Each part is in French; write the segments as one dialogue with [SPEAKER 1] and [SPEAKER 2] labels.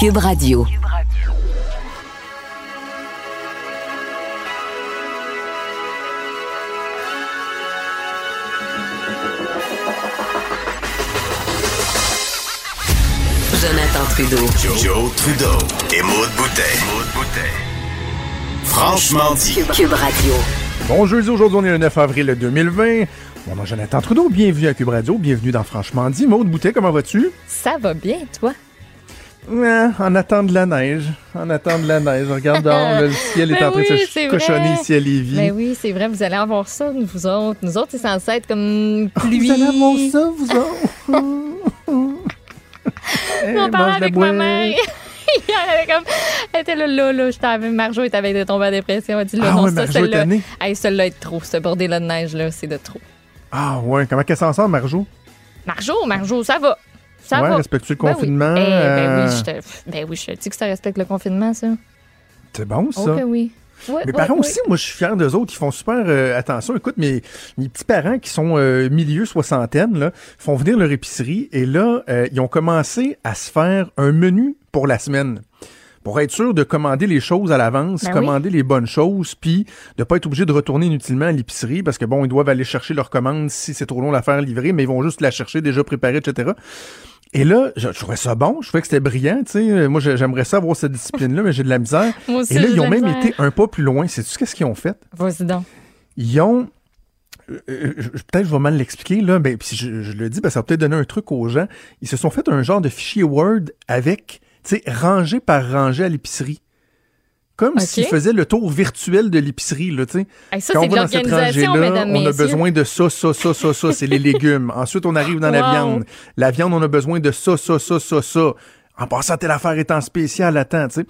[SPEAKER 1] Cube Radio. Jonathan Trudeau.
[SPEAKER 2] Joe, Trudeau et Maude Boutet. Franchement dit.
[SPEAKER 1] Cube Radio.
[SPEAKER 3] Bon jeudi, aujourd'hui on est le 9 avril 2020. Mon nom est Jonathan Trudeau, bienvenue à Cube Radio, bienvenue dans Franchement dit. Maude Boutet, comment vas-tu?
[SPEAKER 4] Ça va bien, toi?
[SPEAKER 3] Ouais, en attendant de la neige, en attendant de la neige. Regarde dehors, là, le ciel est
[SPEAKER 4] Ben
[SPEAKER 3] en train
[SPEAKER 4] oui,
[SPEAKER 3] de se cochonner ici à Lévis.
[SPEAKER 4] Ben oui, c'est vrai, vous allez avoir ça, vous autres. Nous autres, c'est censé être comme
[SPEAKER 3] Oh,
[SPEAKER 4] pluie.
[SPEAKER 3] Vous allez avoir ça, vous autres? Eh,
[SPEAKER 4] On parlait
[SPEAKER 3] la
[SPEAKER 4] avec ma mère. Hier, elle, était comme, elle était là, là, là, j'étais avec Marjo, était avec de tomber en dépression. Elle dit, là,
[SPEAKER 3] Ah
[SPEAKER 4] non,
[SPEAKER 3] ouais,
[SPEAKER 4] ça, celle-là. Hey, celle-là est trop. Ce bordel-là de neige-là, c'est de trop.
[SPEAKER 3] Ah ouais, comment qu'elle s'en sort, Marjo?
[SPEAKER 4] Marjo, Marjo, ça va. Ça
[SPEAKER 3] ouais,
[SPEAKER 4] va.
[SPEAKER 3] respectes-tu le
[SPEAKER 4] Ben oui.
[SPEAKER 3] confinement?
[SPEAKER 4] Eh, ben,
[SPEAKER 3] Euh,
[SPEAKER 4] oui, je te, ben oui, je te dis que ça respecte le confinement, ça.
[SPEAKER 3] C'est bon, ça.
[SPEAKER 4] Ok, oui.
[SPEAKER 3] Mes parents aussi, moi, je suis fier d'eux autres. Ils font super euh, attention. Écoute, mes, mes petits-parents qui sont euh, milieu soixantaine, là, font venir leur épicerie et là, euh, ils ont commencé à se faire un menu pour la semaine. Pour être sûr de commander les choses à l'avance,
[SPEAKER 4] Ben
[SPEAKER 3] commander les bonnes choses, puis de pas être obligé de retourner inutilement à l'épicerie parce que bon, ils doivent aller chercher leur commande si c'est trop long la faire livrer, mais ils vont juste la chercher déjà préparée, etc. Et là, je, je trouvais ça bon, je trouvais que c'était brillant, tu sais. Moi, j'ai- j'aimerais ça avoir cette discipline-là, mais j'ai de la misère.
[SPEAKER 4] Moi aussi,
[SPEAKER 3] Et là, ils ont même
[SPEAKER 4] misère.
[SPEAKER 3] été un pas plus loin. Sais-tu qu'est-ce qu'ils ont fait?
[SPEAKER 4] Vas-y donc.
[SPEAKER 3] Ils ont. euh, euh, peut-être je vais mal l'expliquer, là, mais puis je, je le dis, parce que ça va peut-être donner un truc aux gens. Ils se sont fait un genre de fichier Word avec, tu sais, rangé par rangée à l'épicerie. Comme
[SPEAKER 4] Ok.
[SPEAKER 3] s'ils faisaient le tour virtuel de l'épicerie, là.
[SPEAKER 4] Hey, ça,
[SPEAKER 3] Quand on
[SPEAKER 4] de
[SPEAKER 3] va dans cette rangée-là,
[SPEAKER 4] mesdames,
[SPEAKER 3] on a
[SPEAKER 4] messieurs.
[SPEAKER 3] besoin de ça, ça, ça, ça, ça, c'est les légumes. Ensuite, on arrive dans la viande. La viande, on a besoin de ça, ça, ça, ça, ça. En passant, telle affaire est en spécial, attends, tu sais.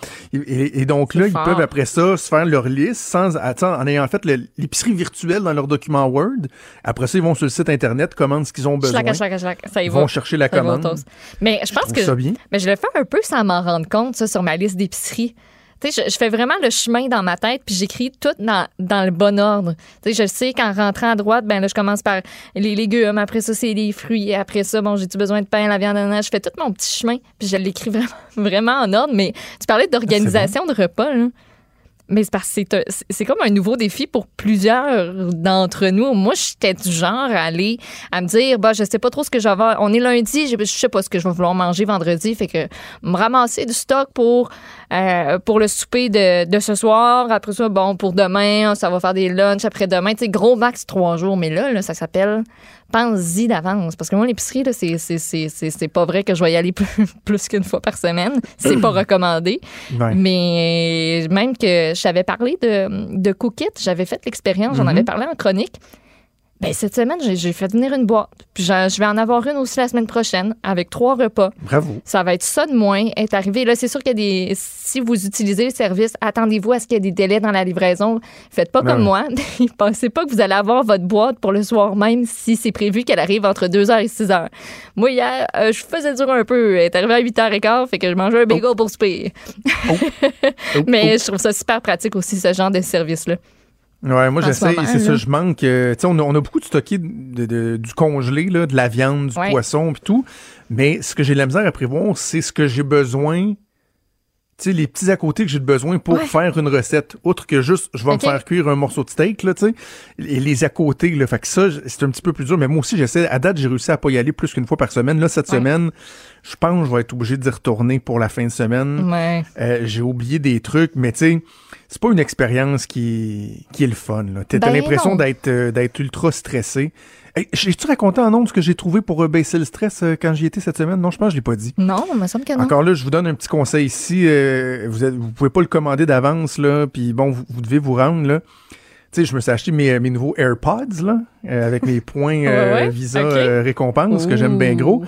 [SPEAKER 3] Et, donc là, ils peuvent après ça se faire leur liste sans, attends, en ayant fait l'épicerie virtuelle dans leur document Word. Après ça, ils vont sur le site Internet, commandent ce qu'ils ont besoin.
[SPEAKER 4] Ça y
[SPEAKER 3] Ils
[SPEAKER 4] va.
[SPEAKER 3] vont chercher la
[SPEAKER 4] Ça
[SPEAKER 3] commande.
[SPEAKER 4] Mais je pense
[SPEAKER 3] trouve
[SPEAKER 4] que
[SPEAKER 3] ça bien.
[SPEAKER 4] mais je le fais un peu sans m'en rendre compte, ça, sur ma liste d'épicerie. Tu sais, je, je fais vraiment le chemin dans ma tête, puis j'écris tout dans, dans le bon ordre. Tu sais, je sais qu'en rentrant à droite, ben là, je commence par les légumes, après ça, c'est les fruits, après ça, bon, j'ai-tu besoin de pain, la viande, je fais tout mon petit chemin, puis je l'écris vraiment, vraiment en ordre. Mais tu parlais d'organisation de repas, là. Mais c'est parce que c'est un- c'est- c'est comme un nouveau défi pour plusieurs d'entre nous. Moi, j'étais du genre à aller à me dire, bah, je sais pas trop ce que je vais avoir. On est lundi, je, je sais pas ce que je vais vouloir manger vendredi. Fait que me ramasser du stock pour, euh, pour le souper de, de ce soir. Après ça, bon, pour demain, ça va faire des lunchs après-demain. Tu sais, gros max trois jours. Mais là, là ça s'appelle pense-y d'avance. Parce que moi, l'épicerie, là, c'est, c'est, c'est, c'est, c'est pas vrai que je vais y aller plus, plus qu'une fois par semaine. C'est pas recommandé.
[SPEAKER 3] Ouais.
[SPEAKER 4] Mais même que j'avais parlé de, de Cookit, j'avais fait l'expérience, j'en avais parlé en chronique. Ben, cette semaine, j'ai, fait venir une boîte. Puis je, vais en avoir une aussi la semaine prochaine avec trois repas.
[SPEAKER 3] Bravo.
[SPEAKER 4] Ça va être ça de moins est arrivé. Là, c'est sûr qu'il y a des. Si vous utilisez le service, attendez-vous à ce qu'il y ait des délais dans la livraison. Faites pas
[SPEAKER 3] Ben
[SPEAKER 4] comme moi. Pensez pas que vous allez avoir votre boîte pour le soir même si c'est prévu qu'elle arrive entre 2h et 6h. Moi, hier, euh, je faisais dur un peu. Elle est arrivée à 8h15, fait que je mangeais un bagel pour souper.
[SPEAKER 3] Oh,
[SPEAKER 4] Mais je trouve ça super pratique aussi, ce genre de service-là.
[SPEAKER 3] Ouais, moi j'essaie,
[SPEAKER 4] ce
[SPEAKER 3] c'est ça, je manque. euh, tu sais, on a, on a beaucoup de stocké de, de- du congelé, là, de la viande, du
[SPEAKER 4] Ouais.
[SPEAKER 3] poisson, puis tout. Mais ce que j'ai de la misère à prévoir, c'est ce que j'ai besoin. Sais, les petits à côté que j'ai besoin pour
[SPEAKER 4] Ouais.
[SPEAKER 3] faire une recette. Outre que juste, je vais me faire cuire un morceau de steak, là, tu sais. Et les à côté, là. Fait que ça, c'est un petit peu plus dur. Mais moi aussi, j'essaie. À date, j'ai réussi à pas y aller plus qu'une fois par semaine. Là, cette
[SPEAKER 4] Ouais.
[SPEAKER 3] semaine, je pense que je vais être obligé d'y retourner pour la fin de semaine.
[SPEAKER 4] Ouais.
[SPEAKER 3] Euh, j'ai oublié des trucs, mais tu sais, c'est pas une expérience qui, qui est le fun. là. T'as
[SPEAKER 4] Ben
[SPEAKER 3] l'impression d'être euh, d'être ultra stressé. Hey, J'ai-tu raconté en ondes ce que j'ai trouvé pour euh, baisser le stress euh, quand j'y étais cette semaine? Non, je pense que je l'ai pas dit.
[SPEAKER 4] Non, il me semble que non.
[SPEAKER 3] Encore là, je vous donne un petit conseil ici. euh, vous, êtes, vous pouvez pas le commander d'avance, là, puis bon, vous, vous devez vous rendre, là. Tu sais, je me suis acheté mes, mes nouveaux AirPods, là, euh, avec mes points euh,
[SPEAKER 4] Ouais, ouais.
[SPEAKER 3] Visa euh, récompense, que j'aime bien gros.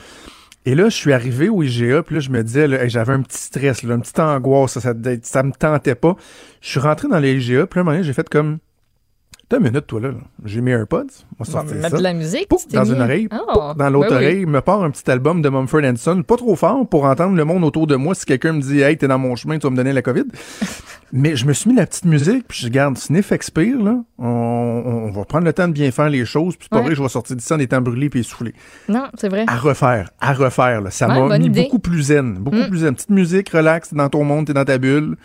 [SPEAKER 3] Et là, je suis arrivé au IGA, puis là, je me disais, hey, j'avais un petit stress, là, une petite angoisse, ça, ça, ça me tentait pas. Je suis rentré dans le IGA, puis là, à un moment donné, j'ai fait comme... T'as une minute, toi, là. J'ai AirPods. On va
[SPEAKER 4] On va mettre de la musique.
[SPEAKER 3] Pouf, dans
[SPEAKER 4] mis-
[SPEAKER 3] une oreille,
[SPEAKER 4] Oh,
[SPEAKER 3] pouf, dans l'autre
[SPEAKER 4] ben oui.
[SPEAKER 3] oreille, me part un petit album de Mumford Son, pas trop fort pour entendre le monde autour de moi si quelqu'un me dit Hey, t'es dans mon chemin, tu vas me donner la COVID. Mais je me suis mis la petite musique, puis je garde Sniff Expire, là. On, on va prendre le temps de bien faire les choses, puis c'est pas
[SPEAKER 4] Ouais.
[SPEAKER 3] vrai je vais sortir d'ici en étant brûlé puis essoufflé.
[SPEAKER 4] Non, c'est vrai.
[SPEAKER 3] À refaire, à refaire, là. Ça
[SPEAKER 4] Ouais,
[SPEAKER 3] m'a mis
[SPEAKER 4] idée.
[SPEAKER 3] beaucoup plus zen, beaucoup
[SPEAKER 4] Mm.
[SPEAKER 3] plus zen. Petite musique, relax, t'es dans ton monde, t'es dans ta bulle.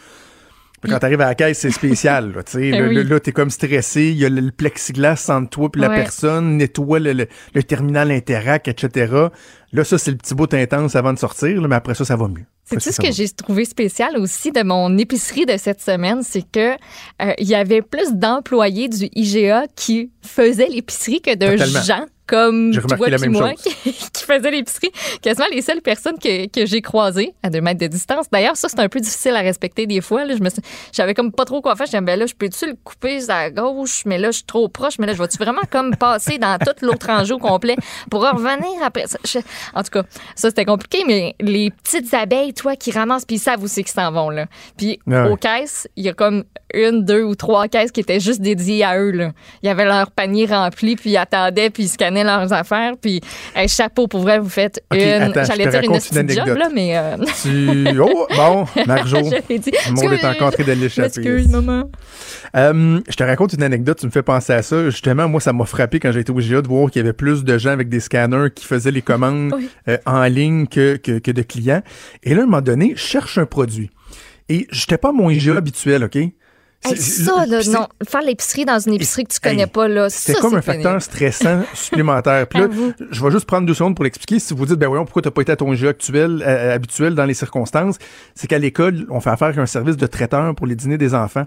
[SPEAKER 3] Quand t'arrives à la caisse, c'est spécial. Là, tu sais.
[SPEAKER 4] Eh
[SPEAKER 3] là,
[SPEAKER 4] oui.
[SPEAKER 3] là, là, t'es comme stressé. Il y a le, le plexiglas entre toi puis la
[SPEAKER 4] Ouais.
[SPEAKER 3] personne, nettoie le, le- terminal Interac, etc. Là, ça, c'est le petit bout intense avant de sortir. là, mais après ça, ça va mieux.
[SPEAKER 4] C'est ce que j'ai trouvé spécial aussi de mon épicerie de cette semaine, c'est que euh, il y avait plus d'employés du IGA qui faisaient l'épicerie que de
[SPEAKER 3] Totalement.
[SPEAKER 4] gens comme
[SPEAKER 3] la même
[SPEAKER 4] moi
[SPEAKER 3] chose.
[SPEAKER 4] qui, qui faisaient l'épicerie. Quasiment les seules personnes que, que j'ai croisées à deux mètres de distance. D'ailleurs, ça, c'est un peu difficile à respecter des fois. Là. Je me j'avais comme pas trop quoi faire. Je disais, ben là, je peux-tu le couper à gauche, mais là, je suis trop proche, mais là, je vais-tu vraiment comme passer dans tout l'autre enjeu au complet pour revenir après ça? Je- En tout cas, ça, c'était compliqué, mais les petites abeilles, toi, qui ramassent, puis ils savent où c'est qu'ils s'en vont, là. Puis
[SPEAKER 3] Ah ouais.
[SPEAKER 4] aux caisses, il y a comme une, deux ou trois caisses qui étaient juste dédiées à eux, là. Ils avaient leur panier rempli, puis ils attendaient, puis ils scannaient leurs affaires, puis hey, chapeau, pour vrai, vous faites
[SPEAKER 3] Ok,
[SPEAKER 4] une... J'allais
[SPEAKER 3] te
[SPEAKER 4] dire une
[SPEAKER 3] une
[SPEAKER 4] job,
[SPEAKER 3] anecdote.
[SPEAKER 4] là, mais... euh,
[SPEAKER 3] Tu... Oh, bon, Marjo. Le monde est encore en train de l'échapper.
[SPEAKER 4] Excuse, maman.
[SPEAKER 3] Euh, je te raconte une anecdote, tu me fais penser à ça. Justement, moi, ça m'a frappé quand j'ai été au GA de voir qu'il y avait plus de gens avec des scanners qui faisaient les commandes
[SPEAKER 4] Oui.
[SPEAKER 3] euh, en ligne que, que, que de clients. Et là, à un moment donné, je cherche un produit. Et j'étais pas à mon IGA habituel, OK?
[SPEAKER 4] Hey, ça, là, non. Faire l'épicerie dans une épicerie que tu connais
[SPEAKER 3] Hey,
[SPEAKER 4] pas, là,
[SPEAKER 3] C'est comme un facteur stressant supplémentaire. Puis là, je vais juste prendre deux secondes pour l'expliquer. Si vous dites, ben voyons, pourquoi t'as pas été à ton jeu actuel, euh, habituel dans les circonstances, c'est qu'à l'école, on fait affaire avec un service de traiteur pour les dîners des enfants.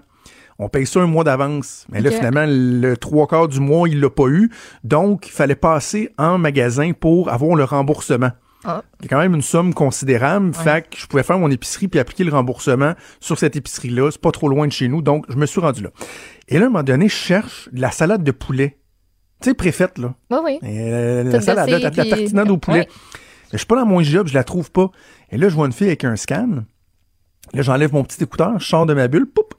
[SPEAKER 3] On paye ça un mois d'avance. Mais là, finalement, le trois quarts du mois, il l'a pas eu. Donc, il fallait passer en magasin pour avoir le remboursement.
[SPEAKER 4] Ah.
[SPEAKER 3] A quand même une somme considérable. Fait que je pouvais faire mon épicerie puis appliquer le remboursement sur cette épicerie-là. C'est pas trop loin de chez nous. Donc, je me suis rendu là. Et là, à un moment donné, je cherche de la salade de poulet. Tu sais, préfète, là.
[SPEAKER 4] Oui, oui.
[SPEAKER 3] Euh, la salade, la, la
[SPEAKER 4] puis-
[SPEAKER 3] au poulet.
[SPEAKER 4] Ouais.
[SPEAKER 3] Je suis pas dans mon job, je la trouve pas. Et là, je vois une fille avec un scan. Là, j'enlève mon petit écouteur, je sors de ma bulle, poup!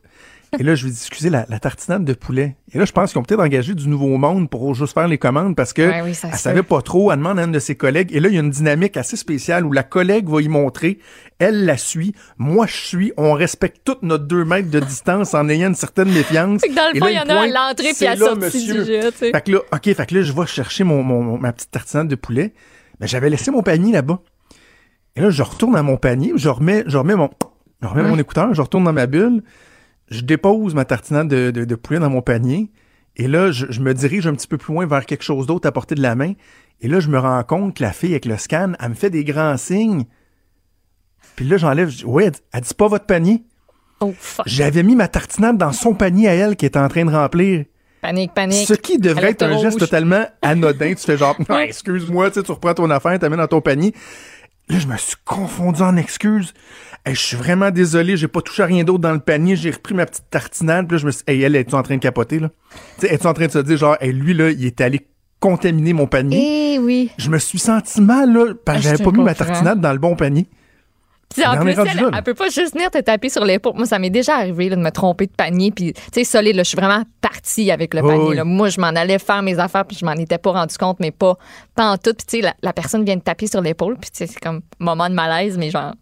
[SPEAKER 3] Et là, je lui dis, excusez, la, la tartinade de poulet. Et là, je pense qu'ils ont peut-être engagé du nouveau monde pour juste faire les commandes parce que
[SPEAKER 4] Ouais, oui, ça
[SPEAKER 3] elle savait pas trop. Elle demande à une de ses collègues. Et là, il y a une dynamique assez spéciale où la collègue va y montrer. Elle la suit. Moi, je suis. On respecte toutes notre deux mètres de distance en ayant une certaine méfiance.
[SPEAKER 4] Fait que dans le
[SPEAKER 3] Et
[SPEAKER 4] fond, il y en a à l'entrée puis à la sortie du jeu, tu sais.
[SPEAKER 3] Fait que là, OK, fait que là, je vais chercher mon, mon- ma petite tartinade de poulet. Mais j'avais laissé mon panier là-bas. Et là, je retourne dans mon panier, je remets, je remets mon, je remets mon écouteur, je retourne dans ma bulle, je dépose ma tartinade de, de- de poulet dans mon panier. Et là, je, je me dirige un petit peu plus loin vers quelque chose d'autre à portée de la main. Et là, je me rends compte que la fille avec le scan, elle me fait des grands signes. Puis là, j'enlève, je dis, ouais, elle dit, pas votre panier.
[SPEAKER 4] Oh, fuck.
[SPEAKER 3] J'avais mis ma tartinade dans son panier à elle qui était en train de remplir.
[SPEAKER 4] Panique, panique.
[SPEAKER 3] Ce qui devrait être un geste totalement anodin. Tu fais genre, Ouais, excuse-moi, tu sais, tu reprends ton affaire, tu mets dans ton panier. Là, je me suis confondu en excuses. Hey, je suis vraiment désolé, j'ai pas touché à rien d'autre dans le panier, j'ai repris ma petite tartinade, puis là, je me suis hey, elle, est-tu en train de capoter, là? Tu sais, es-tu en train de se dire, genre, hey, lui, là, il est allé contaminer mon panier?
[SPEAKER 4] Eh oui.
[SPEAKER 3] Je me suis senti mal, là, parce que
[SPEAKER 4] Ah,
[SPEAKER 3] j'avais
[SPEAKER 4] te
[SPEAKER 3] pas mis ma tartinade dans le bon panier.
[SPEAKER 4] Puis en plus, elle, elle peut pas juste venir te taper sur l'épaule. Moi, ça m'est déjà arrivé là, de me tromper de panier. Puis, tu sais, solide, là, je suis vraiment partie avec le panier. là. Moi, je m'en allais faire mes affaires, puis je m'en étais pas rendu compte, mais pas, pas en tout. Puis, tu sais, la, la personne vient de taper sur l'épaule, puis, tu sais, c'est comme moment de malaise, mais genre,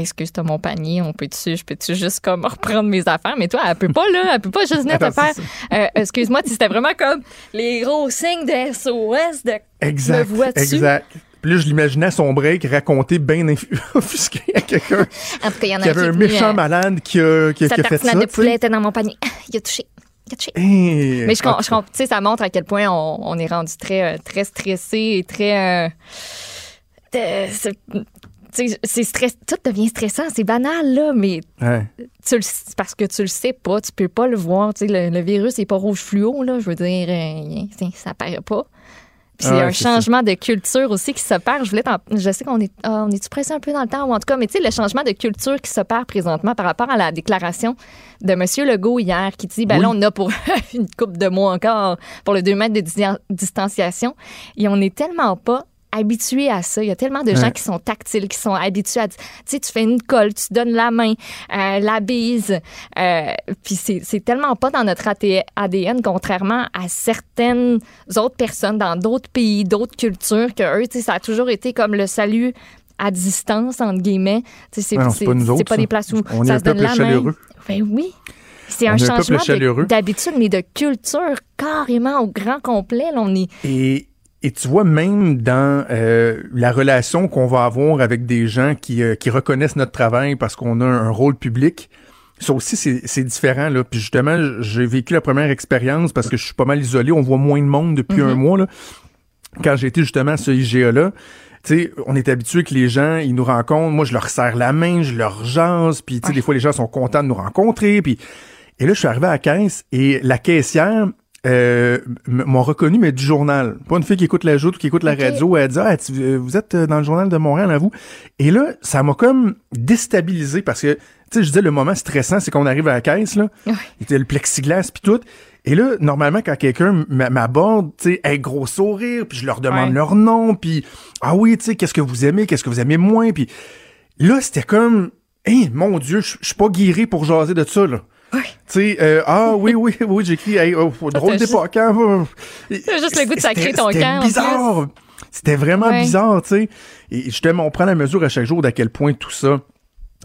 [SPEAKER 4] excuse, t'as mon panier, on peut-tu, je peux-tu juste comme reprendre mes affaires? Mais toi, elle peut pas, là, elle peut pas juste venir te faire. Euh, excuse-moi, tu c'était vraiment comme les gros signes de SOS de.
[SPEAKER 3] Exact.
[SPEAKER 4] Me vois-tu?
[SPEAKER 3] Exact. Puis là, je l'imaginais à son break raconter bien offusqué à quelqu'un
[SPEAKER 4] En tout cas, il y en a
[SPEAKER 3] qui avait un méchant
[SPEAKER 4] euh,
[SPEAKER 3] malade qui a, qui qui a fait ça.
[SPEAKER 4] de
[SPEAKER 3] tu
[SPEAKER 4] poulet était dans mon panier. Ah, il a touché. Il a touché.
[SPEAKER 3] Eh,
[SPEAKER 4] Mais je,
[SPEAKER 3] tout
[SPEAKER 4] je tu sais, ça montre à quel point on, on est rendu très, euh, très stressé et très. euh, de- c'est- stress, tout devient stressant, c'est banal là, mais
[SPEAKER 3] Ouais.
[SPEAKER 4] tu le, parce que tu le sais pas, tu peux pas le voir. Tu sais, le, le virus n'est pas rouge fluo là, je veux dire, euh, ça paraît pas. Puis c'est
[SPEAKER 3] Ah ouais,
[SPEAKER 4] un
[SPEAKER 3] ça.
[SPEAKER 4] changement de culture aussi qui s'opère. Je voulais je sais qu'on est, ah, on est pressé un peu dans le temps, ou en tout cas, mais tu sais, le changement de culture qui s'opère présentement par rapport à la déclaration de M. Legault hier, qui dit, ben
[SPEAKER 3] Oui.
[SPEAKER 4] là, on a pour une coupe de mois encore pour le 2 mètres de di- distanciation, et on n'est tellement pas habitués à ça. Il y a tellement de gens qui sont tactiles, qui sont habitués à, tu sais, tu fais une colle, tu donnes la main, euh, la bise. Euh, puis c'est tellement pas dans notre ADN, contrairement à certaines autres personnes dans d'autres pays, d'autres cultures, que eux, tu sais, ça a toujours été comme le salut à distance, entre guillemets. C'est
[SPEAKER 3] pas,
[SPEAKER 4] pas des places où
[SPEAKER 3] on
[SPEAKER 4] ça
[SPEAKER 3] se donne la
[SPEAKER 4] main. Ben oui. C'est un changement d'habitude, mais de culture carrément au grand complet. Là, on est...
[SPEAKER 3] Et, et tu vois, même dans euh, la relation qu'on va avoir avec des gens qui, euh, qui reconnaissent notre travail parce qu'on a un, rôle public, ça aussi, c'est différent. Là. Puis justement, j'ai vécu la première expérience parce que je suis pas mal isolé. On voit moins de monde depuis un mm-hmm. mois. Là. Quand j'ai été justement à ce IGA-là, sais, on est habitué que les gens, ils nous rencontrent. Moi, je leur serre la main, je leur jase, puis tu sais, des fois, les gens sont contents de nous rencontrer, puis... Et là, je suis arrivé à la caisse et la caissière, euh, m'ont reconnu, mais du journal. Pas une fille qui écoute la joute ou qui écoute la radio. Elle dit, ah, euh, vous êtes dans le journal de Montréal, à vous. Et là, ça m'a comme déstabilisé parce que, tu sais, je disais, le moment stressant, c'est qu'on arrive à la caisse, là. Il était le plexiglas puis tout. Et là, normalement, quand quelqu'un m'aborde, tu sais, un gros sourire, puis je leur demande leur nom, puis ah oui, tu sais, qu'est-ce que vous aimez, qu'est-ce que vous aimez moins, puis là, c'était comme, hein, mon Dieu, je suis pas guéri pour jaser de ça, là. Tu sais, euh, ah oui, oui, oui, j'écris, hey, oh, drôle d'époque, hein.
[SPEAKER 4] T'as juste le goût de sacrer ton camp.
[SPEAKER 3] C'était bizarre. C'était vraiment bizarre, tu sais. Et justement, on prend la mesure à chaque jour d'à quel point tout ça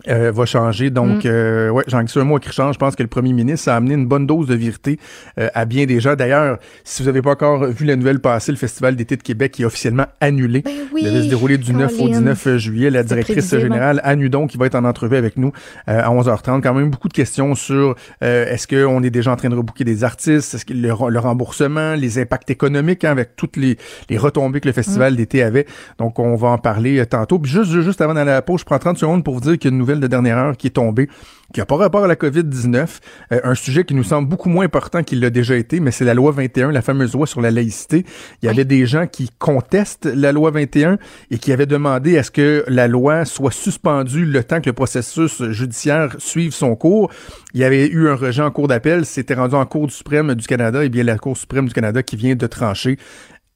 [SPEAKER 3] euh, va changer. Donc, mm. euh, ouais, j'en un mot qui change. Je pense que le premier ministre a amené une bonne dose de vérité euh, à bien des gens. D'ailleurs, si vous n'avez pas encore vu la nouvelle passer, le Festival d'été de Québec qui est officiellement annulé.
[SPEAKER 4] Ben oui,
[SPEAKER 3] Il devait se dérouler du 9 au 19 juillet. La directrice générale, Anne Hudon, qui va être en entrevue avec nous à 11h30. Quand même beaucoup de questions sur est-ce qu'on est déjà en train de rebooker des artistes, est-ce que le, remboursement, les impacts économiques hein, avec toutes les, les, retombées que le Festival mm. d'été avait. Donc, on va en parler tantôt. Puis juste, juste avant d'aller à la pause, je prends 30 secondes pour vous dire qu'il y a une nouvelle de dernière heure qui est tombée, qui n'a pas rapport à la COVID-19, euh, un sujet qui nous semble beaucoup moins important qu'il l'a déjà été, mais c'est la loi 21, la fameuse loi sur la laïcité. Il y avait des gens qui contestent la loi 21 et qui avaient demandé à ce que la loi soit suspendue le temps que le processus judiciaire suive son cours. Il y avait eu un rejet en cours d'appel, c'était rendu en Cour suprême du Canada, et bien la Cour suprême du Canada qui vient de trancher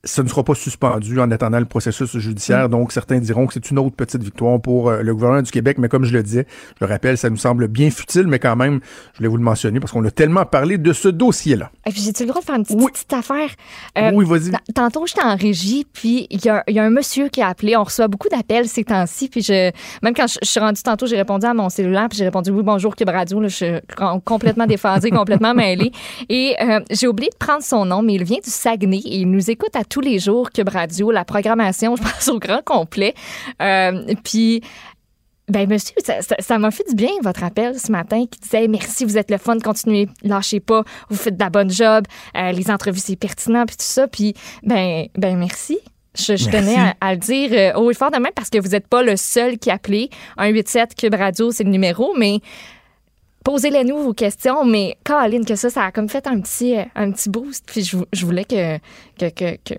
[SPEAKER 3] ce ne sera pas suspendu en attendant le processus judiciaire. Mm. Donc, certains diront que c'est une autre petite victoire pour euh, le gouvernement du Québec. Mais comme je le disais, je le rappelle, ça nous semble bien futile, mais quand même, je voulais vous le mentionner parce qu'on a tellement parlé de ce dossier-là.
[SPEAKER 4] J'ai-tu le droit de faire une petite, affaire?
[SPEAKER 3] Euh, oui, vas-y.
[SPEAKER 4] Tantôt, j'étais en régie, puis il y, a, un monsieur qui a appelé. On reçoit beaucoup d'appels ces temps-ci. Puis, je, même quand je, suis rendue tantôt, j'ai répondu à mon cellulaire, puis j'ai répondu oui, bonjour, Cube Radio. je suis complètement déphasée, complètement mêlée. Et euh, j'ai oublié de prendre son nom, mais il vient du Saguenay et il nous écoute à tous les jours, Cube Radio, la programmation, je pense, au grand complet. Euh, puis, ben monsieur, ça m'a fait du bien votre appel ce matin qui disait merci, vous êtes le fun, continuez, lâchez pas, vous faites de la bonne job, euh, les entrevues c'est pertinent puis tout ça, puis ben ben merci. Je, tenais à, le dire euh, haut et fort de même parce que vous n'êtes pas le seul qui appelait. 187 Cube Radio, c'est le numéro, mais posez-les nous vos questions, mais Caroline, que ça, ça a comme fait un petit, un petit boost. Puis je, je voulais que, que, que, que,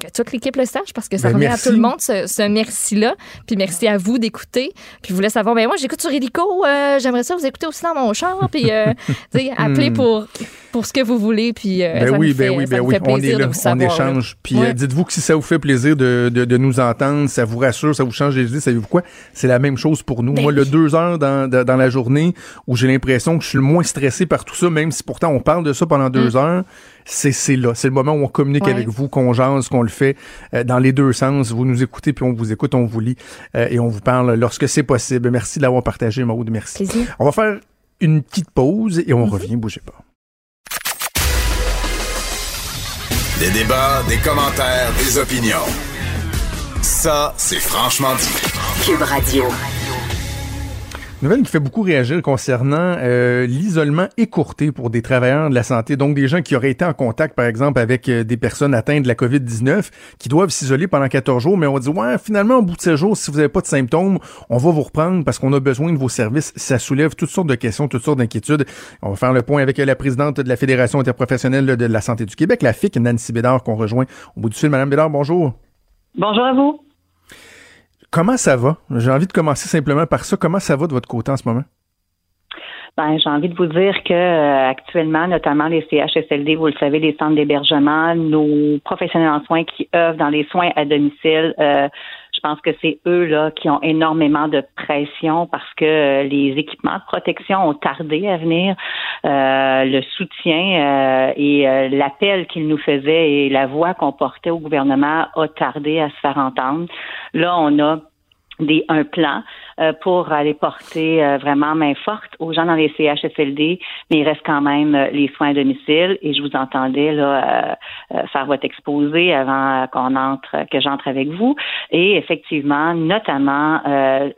[SPEAKER 4] que toute l'équipe le sache parce que ça ben, remet à tout le monde ce, merci-là. Puis merci à vous d'écouter. Puis vous voulez savoir, ben moi, j'écoute sur Helico. Euh, j'aimerais ça vous écouter aussi dans mon char. Puis, euh, appelez hmm. pour, pour ce que vous voulez. Puis, euh,
[SPEAKER 3] ben oui, ben oui, ben oui. On est là, on échange. Puis dites-vous que si ça vous fait plaisir de, de, de, nous entendre, ça vous rassure, ça vous change les idées, savez-vous quoi? C'est la même chose pour nous. Ben moi, le deux heures dans, dans la journée où j'ai l'impression que je suis le moins stressé par tout ça, même si pourtant on parle de ça pendant deux hmm. heures, c'est là. C'est le moment où on communique avec vous, qu'on jase, qu'on le fait euh, dans les deux sens. Vous nous écoutez, puis on vous écoute, on vous lit euh, et on vous parle lorsque c'est possible. Merci de l'avoir partagé, Maude. Merci. On va faire une petite pause et on mm-hmm. revient. Bougez pas.
[SPEAKER 2] Des débats, des commentaires, des opinions. Ça, c'est franchement dit.
[SPEAKER 1] Cube Radio.
[SPEAKER 3] Nouvelle qui fait beaucoup réagir concernant euh, l'isolement écourté pour des travailleurs de la santé, donc des gens qui auraient été en contact, par exemple, avec euh, des personnes atteintes de la COVID-19, qui doivent s'isoler pendant 14 jours, mais on dit, ouais, finalement, au bout de ces jours, si vous n'avez pas de symptômes, on va vous reprendre parce qu'on a besoin de vos services. Ça soulève toutes sortes de questions, toutes sortes d'inquiétudes. On va faire le point avec la présidente de la Fédération interprofessionnelle de la santé du Québec, la FIC, Nancy Bédard, qu'on rejoint au bout du fil. Madame Bédard, bonjour.
[SPEAKER 5] Bonjour à vous.
[SPEAKER 3] Comment ça va? J'ai envie de commencer simplement par ça. Comment ça va de votre côté en ce moment?
[SPEAKER 5] Ben, j'ai envie de vous dire que euh, actuellement, notamment les CHSLD, vous le savez, les centres d'hébergement, nos professionnels en soins qui œuvrent dans les soins à domicile, euh, pense que c'est eux là qui ont énormément de pression parce que euh, les équipements de protection ont tardé à venir. le soutien et l'appel qu'ils nous faisaient et la voix qu'on portait au gouvernement a tardé à se faire entendre. Là, on a des, un plan euh, pour aller porter euh, vraiment main forte aux gens dans les CHSLD, mais il reste quand même euh, les soins à domicile. Et je vous entendais là faire votre exposé avant qu'on entre, que j'entre avec vous. Et effectivement, notamment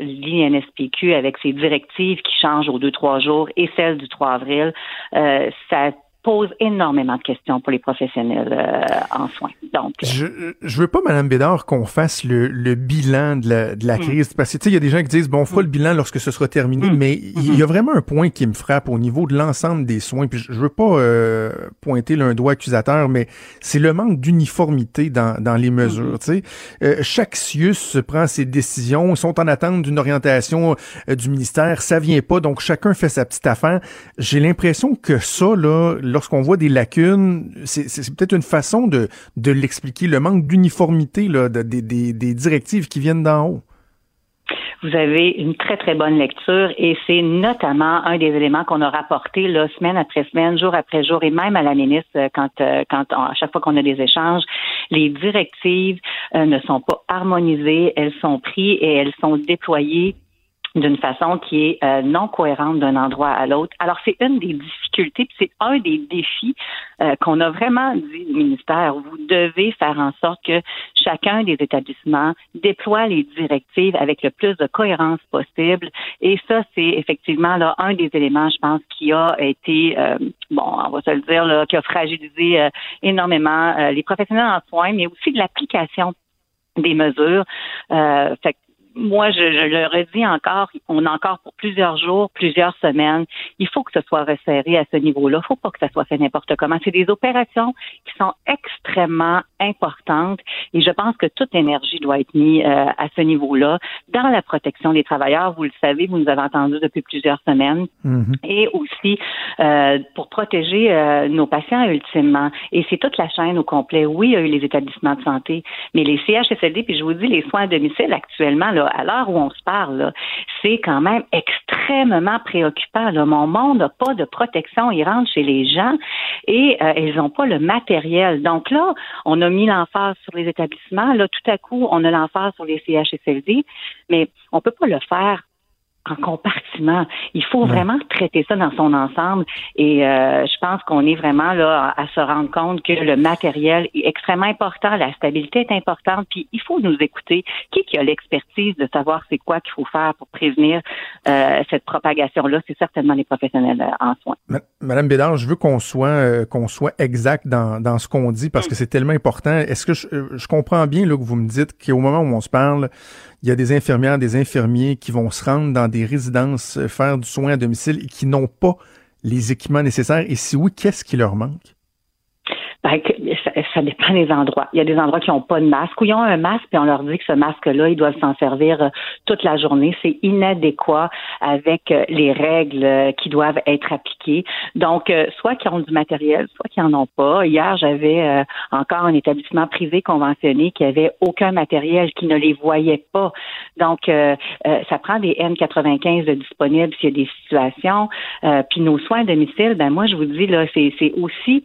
[SPEAKER 5] l'INSPQ avec ses directives qui changent aux deux trois jours et celle du 3 avril, ça pose énormément de questions pour les professionnels euh, en soins. Donc,
[SPEAKER 3] je, je veux pas, Madame Bédard, qu'on fasse le, le, bilan de la, de la mm. crise, parce que tu sais, il y a des gens qui disent bon, on fera le mm. bilan lorsque ce sera terminé, mm. mais il y a vraiment un point qui me frappe au niveau de l'ensemble des soins. Puis je, veux pas euh, pointer l'un doigt accusateur, mais c'est le manque d'uniformité dans, dans les mesures. Tu sais, euh, chaque CIUS prend ses décisions, ils sont en attente d'une orientation du ministère, ça vient pas, donc chacun fait sa petite affaire. J'ai l'impression que ça là lorsqu'on voit des lacunes, c'est peut-être une façon de, l'expliquer, le manque d'uniformité des, directives qui viennent d'en haut.
[SPEAKER 5] Vous avez une très, très bonne lecture et c'est notamment un des éléments qu'on a rapporté semaine après semaine, jour après jour et même à la ministre euh, quand, euh, à chaque fois qu'on a des échanges, les directives euh, ne sont pas harmonisées, elles sont prises et elles sont déployées d'une façon qui est euh, non cohérente d'un endroit à l'autre. Alors, c'est une des difficultés, puis c'est un des défis euh, qu'on a vraiment dit au ministère. Vous devez faire en sorte que chacun des établissements déploie les directives avec le plus de cohérence possible. Et ça, c'est effectivement là un des éléments, je pense, qui a été, euh, bon, on va se le dire, là, qui a fragilisé énormément les professionnels en soins, mais aussi de l'application des mesures. fait moi, je, je, le redis encore, on a encore pour plusieurs jours, plusieurs semaines, il faut que ce soit resserré à ce niveau-là. Il faut pas que ça soit fait n'importe comment. C'est des opérations qui sont extrêmement importantes et je pense que toute énergie doit être mise euh, à ce niveau-là dans la protection des travailleurs. Vous le savez, vous nous avez entendu depuis plusieurs semaines mm-hmm. et aussi euh, pour protéger euh, nos patients ultimement. Et c'est toute la chaîne au complet. Oui, il y a eu les établissements de santé, mais les CHSLD, puis je vous dis, les soins à domicile actuellement, là, à l'heure où on se parle, c'est quand même extrêmement préoccupant. Mon monde n'a pas de protection. Ils rentrent chez les gens et euh, ils n'ont pas le matériel. Donc là, on a mis l'emphase sur les établissements. Là, tout à coup, on a l'emphase sur les CHSLD, mais on peut pas le faire en compartiment. Il faut vraiment traiter ça dans son ensemble et euh, je pense qu'on est vraiment là à, se rendre compte que le matériel est extrêmement important, la stabilité est importante, puis il faut nous écouter. Qui qui a l'expertise de savoir c'est quoi qu'il faut faire pour prévenir euh, cette propagation-là? C'est certainement les professionnels euh, en soins.
[SPEAKER 3] Madame Bédard, je veux qu'on soit qu'on soit exact dans, dans ce qu'on dit parce que c'est tellement important. Est-ce que je, je comprends bien là, que vous me dites qu'au moment où on se parle, il y a des infirmières, des infirmiers qui vont se rendre dans des résidences euh, faire du soin à domicile et qui n'ont pas les équipements nécessaires. Et si oui, qu'est-ce qui leur manque?
[SPEAKER 5] Ben, ça, dépend des endroits. Il y a des endroits qui n'ont pas de masque ou ils ont un masque et on leur dit que ce masque-là, ils doivent s'en servir euh, toute la journée. C'est inadéquat avec euh, les règles euh, qui doivent être appliquées. Donc, soit qu'ils ont du matériel, soit qu'ils n'en ont pas. Hier, j'avais encore un établissement privé conventionné qui avait aucun matériel, qui ne les voyait pas. Donc, ça prend des N95 de disponibles s'il y a des situations. puis nos soins à domicile, ben moi, je vous dis, là, c'est aussi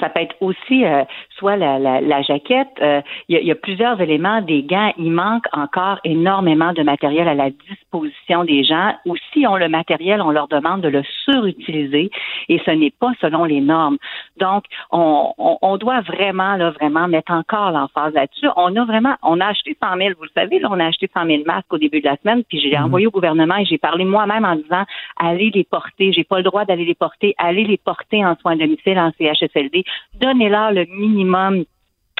[SPEAKER 5] ça peut être aussi euh, soit la, la, la jaquette. Euh, il y, y, a plusieurs éléments des gants. Il manque encore énormément de matériel à la disposition des gens. Ou si on le matériel, on leur demande de le surutiliser et ce n'est pas selon les normes. Donc, on, on, on doit vraiment, là, vraiment mettre encore l'emphase là-dessus. On a vraiment, on a acheté 100 000, vous le savez, là, on a acheté 100 000 masques au début de la semaine, puis j'ai mhm. envoyé au gouvernement et j'ai parlé moi-même en disant, allez les porter. J'ai pas le droit d'aller les porter. Allez les porter en soins domicile, en CHSLD donnez-leur le minimum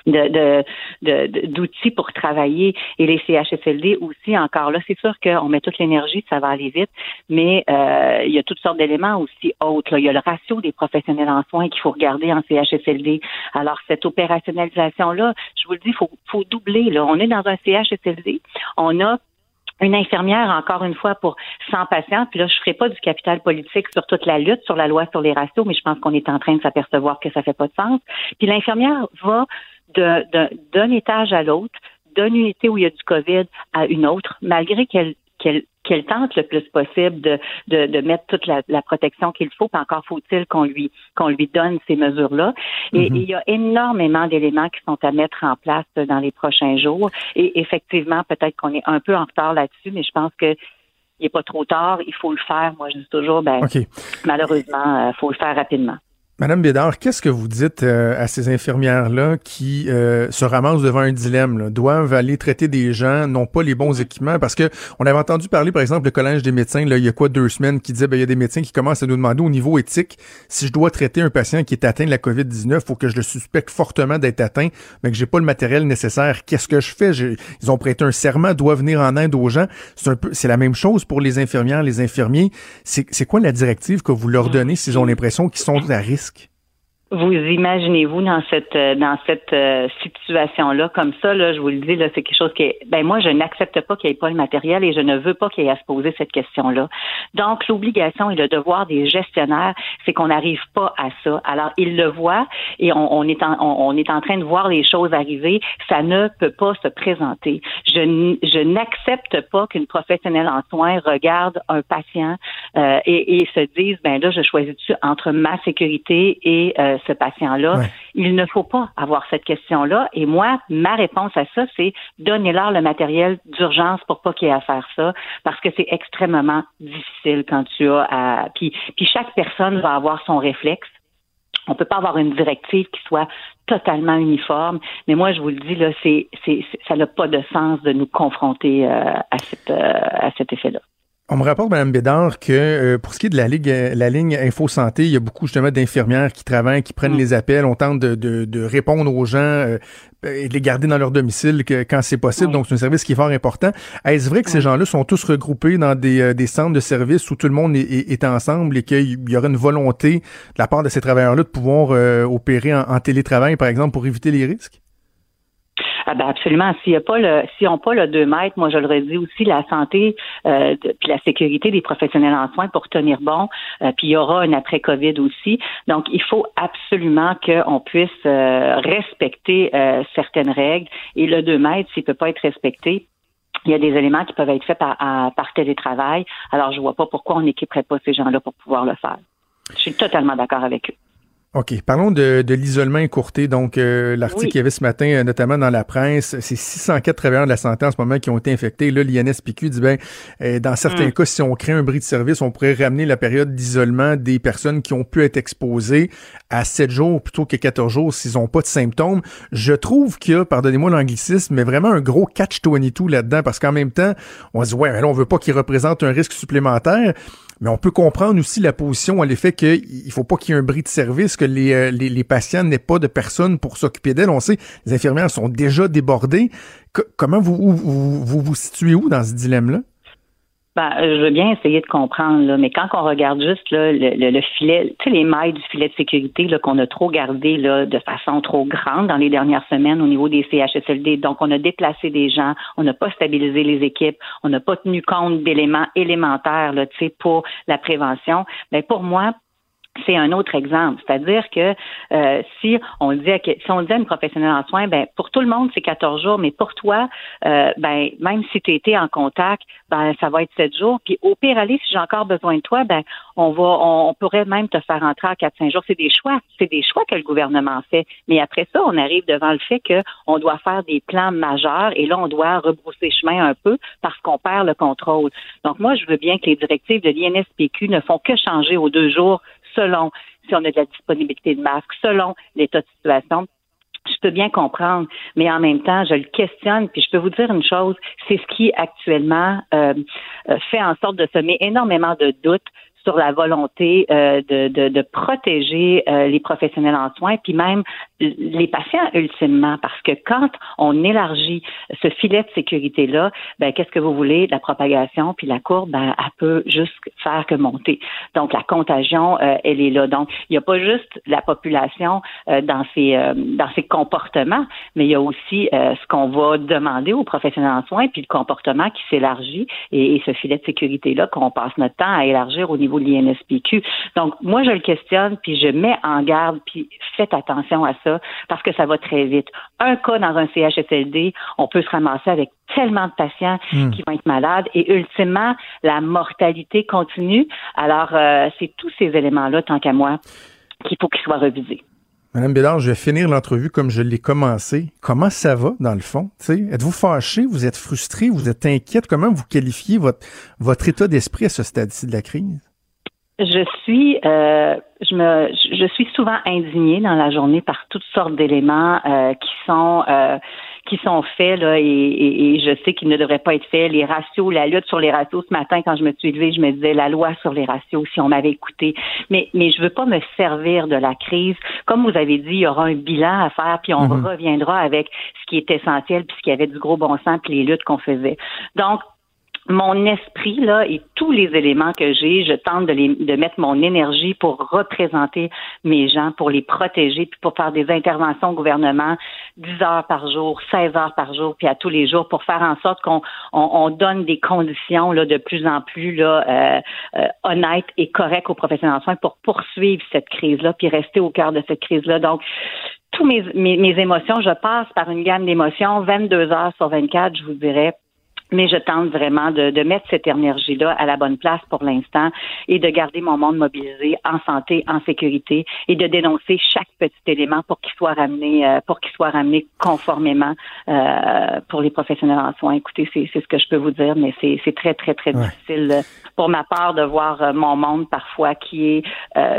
[SPEAKER 5] d'outils pour travailler. Et les CHSLD aussi encore là c'est sûr qu'on met toute l'énergie ça va aller vite. Mais euh, il y a toutes sortes d'éléments aussi autres il y a le ratio des professionnels en soins qu'il faut regarder en CHSLD alors cette opérationnalisation là je vous le dis faut faut doubler là. On est dans un CHSLD on a une infirmière, encore une fois, pour 100 patients, puis là, je ne ferai pas du capital politique sur toute la lutte, sur la loi sur les ratios, mais je pense qu'on est en train de s'apercevoir que ça fait pas de sens. Puis l'infirmière va d'un étage à l'autre, d'une unité où il y a du COVID à une autre, malgré qu'elle qu'elle tente le plus possible de, de, mettre toute la, protection qu'il faut, puis encore faut-il qu'on lui qu'on lui donne ces mesures-là. Et, mm-hmm. il y a énormément d'éléments qui sont à mettre en place dans les prochains jours. Et effectivement, peut-être qu'on est un peu en retard là-dessus, mais je pense que il n'est pas trop tard, il faut le faire. Moi, je dis toujours, ben, malheureusement, il euh, faut le faire rapidement.
[SPEAKER 3] Madame Bédard, qu'est-ce que vous dites euh, à ces infirmières-là qui euh, se ramassent devant un dilemme, là, doivent aller traiter des gens, n'ont pas les bons équipements? Parce que on avait entendu parler, par exemple, le Collège des médecins, là, il y a quoi, deux semaines, qui disait, ben, il y a des médecins qui commencent à nous demander au niveau éthique, si je dois traiter un patient qui est atteint de la COVID-19, faut que je le suspecte fortement d'être atteint, mais que j'ai pas le matériel nécessaire. Qu'est-ce que je fais? Ils ont prêté un serment, doivent venir en aide aux gens. C'est un peu, c'est la même chose pour les infirmières, les infirmiers. C'est quoi la directive que vous leur donnez s'ils ont l'impression qu'ils sont à risque?
[SPEAKER 5] Vous imaginez-vous dans cette euh, dans cette euh, situation-là, comme ça, là, je vous le dis, là, c'est quelque chose qui est ben moi, je n'accepte pas qu'il n'y ait pas le matériel et je ne veux pas qu'il y ait à se poser cette question-là. Donc, l'obligation et le devoir des gestionnaires, c'est qu'on n'arrive pas à ça. Alors, ils le voient et on, est en, on, est en train de voir les choses arriver. Ça ne peut pas se présenter. Je, je n'accepte pas qu'une professionnelle en soins regarde un patient euh, et, et, se dise ben là, je choisis entre ma sécurité et ce patient-là. Il ne faut pas avoir cette question-là. Et moi, ma réponse à ça, c'est donner-leur le matériel d'urgence pour pas qu'il y ait à faire ça, parce que c'est extrêmement difficile quand tu as à... Puis, puis chaque personne va avoir son réflexe. On peut pas avoir une directive qui soit totalement uniforme. Mais moi, je vous le dis, là, c'est, c'est, ça n'a pas de sens de nous confronter euh, à, cette, euh, à cet effet-là.
[SPEAKER 3] On me rapporte, Mme Bédard, que euh, pour ce qui est de la, ligue, la ligne Info Santé, il y a beaucoup justement d'infirmières qui travaillent, qui prennent mm. les appels. On tente de, de, de répondre aux gens euh, et de les garder dans leur domicile que, quand c'est possible. Donc, c'est un service qui est fort important. Est-ce vrai que ces gens-là sont tous regroupés dans des, euh, des, centres de services où tout le monde est, est, ensemble et qu'il y aurait une volonté de la part de ces travailleurs-là de pouvoir opérer en télétravail, par exemple, pour éviter les risques?
[SPEAKER 5] Ah ben absolument. S'il y a pas le, si on pas le 2 mètres, moi je le redis aussi, la santé euh, la sécurité des professionnels en soins pour tenir bon. Euh, puis il y aura un après Covid aussi. Donc il faut absolument qu'on puisse euh, respecter euh, certaines règles. Et le 2 mètres, s'il peut pas être respecté, il y a des éléments qui peuvent être faits par, par télétravail. Alors je vois pas pourquoi on n'équiperait pas ces gens-là pour pouvoir le faire. Je suis totalement d'accord avec eux.
[SPEAKER 3] OK. Parlons de, de l'isolement écourté. Donc, euh, l'article qu'il y avait ce matin, euh, notamment dans la presse, c'est 604 travailleurs de la santé en ce moment qui ont été infectés. Là, l'INSPQ dit, ben, euh, dans certains mm. cas, si on crée un bris de service, on pourrait ramener la période d'isolement des personnes qui ont pu être exposées à 7 jours plutôt que 14 jours s'ils n'ont pas de symptômes. Je trouve qu'il y a, pardonnez-moi l'anglicisme, mais vraiment un gros catch-22 là-dedans parce qu'en même temps, on se dit, ouais, là, on veut pas qu'il représente un risque supplémentaire. Mais on peut comprendre aussi la position à l'effet qu'il faut pas qu'il y ait un bris de service, que les, euh, les, les patients n'aient pas de personnes pour s'occuper d'elles. On sait, les infirmières sont déjà débordées. comment vous, vous, vous vous situez où dans ce dilemme-là?
[SPEAKER 5] Ben, je veux bien essayer de comprendre, là, mais quand on regarde juste là, le, le, filet, tu sais, les mailles du filet de sécurité qu'on a trop gardé là, de façon trop grande dans les dernières semaines au niveau des CHSLD. Donc, on a déplacé des gens, on n'a pas stabilisé les équipes, on n'a pas tenu compte d'éléments élémentaires là, pour la prévention. Ben, pour moi, c'est un autre exemple. C'est-à-dire que euh, si on dit à, si on dit à une professionnelle en soins, ben pour tout le monde c'est 14 jours, mais pour toi, euh, ben même si tu étais en contact, ben ça va être 7 jours. Puis au pire aller, si j'ai encore besoin de toi, ben on va on, pourrait même te faire entrer à 4-5 jours. C'est des choix, c'est des choix que le gouvernement fait. Mais après ça, on arrive devant le fait qu'on doit faire des plans majeurs et là on doit rebrousser chemin un peu parce qu'on perd le contrôle. Donc moi, je veux bien que les directives de l'INSPQ ne font que changer aux deux jours selon si on a de la disponibilité de masques, selon l'état de situation. Je peux bien comprendre, mais en même temps, je le questionne. Puis je peux vous dire une chose, c'est ce qui actuellement euh, euh, fait en sorte de semer énormément de doutes sur la volonté euh, de, de, de, protéger euh, les professionnels en soins, puis même les patients ultimement, parce que quand on élargit ce filet de sécurité-là, ben qu'est-ce que vous voulez? La propagation, puis la courbe, ben, elle peut juste faire que monter. Donc, la contagion, euh, elle est là. Donc, il n'y a pas juste la population dans ses dans ses comportements, mais il y a aussi ce qu'on va demander aux professionnels en soins, puis le comportement qui s'élargit et, ce filet de sécurité-là qu'on passe notre temps à élargir au niveau l'INSPQ. Donc, moi, je le questionne, puis je mets en garde, puis faites attention à ça, parce que ça va très vite. Un cas dans un CHSLD, on peut se ramasser avec tellement de patients hmm. qui vont être malades et ultimement, la mortalité continue. Alors, euh, c'est tous ces éléments-là, tant qu'à moi, qu'il faut qu'ils soient revisés.
[SPEAKER 3] Madame Bédard, je vais finir l'entrevue comme je l'ai commencé. Comment ça va, dans le fond? Êtes-vous fâché? Vous êtes frustré? Vous êtes inquiète? Comment vous qualifiez votre, votre état d'esprit à ce stade-ci de la crise?
[SPEAKER 5] Je suis, euh, je me, je suis souvent indignée dans la journée par toutes sortes d'éléments euh, qui sont euh, qui sont faits là, et, je sais qu'ils ne devraient pas être faits. Les ratios, la lutte sur les ratios. Ce matin, quand je me suis levée, je me disais la loi sur les ratios. Si on m'avait écouté, mais mais je veux pas me servir de la crise. Comme vous avez dit, il y aura un bilan à faire, puis on mm-hmm. reviendra avec ce qui est essentiel, puis ce qui avait du gros bon sens, puis les luttes qu'on faisait. Donc mon esprit là et tous les éléments que j'ai, je tente de, les, de mettre mon énergie pour représenter mes gens, pour les protéger, puis pour faire des interventions au gouvernement 10 heures par jour, 16 heures par jour, puis à tous les jours, pour faire en sorte qu'on on, donne des conditions là de plus en plus là euh, euh, honnêtes et correctes aux professionnels en soins pour poursuivre cette crise là, puis rester au cœur de cette crise là. Donc tous mes, mes, mes émotions, je passe par une gamme d'émotions, 22 heures sur 24, je vous dirais, mais je tente vraiment de, de mettre cette énergie-là à la bonne place pour l'instant et de garder mon monde mobilisé en santé, en sécurité et de dénoncer chaque petit élément pour qu'il soit ramené, euh, pour qu'il soit ramené conformément euh, pour les professionnels en soins. Écoutez, c'est ce que je peux vous dire, mais c'est très, très, très difficile euh, pour ma part de voir mon monde parfois qui est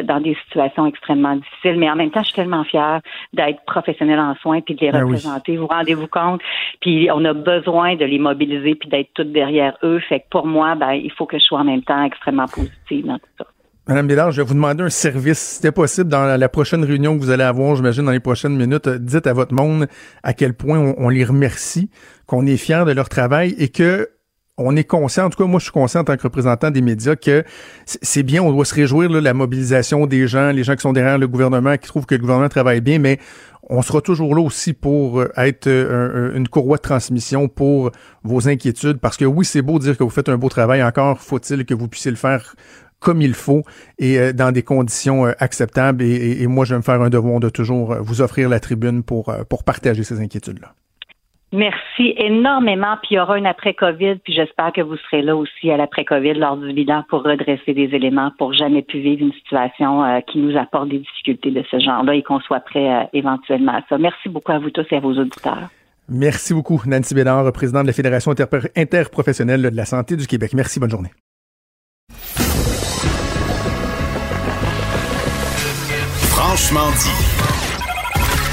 [SPEAKER 5] dans des situations extrêmement difficiles. Mais en même temps, je suis tellement fière d'être professionnel en soins puis de les ben représenter. Vous rendez-vous compte? Puis on a besoin de les mobiliser puis d'être toute derrière eux. Fait que pour moi, ben, il faut que je sois en même temps extrêmement positive dans tout ça.
[SPEAKER 3] Madame Bélard, je vais vous demander un service. Si c'était possible, dans la prochaine réunion que vous allez avoir, j'imagine, dans les prochaines minutes, dites à votre monde à quel point on, les remercie, qu'on est fiers de leur travail et que on est conscient, en tout cas moi je suis conscient en tant que représentant des médias que c'est bien, on doit se réjouir de la mobilisation des gens, les gens qui sont derrière le gouvernement, qui trouvent que le gouvernement travaille bien, mais on sera toujours là aussi pour euh, être euh, une courroie de transmission pour vos inquiétudes, parce que oui, c'est beau dire que vous faites un beau travail, encore faut-il que vous puissiez le faire comme il faut et euh, dans des conditions acceptables. Et, et, moi, je vais me faire un devoir de toujours vous offrir la tribune pour, pour partager ces inquiétudes-là.
[SPEAKER 5] Merci énormément. Puis il y aura un après-COVID, puis j'espère que vous serez là aussi à l'après-COVID lors du bilan pour redresser des éléments pour jamais plus vivre une situation euh, qui nous apporte des difficultés de ce genre-là et qu'on soit prêt euh, éventuellement à ça. Merci beaucoup à vous tous et à vos auditeurs.
[SPEAKER 3] Merci beaucoup, Nancy Bédard, présidente de la Fédération interprofessionnelle de la santé du Québec. Merci, bonne journée.
[SPEAKER 2] Franchement dit.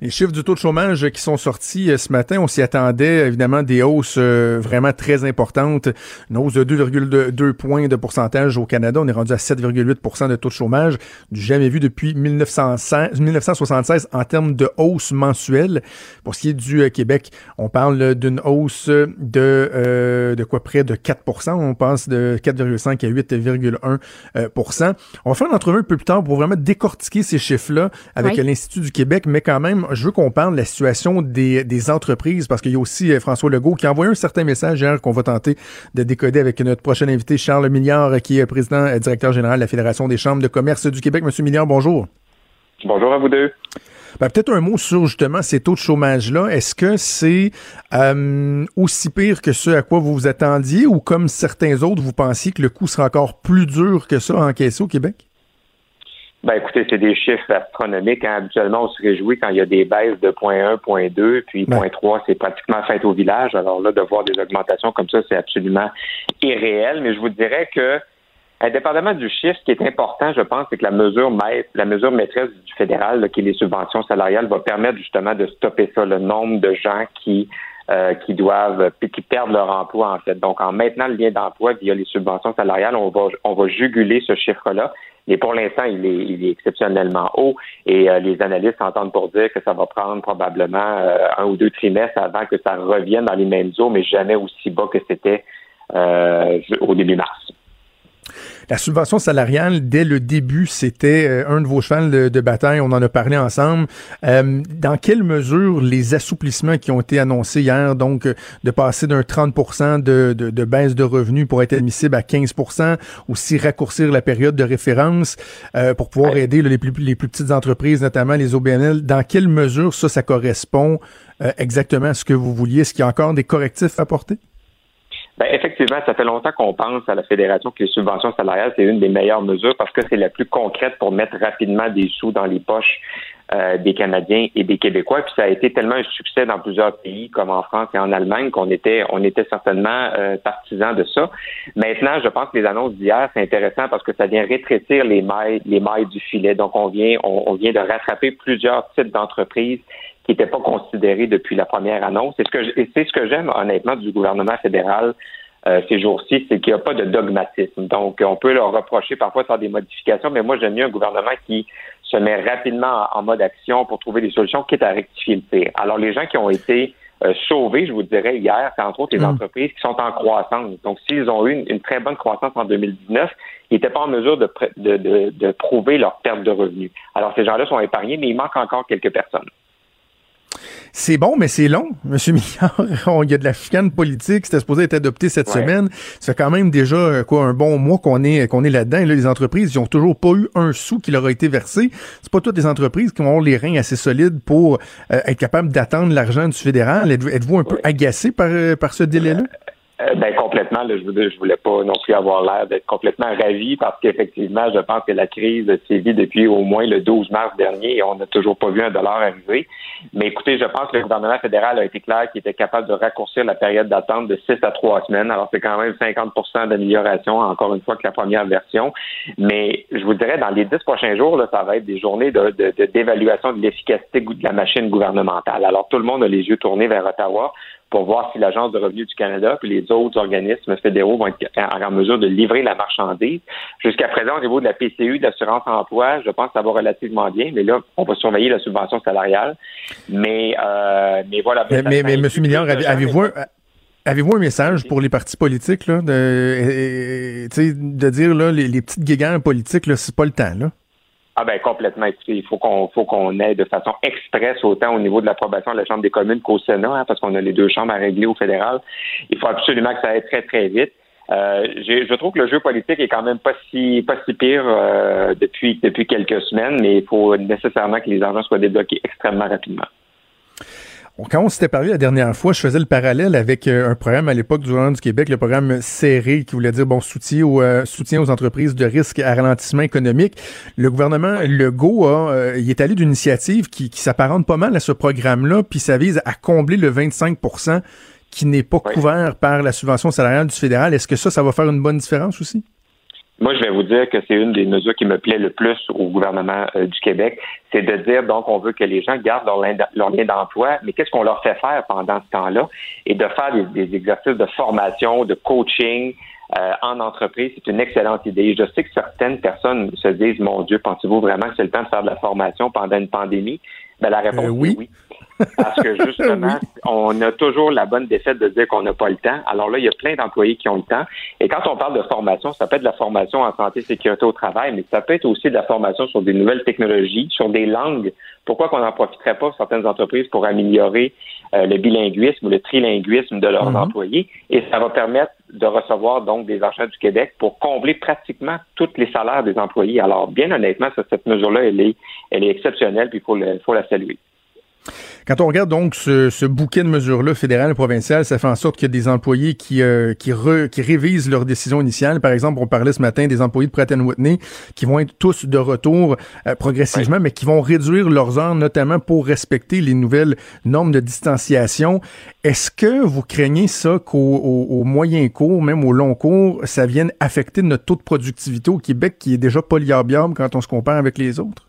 [SPEAKER 3] Les chiffres du taux de chômage qui sont sortis euh, ce matin, on s'y attendait évidemment des hausses euh, vraiment très importantes. Une hausse de 2,2 points de pourcentage au Canada. On est rendu à 7,8% de taux de chômage, du jamais vu depuis 1976 en termes de hausse mensuelle. Pour ce qui est du euh, Québec, on parle d'une hausse de de quoi? Près de 4% On passe de 4,5 à 8,1% On va faire une entrevue un peu plus tard pour vraiment décortiquer ces chiffres-là avec l'Institut du Québec, mais quand même je veux qu'on parle de la situation des, entreprises parce qu'il y a aussi euh, François Legault qui a envoyé un certain message hier qu'on va tenter de décoder avec notre prochain invité, Charles Milliard, qui est président et directeur général de la Fédération des chambres de commerce du Québec. Monsieur Milliard, bonjour.
[SPEAKER 6] Bonjour à vous deux.
[SPEAKER 3] Ben, peut-être un mot sur justement ces taux de chômage-là. Est-ce que c'est euh, aussi pire que ce à quoi vous vous attendiez ou comme certains autres, vous pensiez que le coût sera encore plus dur que ça à encaisser au Québec?
[SPEAKER 6] Ben écoutez, c'est des chiffres astronomiques. Hein. Habituellement, on se réjouit quand il y a des baisses de 0.1, 0.2, puis 0.3, c'est pratiquement fait au village. Alors là, de voir des augmentations comme ça, c'est absolument irréel. Mais je vous dirais que, indépendamment du chiffre, ce qui est important, je pense, c'est que la mesure maître, la mesure maîtresse du fédéral, qui est les subventions salariales, va permettre justement de stopper ça, le nombre de gens qui euh, qui doivent qui perdent leur emploi en fait. Donc en maintenant le lien d'emploi via les subventions salariales, on va on va juguler ce chiffre-là. Mais pour l'instant, il est, il est exceptionnellement haut et euh, les analystes s'entendent pour dire que ça va prendre probablement euh, un ou deux trimestres avant que ça revienne dans les mêmes eaux, mais jamais aussi bas que c'était au début mars.
[SPEAKER 3] La subvention salariale, dès le début, c'était euh, un de vos chevals de, bataille. On en a parlé ensemble. Euh, dans quelle mesure les assouplissements qui ont été annoncés hier, donc euh, de passer d'un 30 de, de, de, baisse de revenus pour être admissible à 15% aussi raccourcir la période de référence pour pouvoir aider les, plus, les plus petites entreprises, notamment les OBNL, dans quelle mesure ça, ça correspond exactement à ce que vous vouliez? Est-ce qu'il y a encore des correctifs à apporter?
[SPEAKER 6] Ben, effectivement, ça fait longtemps qu'on pense à la Fédération que les subventions salariales, c'est une des meilleures mesures parce que c'est la plus concrète pour mettre rapidement des sous dans les poches euh, des Canadiens et des Québécois. Puis ça a été tellement un succès dans plusieurs pays comme en France et en Allemagne qu'on était on était certainement euh, partisans de ça. Maintenant, je pense que les annonces d'hier, c'est intéressant parce que ça vient rétrécir les mailles, les mailles du filet. Donc on vient on vient de rattraper plusieurs types d'entreprises qui n'était pas considéré depuis la première annonce. Et ce que c'est ce que j'aime honnêtement du gouvernement fédéral euh, ces jours-ci, c'est qu'il n'y a pas de dogmatisme. Donc, on peut leur reprocher parfois de faire des modifications, mais moi, j'aime mieux un gouvernement qui se met rapidement en, mode action pour trouver des solutions, quitte à rectifier le tir. Alors, les gens qui ont été euh, sauvés, je vous dirais, hier, c'est entre autres les mm. entreprises qui sont en croissance. Donc, s'ils ont eu une, très bonne croissance en 2019, ils n'étaient pas en mesure de, de, de, de prouver leur perte de revenus. Alors, ces gens-là sont épargnés, mais il manque encore quelques personnes.
[SPEAKER 3] C'est bon, mais c'est long, Monsieur Milliard. Il y a de la chicane politique. C'était supposé être adopté cette semaine. Ça fait quand même déjà euh, quoi un bon mois qu'on est qu'on est là-dedans. là, les entreprises, ils ont toujours pas eu un sou qui leur a été versé. C'est pas toutes les entreprises qui vont les reins assez solides pour euh, être capables d'attendre l'argent du fédéral. Êtes-vous un peu agacé par, euh, par ce délai-là?
[SPEAKER 6] Euh, ben complètement. Là, je, je voulais pas non plus avoir l'air d'être complètement ravi parce qu'effectivement, je pense que la crise sévit depuis au moins le 12 mars dernier et on n'a toujours pas vu un dollar arriver. Mais écoutez, je pense que le gouvernement fédéral a été clair qu'il était capable de raccourcir la période d'attente de 6 à 3 semaines. Alors c'est quand même 50% d'amélioration, encore une fois, que la première version. Mais je vous dirais, dans les 10 prochains jours, là, ça va être des journées de, d'évaluation de l'efficacité de la machine gouvernementale. Alors tout le monde a les yeux tournés vers Ottawa pour voir si l'Agence de revenus du Canada puis les autres organismes fédéraux vont être en mesure de livrer la marchandise. Jusqu'à présent, au niveau de la PCU, de l'assurance emploi, je pense que ça va relativement bien, mais là, on va surveiller la subvention salariale. Mais, euh, mais voilà.
[SPEAKER 3] Mais, mais, mais M. Milliard, avez-vous un, Avez-vous un message pour les partis politiques là, de, de dire là, les, les petites guéguerres politiques, là, c'est pas le temps, là?
[SPEAKER 6] Ah ben complètement. Il faut qu'on faut qu'on ait de façon express autant au niveau de l'approbation de la Chambre des communes qu'au Sénat, hein, parce qu'on a les deux chambres à régler au fédéral. Il faut absolument que ça aille très très vite. Euh, je trouve que le jeu politique est quand même pas si pas si pire euh, depuis depuis quelques semaines, mais il faut nécessairement que les argents soient débloqués extrêmement rapidement.
[SPEAKER 3] Quand on s'était parlé la dernière fois, je faisais le parallèle avec euh, un programme à l'époque du gouvernement du Québec, le programme serré, qui voulait dire bon soutien aux, euh, soutien aux entreprises de risque à ralentissement économique. Le gouvernement Legault a, euh, il est allé d'une initiative qui, qui s'apparente pas mal à ce programme-là, puis ça vise à combler le 25% qui n'est pas couvert par la subvention salariale du fédéral. Est-ce que ça, ça va faire une bonne différence aussi?
[SPEAKER 6] Moi, je vais vous dire que c'est une des mesures qui me plaît le plus au gouvernement euh, du Québec, c'est de dire donc on veut que les gens gardent leur, leur lien d'emploi, mais qu'est-ce qu'on leur fait faire pendant ce temps-là? Et de faire des, exercices de formation, de coaching euh, en entreprise, c'est une excellente idée. Je sais que certaines personnes se disent mon Dieu, pensez-vous vraiment que c'est le temps de faire de la formation pendant une pandémie Ben la réponse
[SPEAKER 3] euh,
[SPEAKER 6] oui. est oui. Parce que justement, on a toujours la bonne défaite de dire qu'on n'a pas le temps. Alors là, il y a plein d'employés qui ont le temps. Et quand on parle de formation, ça peut être de la formation en santé, sécurité au travail, mais ça peut être aussi de la formation sur des nouvelles technologies, sur des langues. Pourquoi qu'on n'en profiterait pas certaines entreprises pour améliorer euh, le bilinguisme ou le trilinguisme de leurs mhm. employés? Et ça va permettre de recevoir donc des argent du Québec pour combler pratiquement tous les salaires des employés. Alors, bien honnêtement, cette mesure-là, elle est, elle est exceptionnelle, puis il faut la saluer.
[SPEAKER 3] Quand on regarde donc ce, bouquet de mesures-là, fédéral et provincial, ça fait en sorte qu'il y a des employés qui, euh, qui, qui révisent leur décision initiale. Par exemple, on parlait ce matin des employés de Pratt Whitney qui vont être tous de retour euh, progressivement, mais qui vont réduire leurs heures, notamment pour respecter les nouvelles normes de distanciation. Est-ce que vous craignez ça qu'au moyen cours, même au long cours, ça vienne affecter notre taux de productivité au Québec qui est déjà polyarbiable quand on se compare avec les autres?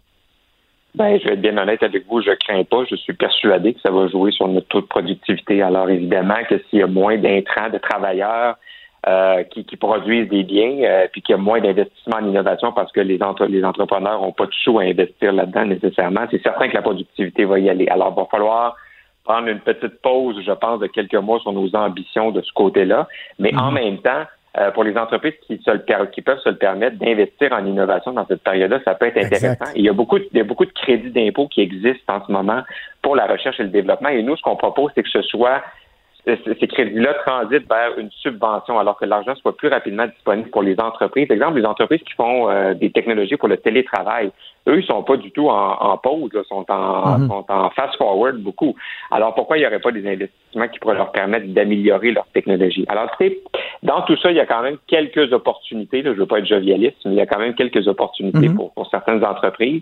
[SPEAKER 6] Ben, je vais être bien honnête avec vous, je crains pas. Je suis persuadé que ça va jouer sur notre taux de productivité. Alors, évidemment, que s'il y a moins d'intrants, de travailleurs euh, qui, produisent des biens, euh, puis qu'il y a moins d'investissement en innovation parce que les, les entrepreneurs n'ont pas de sous à investir là-dedans nécessairement, c'est certain que la productivité va y aller. Alors, il va falloir prendre une petite pause, je pense, de quelques mois sur nos ambitions de ce côté-là. Mais en mhm. même temps, euh, pour les entreprises qui, se qui peuvent se le permettre d'investir en innovation dans cette période-là, ça peut être intéressant. il y a beaucoup, de, il y a beaucoup de crédits d'impôt qui existent en ce moment pour la recherche et le développement. Et nous, ce qu'on propose, c'est que ce soit ces crédits-là transitent vers une subvention alors que l'argent soit plus rapidement disponible pour les entreprises. Par exemple, les entreprises qui font euh, des technologies pour le télétravail, eux, ils sont pas du tout en, pause, là, sont en, mhm. sont en fast-forward beaucoup. Alors, pourquoi il n'y aurait pas des investissements qui pourraient leur permettre d'améliorer leur technologie? Alors, dans tout ça, il y a quand même quelques opportunités. Là, je veux pas être jovialiste, mais il y a quand même quelques opportunités mhm. pour, pour, certaines entreprises.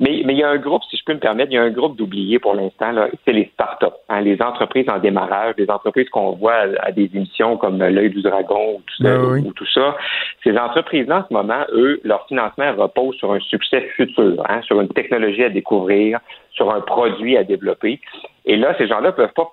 [SPEAKER 6] Mais, mais il y a un groupe, si je peux me permettre, il y a un groupe d'oubliés pour l'instant, là, c'est les startups, hein, les entreprises en démarrage, les entreprises qu'on voit à, des émissions comme l'œil du dragon ou tout ça. Ben ou tout ça. Ces entreprises-là, en ce moment, eux, leur financement repose sur un succès Hein, sur une technologie à découvrir, sur un produit à développer. Et là, ces gens-là peuvent pas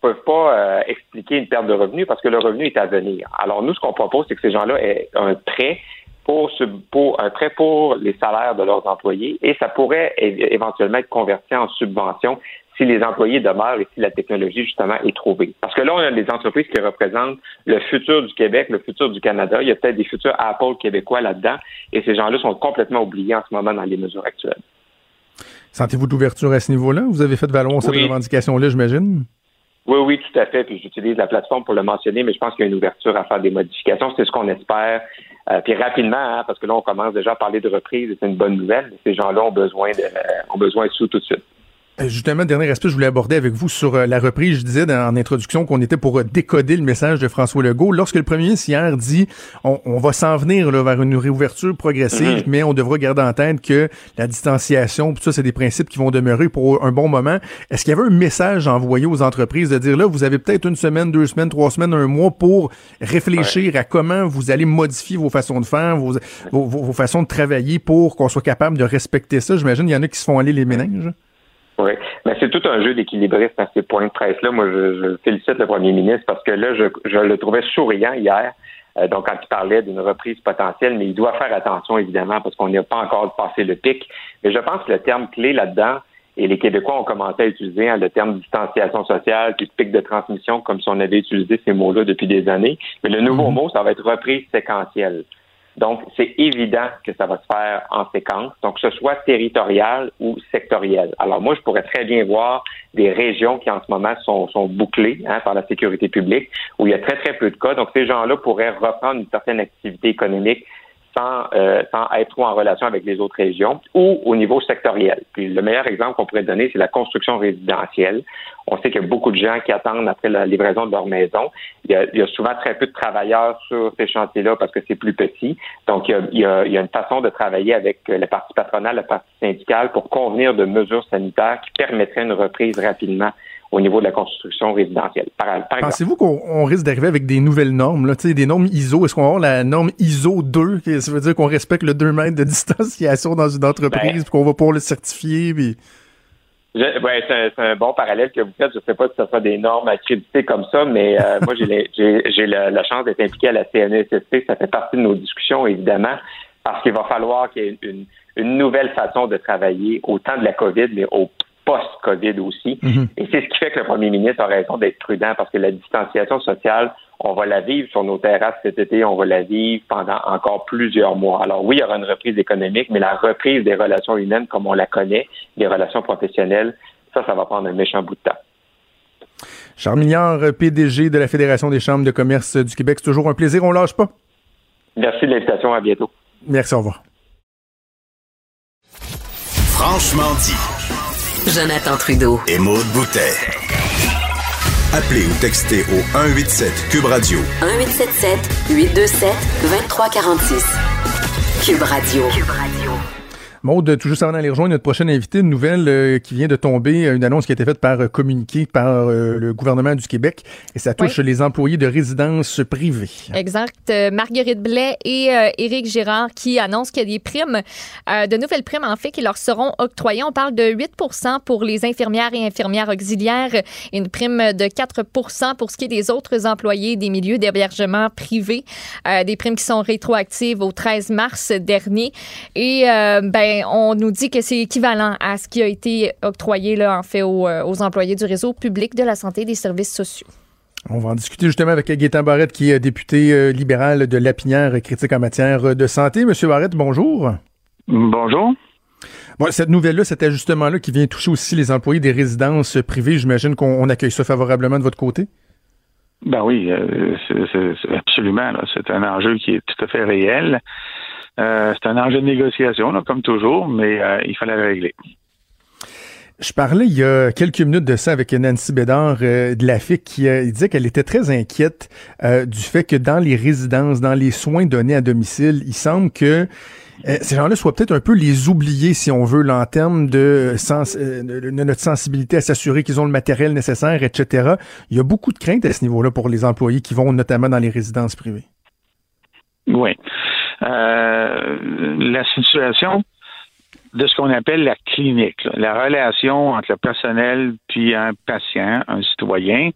[SPEAKER 6] peuvent pas euh, expliquer une perte de revenus parce que le revenu est à venir. Alors nous, ce qu'on propose, c'est que ces gens-là aient un prêt pour, pour un prêt pour les salaires de leurs employés et ça pourrait éventuellement être converti en subvention si les employés demeurent et si la technologie, justement, est trouvée. Parce que là, on a des entreprises qui représentent le futur du Québec, le futur du Canada. Il y a peut-être des futurs Apple québécois là-dedans et ces gens-là sont complètement oubliés en ce moment dans les mesures actuelles.
[SPEAKER 3] Sentez-vous d'ouverture à ce niveau-là? Vous avez fait valoir cette revendication-là, j'imagine?
[SPEAKER 6] Oui, oui, tout à fait. Puis j'utilise la plateforme pour le mentionner, mais je pense qu'il y a une ouverture à faire des modifications. C'est ce qu'on espère. Euh, puis rapidement, hein, parce que là, on commence déjà à parler de reprise et c'est une bonne nouvelle. Ces gens-là ont besoin de, ont besoin de sous tout de suite.
[SPEAKER 3] Euh, justement, dernier aspect, je voulais aborder avec vous sur euh, la reprise. Je disais en introduction qu'on était pour euh, décoder le message de François Legault. Lorsque le premier ministre hier dit on, va s'en venir là, vers une réouverture progressive, mhm. mais on devra garder en tête que la distanciation, tout ça, c'est des principes qui vont demeurer pour un bon moment. Est-ce qu'il y avait un message envoyé aux entreprises de dire là, vous avez peut-être une semaine, deux semaines, trois semaines, un mois pour réfléchir à comment vous allez modifier vos façons de faire, vos, vos, vos façons de travailler pour qu'on soit capable de respecter ça? J'imagine il y en a qui se font aller les méninges.
[SPEAKER 6] Oui, mais c'est tout un jeu d'équilibriste à ces points de presse-là. Moi, je, félicite le premier ministre parce que là, je, le trouvais souriant hier. Euh, donc, quand il parlait d'une reprise potentielle, mais il doit faire attention, évidemment, parce qu'on n'a pas encore passé le pic. Mais je pense que le terme clé là-dedans, et les Québécois ont commencé à utiliser hein, le terme distanciation sociale, puis pic de transmission, comme si on avait utilisé ces mots-là depuis des années. Mais le nouveau mm-hmm. mot, ça va être reprise séquentielle. Donc, c'est évident que ça va se faire en séquence, donc que ce soit territorial ou sectoriel. Alors, moi, je pourrais très bien voir des régions qui, en ce moment, sont, sont bouclées hein, par la sécurité publique, où il y a très, très peu de cas. Donc, ces gens-là pourraient reprendre une certaine activité économique sans, euh, sans être en relation avec les autres régions ou au niveau sectoriel. Puis le meilleur exemple qu'on pourrait donner, c'est la construction résidentielle. On sait qu'il y a beaucoup de gens qui attendent après la livraison de leur maison. Il y a, souvent très peu de travailleurs sur ces chantiers-là parce que c'est plus petit. Donc, il y, a, il y, a, une façon de travailler avec la partie patronale, la partie syndicale pour convenir de mesures sanitaires qui permettraient une reprise rapidement au niveau de la construction résidentielle.
[SPEAKER 3] Pensez-vous qu'on risque d'arriver avec des nouvelles normes, là, des normes ISO? Est-ce qu'on va avoir la norme ISO 2, qui, ça veut dire qu'on respecte le 2 mètres de distanciation dans une entreprise, ben, qu'on va pouvoir le certifier? Puis...
[SPEAKER 6] Ouais, c'est un, bon parallèle que vous faites. Je ne sais pas si ce sera des normes accréditées comme ça, mais euh, moi, j'ai la, chance d'être impliqué à la CNESST. Ça fait partie de nos discussions, évidemment, parce qu'il va falloir qu'il y ait une, une, nouvelle façon de travailler, autant de la COVID, mais au post-COVID aussi. Mhm. Et c'est ce qui fait que le premier ministre a raison d'être prudent parce que la distanciation sociale, on va la vivre sur nos terrasses cet été, on va la vivre pendant encore plusieurs mois. Alors oui, il y aura une reprise économique, mais la reprise des relations humaines comme on la connaît, des relations professionnelles, ça, ça va prendre un méchant bout de temps.
[SPEAKER 3] Charles Milliard, PDG de la Fédération des chambres de commerce du Québec, c'est toujours un plaisir, on lâche pas.
[SPEAKER 6] Merci de l'invitation, à bientôt.
[SPEAKER 3] Merci, au revoir.
[SPEAKER 2] Franchement dit.
[SPEAKER 1] Jonathan Trudeau.
[SPEAKER 2] Et Maude Boutet. Appelez ou textez au 187 Cube Radio.
[SPEAKER 1] 1877 827 2346. Cube Radio. Cube Radio.
[SPEAKER 3] Maude, tout juste avant d'aller rejoindre notre prochaine invité, une nouvelle euh, qui vient de tomber, une annonce qui a été faite par euh, communiqué par euh, le gouvernement du Québec et ça touche les employés de résidences privées.
[SPEAKER 4] Exact. Marguerite Blais et Éric Girard qui annoncent qu'il y a des primes, de nouvelles primes en fait qui leur seront octroyées. On parle de 8 pour les infirmières et infirmières auxiliaires et une prime de 4% pour ce qui est des autres employés des milieux d'hébergement privés. des primes qui sont rétroactives au 13 mars dernier et ben ben, on nous dit que c'est équivalent à ce qui a été octroyé là, en fait euh, aux, employés du réseau public de la santé et des services sociaux.
[SPEAKER 3] On va en discuter justement avec Gaétan Barrette, qui est député euh, libéral de Lapinière, critique en matière de santé. Monsieur Barrette, bonjour.
[SPEAKER 7] Bonjour.
[SPEAKER 3] cette nouvelle-là, cet ajustement-là qui vient toucher aussi les employés des résidences privées, j'imagine qu'on accueille ça favorablement de votre côté?
[SPEAKER 7] Ben oui, euh, absolument. C'est un enjeu qui est tout à fait réel. Euh, c'est un enjeu de négociation, comme toujours, mais euh, il fallait le régler.
[SPEAKER 3] Je parlais il y a quelques minutes de ça avec Nancy Bédard euh, de la FIC qui disait qu'elle était très inquiète du fait que dans les résidences, dans les soins donnés à domicile, il semble que ces gens-là soient peut-être un peu les oubliés, si on veut, en termes de, de, notre sensibilité à s'assurer qu'ils ont le matériel nécessaire, etc. Il y a beaucoup de craintes à ce niveau-là pour les employés qui vont notamment dans les résidences privées.
[SPEAKER 7] Oui. Euh, la situation de ce qu'on appelle la clinique, la relation entre le personnel puis un patient, un citoyen,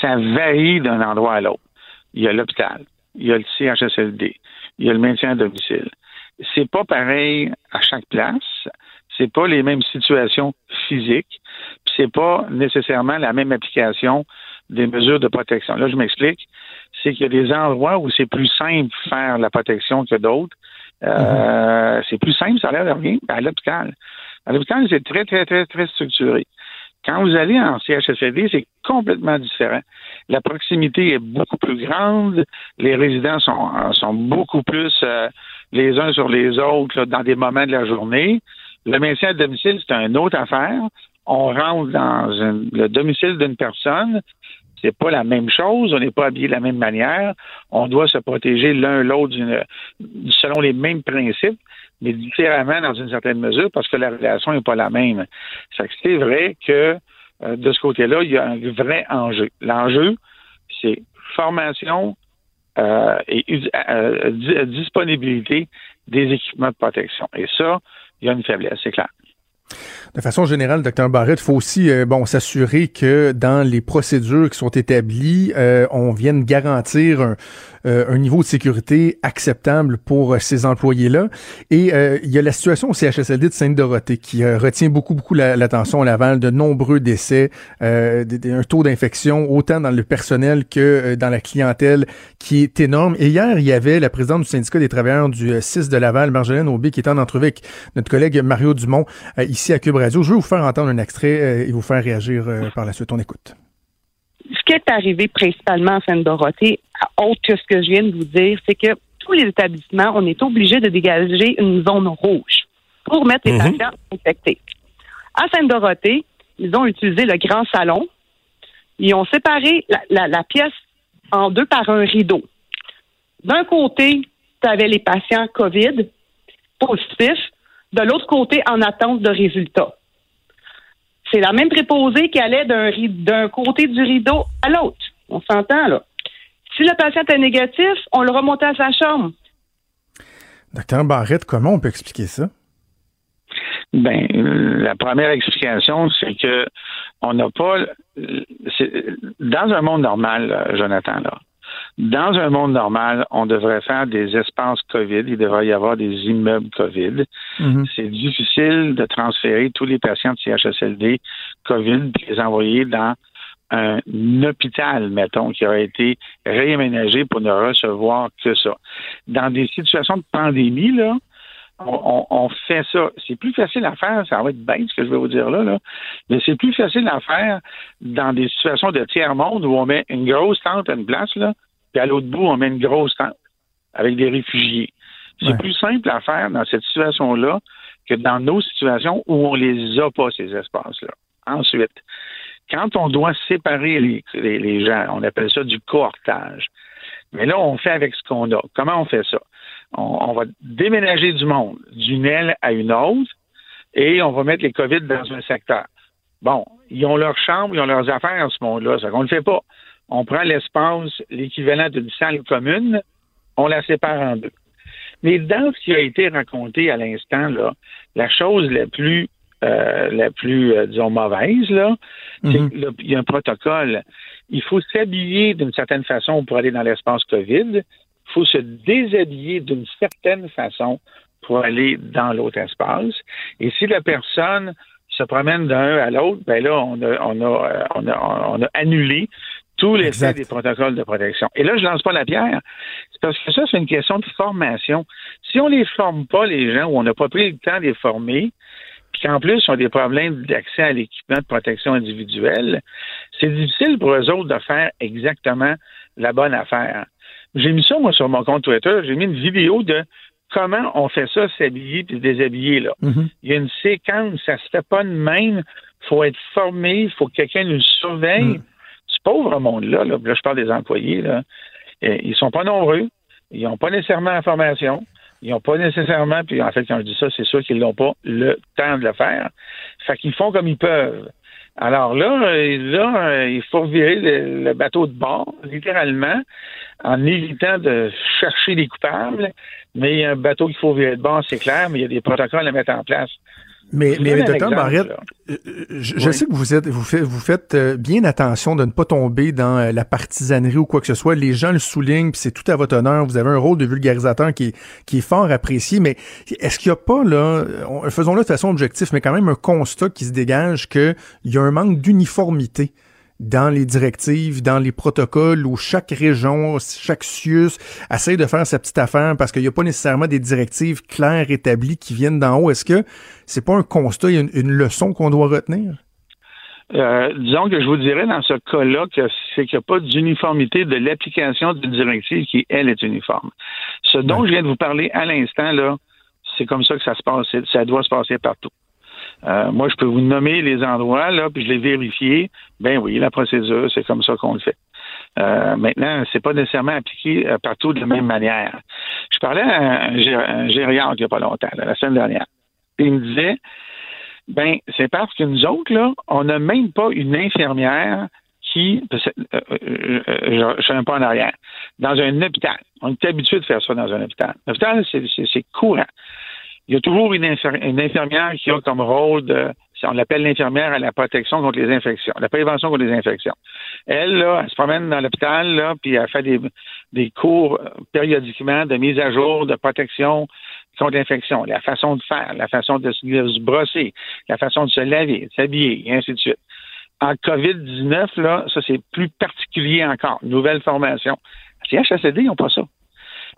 [SPEAKER 7] ça varie d'un endroit à l'autre. Il y a l'hôpital, il y a le CHSLD, il y a le maintien à domicile. C'est pas pareil à chaque place, c'est pas les mêmes situations physiques, c'est pas nécessairement la même application des mesures de protection. Là, je m'explique c'est qu'il y a des endroits où c'est plus simple de faire la protection que d'autres. Euh, mhm. C'est plus simple, ça a l'air de rien, à l'hôpital. À l'hôpital, c'est très, très, très, très structuré. Quand vous allez en CHSLD, c'est complètement différent. La proximité est beaucoup plus grande. Les résidents sont, sont beaucoup plus euh, les uns sur les autres dans des moments de la journée. Le maintien à domicile, c'est une autre affaire. On rentre dans le domicile d'une personne, c'est pas la même chose, on n'est pas habillé de la même manière, on doit se protéger l'un l'autre selon les mêmes principes, mais différemment dans une certaine mesure parce que la relation n'est pas la même. C'est vrai que euh, de ce côté-là, il y a un vrai enjeu. L'enjeu, c'est formation euh, et euh, disponibilité des équipements de protection. Et ça, il y a une faiblesse, c'est clair.
[SPEAKER 3] De façon générale, docteur Barrett, il faut aussi euh, bon s'assurer que dans les procédures qui sont établies, euh, on vienne garantir un, un niveau de sécurité acceptable pour euh, ces employés-là. Et euh, il y a la situation au CHSLD de Sainte-Dorothée qui retient beaucoup, beaucoup l'attention à Laval, de nombreux décès, un taux d'infection autant dans le personnel que dans la clientèle qui est énorme. Et hier, il y avait la présidente du syndicat des travailleurs du 6 de Laval, Marjolaine Aubé, qui est en entrevue avec notre collègue Mario Dumont ici à Cube Radio. Je vais vous faire entendre un extrait et vous faire réagir par la suite. On écoute
[SPEAKER 8] ce qui est arrivé principalement à Sainte-Dorothée, autre que ce que je viens de vous dire, c'est que tous les établissements, on est obligé de dégager une zone rouge pour mettre les mhm. patients infectés. À Sainte-Dorothée, ils ont utilisé le grand salon. Ils ont séparé la, pièce en deux par un rideau. D'un côté, tu avais les patients COVID positifs. De l'autre côté, en attente de résultats. C'est la même préposée qui allait d'un côté du rideau à l'autre. On s'entend, là. Si le patient est négatif, on le remontait à sa chambre.
[SPEAKER 3] Docteur Barrette, comment on peut expliquer ça?
[SPEAKER 7] Ben, la première explication, c'est que on n'a pas. Dans un monde normal, Jonathan, là, dans un monde normal, on devrait faire des espaces COVID. Il devrait y avoir des immeubles COVID. Mhm. C'est difficile de transférer tous les patients de CHSLD COVID et les envoyer dans un hôpital, mettons, qui aurait été réaménagé pour ne recevoir que ça. Dans des situations de pandémie, là, on, fait ça. C'est plus facile à faire, ça va être bête ce que je vais vous dire là, là. mais c'est plus facile à faire dans des situations de tiers-monde où on met une grosse tente à une place, là, puis à l'autre bout, on met une grosse tente avec des réfugiés. C'est plus simple à faire dans cette situation-là que dans nos situations où on les a pas, ces espaces-là. Ensuite, quand on doit séparer les, gens, on appelle ça du cohortage. Mais là, on fait avec ce qu'on a. Comment on fait ça? on, va déménager du monde d'une aile à une autre et on va mettre les COVID dans un secteur. Bon, ils ont leur chambre, ils ont leurs affaires ce monde-là. Ça qu'on ne le fait pas. On prend l'espace, l'équivalent d'une salle commune, on la sépare en deux. Mais dans ce qui a été raconté à l'instant, là, la chose la plus euh, la plus, euh, disons, mauvaise, là, c'est mhm. qu'il y a un protocole. Il faut s'habiller d'une certaine façon pour aller dans l'espace COVID. Il faut se déshabiller d'une certaine façon pour aller dans l'autre espace. Et si la personne se promène d'un à l'autre, ben là, on a, on a, euh, on a, on a annulé tous les des protocoles de protection. Et là, je lance pas la pierre. C'est parce que ça, c'est une question de formation. Si on les forme pas, les gens, ou on n'a pas pris le temps de les former, qu'en plus, ils ont des problèmes d'accès à l'équipement de protection individuelle, c'est difficile pour eux autres de faire exactement la bonne affaire. J'ai mis ça, moi, sur mon compte Twitter. J'ai mis une vidéo de comment on fait ça, s'habiller puis se déshabiller. Là. Mm-hmm. Il y a une séquence, ça se fait pas de même. Il faut être formé, il faut que quelqu'un nous surveille. Mm. Ce pauvre monde-là, là, je parle des employés, là, eh, ils sont pas nombreux, ils n'ont pas nécessairement la formation, ils n'ont pas nécessairement, puis en fait, quand je dis ça, c'est sûr qu'ils n'ont pas le temps de le faire. Fait qu'ils font comme ils peuvent. Alors là, là, il faut virer le, bateau de bord, littéralement, en évitant de chercher les coupables. Mais il y a un bateau qu'il faut virer de bord, c'est clair, mais il y a des protocoles à mettre en place.
[SPEAKER 3] Mais, mais docteur Barrette, euh, je, sais que vous êtes, vous faites, vous faites bien attention de ne pas tomber dans la partisanerie ou quoi que ce soit. Les gens le soulignent, puis c'est tout à votre honneur. Vous avez un rôle de vulgarisateur qui est, qui est fort apprécié. Mais est-ce qu'il n'y a pas là, faisons-le de façon objective, mais quand même un constat qui se dégage qu'il y a un manque d'uniformité dans les directives, dans les protocoles où chaque région, chaque CIUS essaie de faire sa petite affaire parce qu'il n'y a pas nécessairement des directives claires établies qui viennent d'en haut. Est-ce que c'est pas un constat, a une, leçon qu'on doit retenir?
[SPEAKER 7] Euh, disons que je vous dirais dans ce cas-là que c'est qu'il n'y a pas d'uniformité de l'application d'une directive qui, elle, est uniforme. Ce dont je viens de vous parler à l'instant, là, c'est comme ça que ça se passe, ça doit se passer partout. Euh, moi, je peux vous nommer les endroits, là, puis je les vérifier. Ben oui, la procédure, c'est comme ça qu'on le fait. Euh, maintenant, c'est pas nécessairement appliqué euh, partout de la même manière. Je parlais à un, gériatre il n'y a pas longtemps, la semaine dernière. Il me disait, ben, c'est parce que nous autres, là, on n'a même pas une infirmière qui, euh, je, suis un peu en arrière, dans un hôpital. On est habitué de faire ça dans un hôpital. L'hôpital, c'est courant il y a toujours une, infirmière qui a comme rôle de, on l'appelle l'infirmière à la protection contre les infections, la prévention contre les infections. Elle, là, elle se promène dans l'hôpital, là, puis elle fait des, des cours euh, périodiquement de mise à jour, de protection contre l'infection, la façon de faire, la façon de se brosser, la façon de se laver, de s'habiller, et ainsi de suite. En COVID-19, là, ça c'est plus particulier encore. Nouvelle formation. Les ils n'ont pas ça.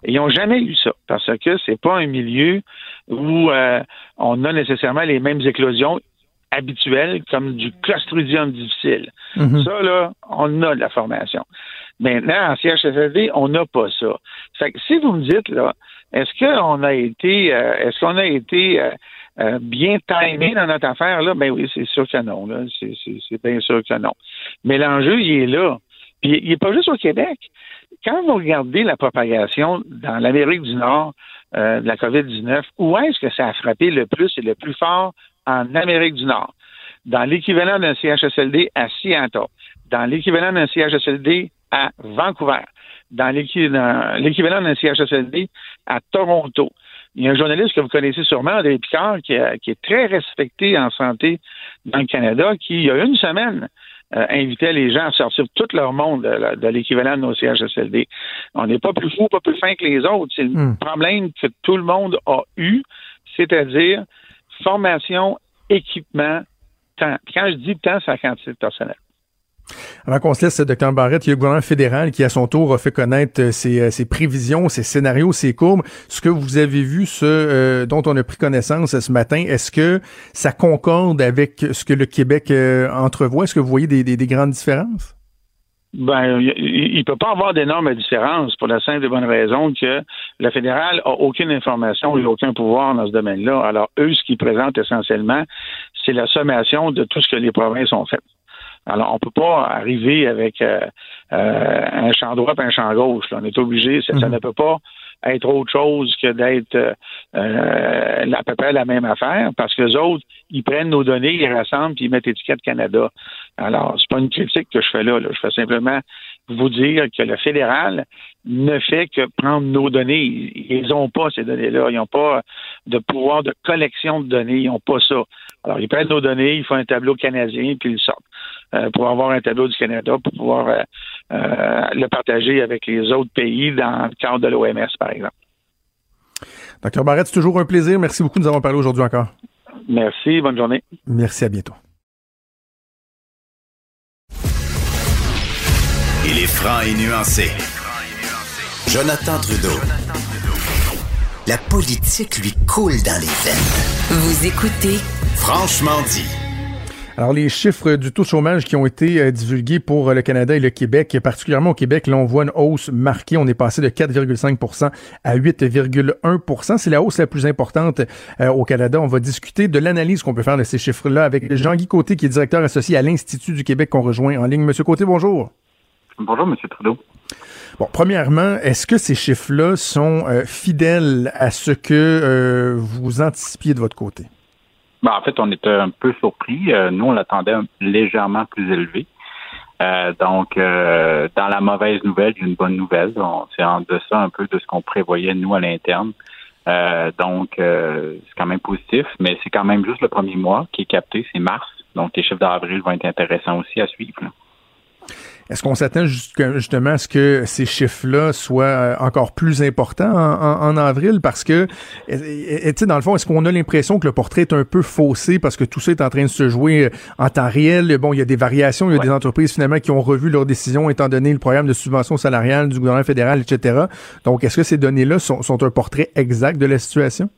[SPEAKER 7] Ils n'ont jamais eu ça parce que c'est pas un milieu où euh, on a nécessairement les mêmes éclosions habituelles comme du clostridium difficile. Mhm. Ça, là, on a de la formation. Maintenant, en CHSLD, on n'a pas ça. Fait que si vous me dites, là, est-ce qu'on a été, euh, est-ce qu'on a été euh, bien timé dans notre affaire, là? Ben oui, c'est sûr que non, là. C'est bien sûr que non. Mais l'enjeu, il est là. Puis il n'est pas juste au Québec quand vous regardez la propagation dans l'Amérique du Nord euh, de la COVID-19, où est-ce que ça a frappé le plus et le plus fort en Amérique du Nord? Dans l'équivalent d'un CHSLD à Seattle, dans l'équivalent d'un CHSLD à Vancouver, dans l'équivalent d'un CHSLD à Toronto. Il y a un journaliste que vous connaissez sûrement, André Picard, qui, qui est très respecté en santé dans le Canada, qui, il y a une semaine, euh, invitait les gens à sortir tout leur monde de, l'équivalent de nos CHSLD. On n'est pas plus fou, pas plus fin que les autres. C'est le hmm. problème que tout le monde a eu, c'est-à-dire formation, équipement, temps. quand je dis temps, c'est la quantité de personnel.
[SPEAKER 3] Avant qu'on se laisse, Dr. Barrett, il y a le gouvernement fédéral qui, à son tour, a fait connaître euh, euh, ses, prévisions, ses scénarios, ses courbes. Ce que vous avez vu, ce euh, dont on a pris connaissance ce matin, est-ce que ça concorde avec ce que le Québec entrevoit? Est-ce que vous voyez des, grandes différences?
[SPEAKER 7] Ben, il ne peut pas avoir d'énormes différences pour la simple et bonne raison que le fédéral a aucune information et aucun pouvoir dans ce domaine-là. Alors, eux, ce qu'ils présentent essentiellement, c'est la sommation de tout ce que les provinces ont fait. Alors, on peut pas arriver avec euh, euh, un champ droit et un champ gauche. On est obligé, ça, mhm. ne peut pas être autre chose que d'être euh, euh, à peu près la même affaire, parce que les autres, ils prennent nos données, ils rassemblent, puis ils mettent étiquette Canada. Alors, c'est pas une critique que je fais là, là. Je fais simplement vous dire que le fédéral ne fait que prendre nos données. Ils n'ont pas ces données-là. Ils n'ont pas de pouvoir de collection de données. Ils n'ont pas ça. Alors, ils prennent nos données, ils font un tableau canadien, puis ils sortent. Euh, pour avoir un tableau du Canada, pour pouvoir euh, euh, le partager avec les autres pays dans le cadre de l'OMS, par exemple.
[SPEAKER 3] Docteur Barrett, c'est toujours un plaisir. Merci beaucoup de nous avoir parlé aujourd'hui encore.
[SPEAKER 7] Merci, bonne journée.
[SPEAKER 3] Merci, à bientôt.
[SPEAKER 2] Il est franc et nuancé. Jonathan Trudeau. La politique lui coule dans les veines.
[SPEAKER 1] Vous écoutez
[SPEAKER 2] Franchement dit.
[SPEAKER 3] Alors, les chiffres du taux de chômage qui ont été euh, divulgués pour euh, le Canada et le Québec, particulièrement au Québec, là, on voit une hausse marquée. On est passé de 4,5% à 8,1% C'est la hausse la plus importante euh, au Canada. On va discuter de l'analyse qu'on peut faire de ces chiffres-là avec Jean-Guy Côté, qui est directeur associé à l'Institut du Québec qu'on rejoint en ligne. Monsieur Côté, bonjour.
[SPEAKER 9] Bonjour, Monsieur Trudeau.
[SPEAKER 3] Bon, premièrement, est-ce que ces chiffres-là sont fidèles à ce que vous anticipiez de votre côté?
[SPEAKER 9] Ben, en fait, on était un peu surpris. Euh, nous, on l'attendait légèrement plus élevé. Euh, donc, euh, dans la mauvaise nouvelle, une bonne nouvelle. C'est en deçà un peu de ce qu'on prévoyait, nous, à l'interne. donc, c'est quand même positif, mais c'est quand même juste le premier mois qui est capté, c'est mars. Donc, les chiffres d'avril vont être intéressants aussi à suivre.
[SPEAKER 3] Est-ce qu'on s'attend justement à ce que ces chiffres-là soient euh, encore plus importants en, avril? Parce que, tu sais, dans le fond, est-ce qu'on a l'impression que le portrait est un peu faussé parce que tout ça est en train de se jouer euh, en temps réel? Bon, il y a des variations, il y a des entreprises finalement qui ont revu leurs décisions étant donné le programme de subvention salariale du gouvernement fédéral, etc. Donc, est-ce que ces données-là sont, un portrait exact de la situation?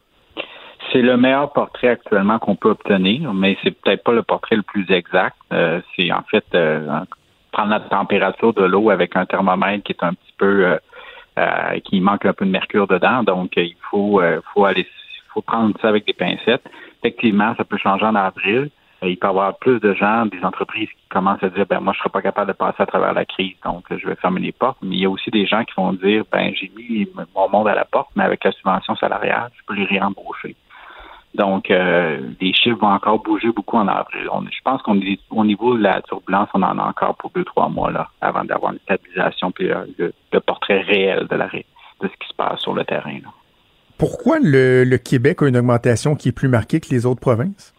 [SPEAKER 9] C'est le meilleur portrait actuellement qu'on peut obtenir, mais c'est peut-être pas le portrait le plus exact. Euh, c'est en fait prendre la température de l'eau avec un thermomètre qui est un petit peu euh, euh, qui manque un peu de mercure dedans. Donc, il faut, euh, faut aller faut prendre ça avec des pincettes. Effectivement, ça peut changer en avril. Il peut y avoir plus de gens, des entreprises qui commencent à dire ben moi je serai pas capable de passer à travers la crise, donc je vais fermer les portes. Mais il y a aussi des gens qui vont dire ben j'ai mis mon monde à la porte, mais avec la subvention salariale, je peux les réembaucher. Donc, euh, les chiffres vont encore bouger beaucoup en avril. je pense qu'on est au niveau de la turbulence, on en a encore pour deux, trois mois là, avant d'avoir une stabilisation puis euh, le, portrait réel de, la, de ce qui se passe sur le terrain.
[SPEAKER 3] Pourquoi le, Québec a une augmentation qui est plus marquée que les autres provinces?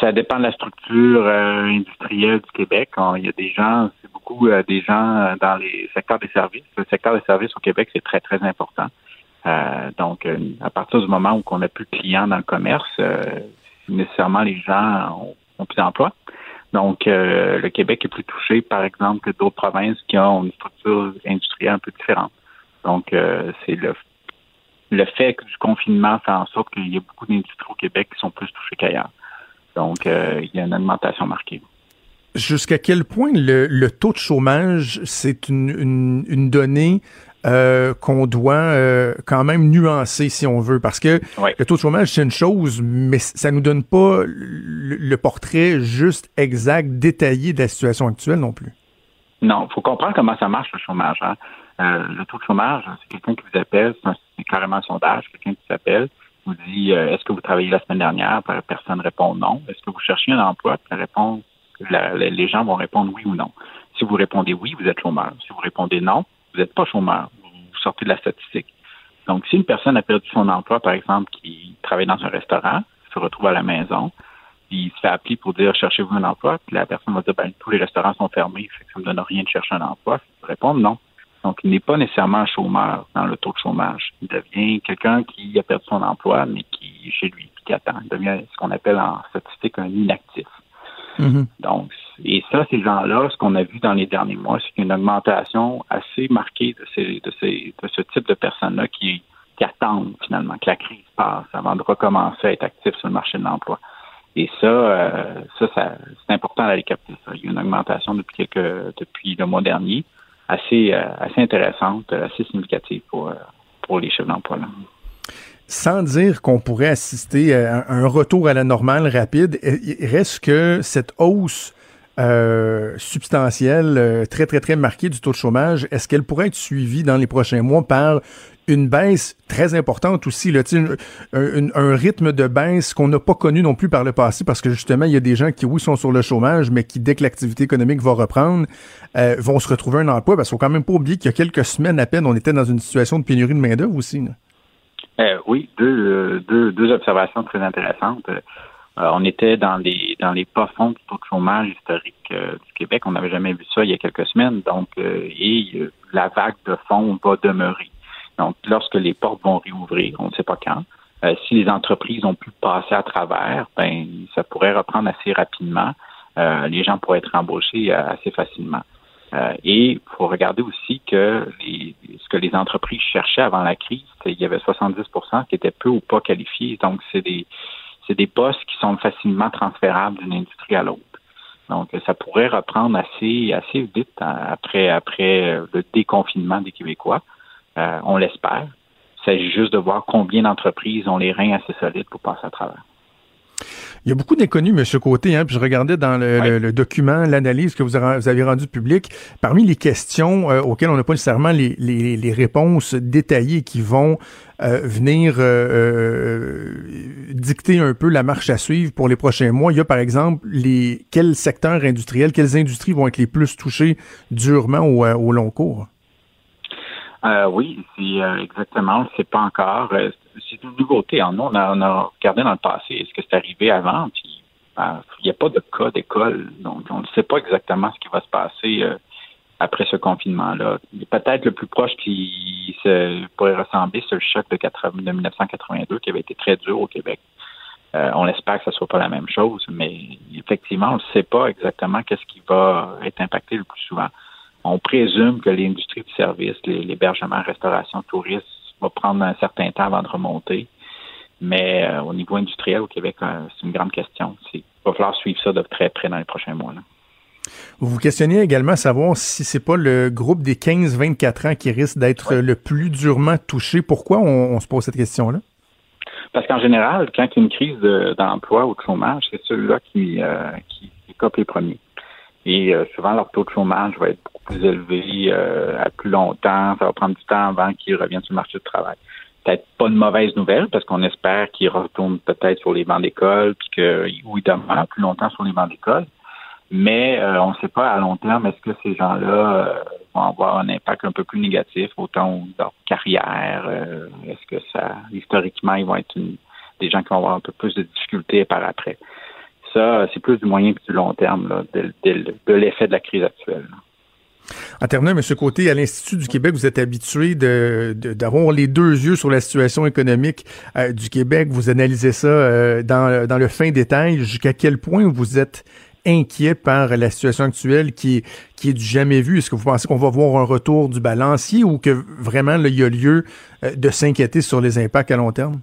[SPEAKER 9] Ça dépend de la structure euh, industrielle du Québec. il y a des gens, c'est beaucoup des gens dans les secteurs des services. Le secteur des services au Québec, c'est très, très important. Euh, donc, euh, à partir du moment où on n'a plus de clients dans le commerce, euh, nécessairement les gens ont, plus d'emplois. Donc, le Québec est plus touché, par exemple, que d'autres provinces qui ont une structure industrielle un peu différente. Donc, c'est le, le fait que du confinement fait en sorte qu'il y a beaucoup d'industries au Québec qui sont plus touchées qu'ailleurs. Donc, il y a une augmentation marquée.
[SPEAKER 3] Jusqu'à quel point le, taux de chômage, c'est une, une, donnée euh, qu'on doit euh, quand même nuancer si on veut, parce que le taux de chômage, c'est une chose, mais ça nous donne pas le, portrait juste exact, détaillé de la situation actuelle non plus.
[SPEAKER 9] Non, il faut comprendre comment ça marche le chômage. Hein. Euh, le taux de chômage, c'est quelqu'un qui vous appelle, c'est carrément un sondage, quelqu'un qui s'appelle, vous dit est-ce que vous travaillez la semaine dernière, personne répond non. Est-ce que vous cherchez un emploi? La réponse, les gens vont répondre oui ou non. Si vous répondez oui, vous êtes chômeur. Si vous répondez non, vous n'êtes pas chômeur, vous sortez de la statistique. Donc, si une personne a perdu son emploi, par exemple, qui travaille dans un restaurant, se retrouve à la maison, il se fait appeler pour dire cherchez-vous un emploi, puis la personne va dire ben, tous les restaurants sont fermés, fait que ça me donne rien de chercher un emploi. Je répondre non. Donc, il n'est pas nécessairement un chômeur dans le taux de chômage. Il devient quelqu'un qui a perdu son emploi, mais qui est chez lui, puis qui attend. Il devient ce qu'on appelle en statistique un inactif. Mm-hmm. Donc, et ça, ces gens-là, ce qu'on a vu dans les derniers mois, c'est une augmentation assez marquée de, ces, de, ces, de ce type de personnes-là qui, qui attendent finalement que la crise passe avant de recommencer à être actifs sur le marché de l'emploi. Et ça, euh, ça, c'est important d'aller capter ça. Il y a une augmentation depuis quelques, depuis le mois dernier, assez, euh, assez intéressante, assez significative pour, euh, pour les chefs d'emploi. Là
[SPEAKER 3] sans dire qu'on pourrait assister à un retour à la normale rapide, reste que cette hausse euh, substantielle, euh, très, très, très marquée du taux de chômage, est-ce qu'elle pourrait être suivie dans les prochains mois par une baisse très importante aussi, là, un, un, rythme de baisse qu'on n'a pas connu non plus par le passé, parce que justement, il y a des gens qui, oui, sont sur le chômage, mais qui, dès que l'activité économique va reprendre, euh, vont se retrouver un emploi. Parce qu'il faut quand même pas oublier qu'il y a quelques semaines à peine, on était dans une situation de pénurie de main-d'œuvre aussi.
[SPEAKER 9] Euh, oui, deux, deux, deux observations très intéressantes. Euh, on était dans les dans les pas fonds du taux de chômage historique du Québec. On n'avait jamais vu ça il y a quelques semaines. Donc, et la vague de fonds va demeurer. Donc, lorsque les portes vont réouvrir, on ne sait pas quand, euh, si les entreprises ont pu passer à travers, ben ça pourrait reprendre assez rapidement. Euh, les gens pourraient être embauchés euh, assez facilement. Et il faut regarder aussi que les, ce que les entreprises cherchaient avant la crise, il y avait 70% qui étaient peu ou pas qualifiés. Donc, c'est des c'est des postes qui sont facilement transférables d'une industrie à l'autre. Donc, ça pourrait reprendre assez assez vite après après le déconfinement des Québécois. Euh, on l'espère. Il s'agit juste de voir combien d'entreprises ont les reins assez solides pour passer à travers.
[SPEAKER 3] Il y a beaucoup d'inconnus, M. Côté, hein, puis je regardais dans le, document, l'analyse que vous avez rendu public. Parmi les questions euh, auxquelles on n'a pas nécessairement les, réponses détaillées qui vont euh, venir dicter un peu la marche à suivre pour les prochains mois, il y a par exemple les quels secteurs industriels, quelles industries vont être les plus touchées durement au long cours?
[SPEAKER 9] Euh, oui, euh, exactement, on ne sait pas encore. Euh, c'est une nouveauté. Nous, on a, regardé dans le passé, est-ce que c'est arrivé avant? Puis, il n'y a pas de cas d'école, donc on ne sait pas exactement ce qui va se passer après ce confinement-là. Peut-être le plus proche qui pourrait ressembler, c'est le choc de, 80, de 1982 qui avait été très dur au Québec. on espère que ce ne soit pas la même chose, mais effectivement, on ne sait pas exactement qu'est-ce qui va être impacté le plus souvent. On présume que l'industrie du service, l'hébergement, restauration, tourisme, va prendre un certain temps avant de remonter. Mais euh, au niveau industriel au Québec, euh, c'est une grande question. Il va falloir suivre ça de très près dans les prochains mois.
[SPEAKER 3] Vous vous questionnez également à savoir si c'est pas le groupe des 15-24 ans qui risque d'être le plus durement touché. Pourquoi on, se pose cette question-là?
[SPEAKER 9] Parce qu'en général, quand il y a une crise d'emploi ou de chômage, c'est ceux-là qui, euh, qui, qui copent les premiers. Et euh, souvent, leur taux de chômage va être beaucoup plus élevé euh, à plus longtemps. Ça va prendre du temps avant qu'ils reviennent sur le marché du travail. Peut-être pas de mauvaise nouvelle parce qu'on espère qu'ils retournent peut-être sur les bancs d'école puis qu'ils ils demeurent plus longtemps sur les bancs d'école. Mais euh, on ne sait pas à long terme est-ce que ces gens-là vont avoir un impact un peu plus négatif autant dans leur carrière. est-ce que ça, historiquement, ils vont être des gens qui vont avoir un peu plus de difficultés par après? C'est plus du moyen que du long terme de, l'effet de la crise actuelle.
[SPEAKER 3] En terminant, M. Côté, à l'Institut du Québec, vous êtes habitué d'avoir les deux yeux sur la situation économique euh, du Québec. Vous analysez ça euh, dans, le fin détail. Jusqu'à quel point vous êtes inquiet par la situation actuelle qui, qui est du jamais vu? Est-ce que vous pensez qu'on va voir un retour du balancier ou que vraiment il y a lieu euh, de s'inquiéter sur les impacts à long terme?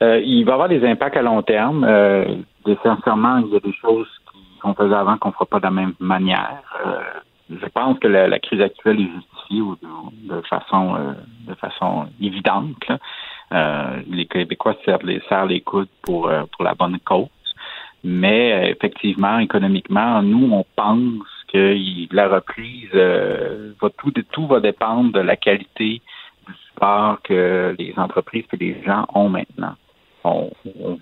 [SPEAKER 9] il va y avoir des impacts à long terme sincèrement, il y a des choses qu'on faisait avant qu'on ne fera pas de la même manière. Euh, je pense que la, crise actuelle est justifiée de, façon euh, de façon évidente. Euh, les Québécois serrent les, serrent les coudes pour, pour la bonne cause. Mais effectivement, économiquement, nous, on pense que la reprise va tout, tout va dépendre de la qualité du support que les entreprises et les gens ont maintenant on,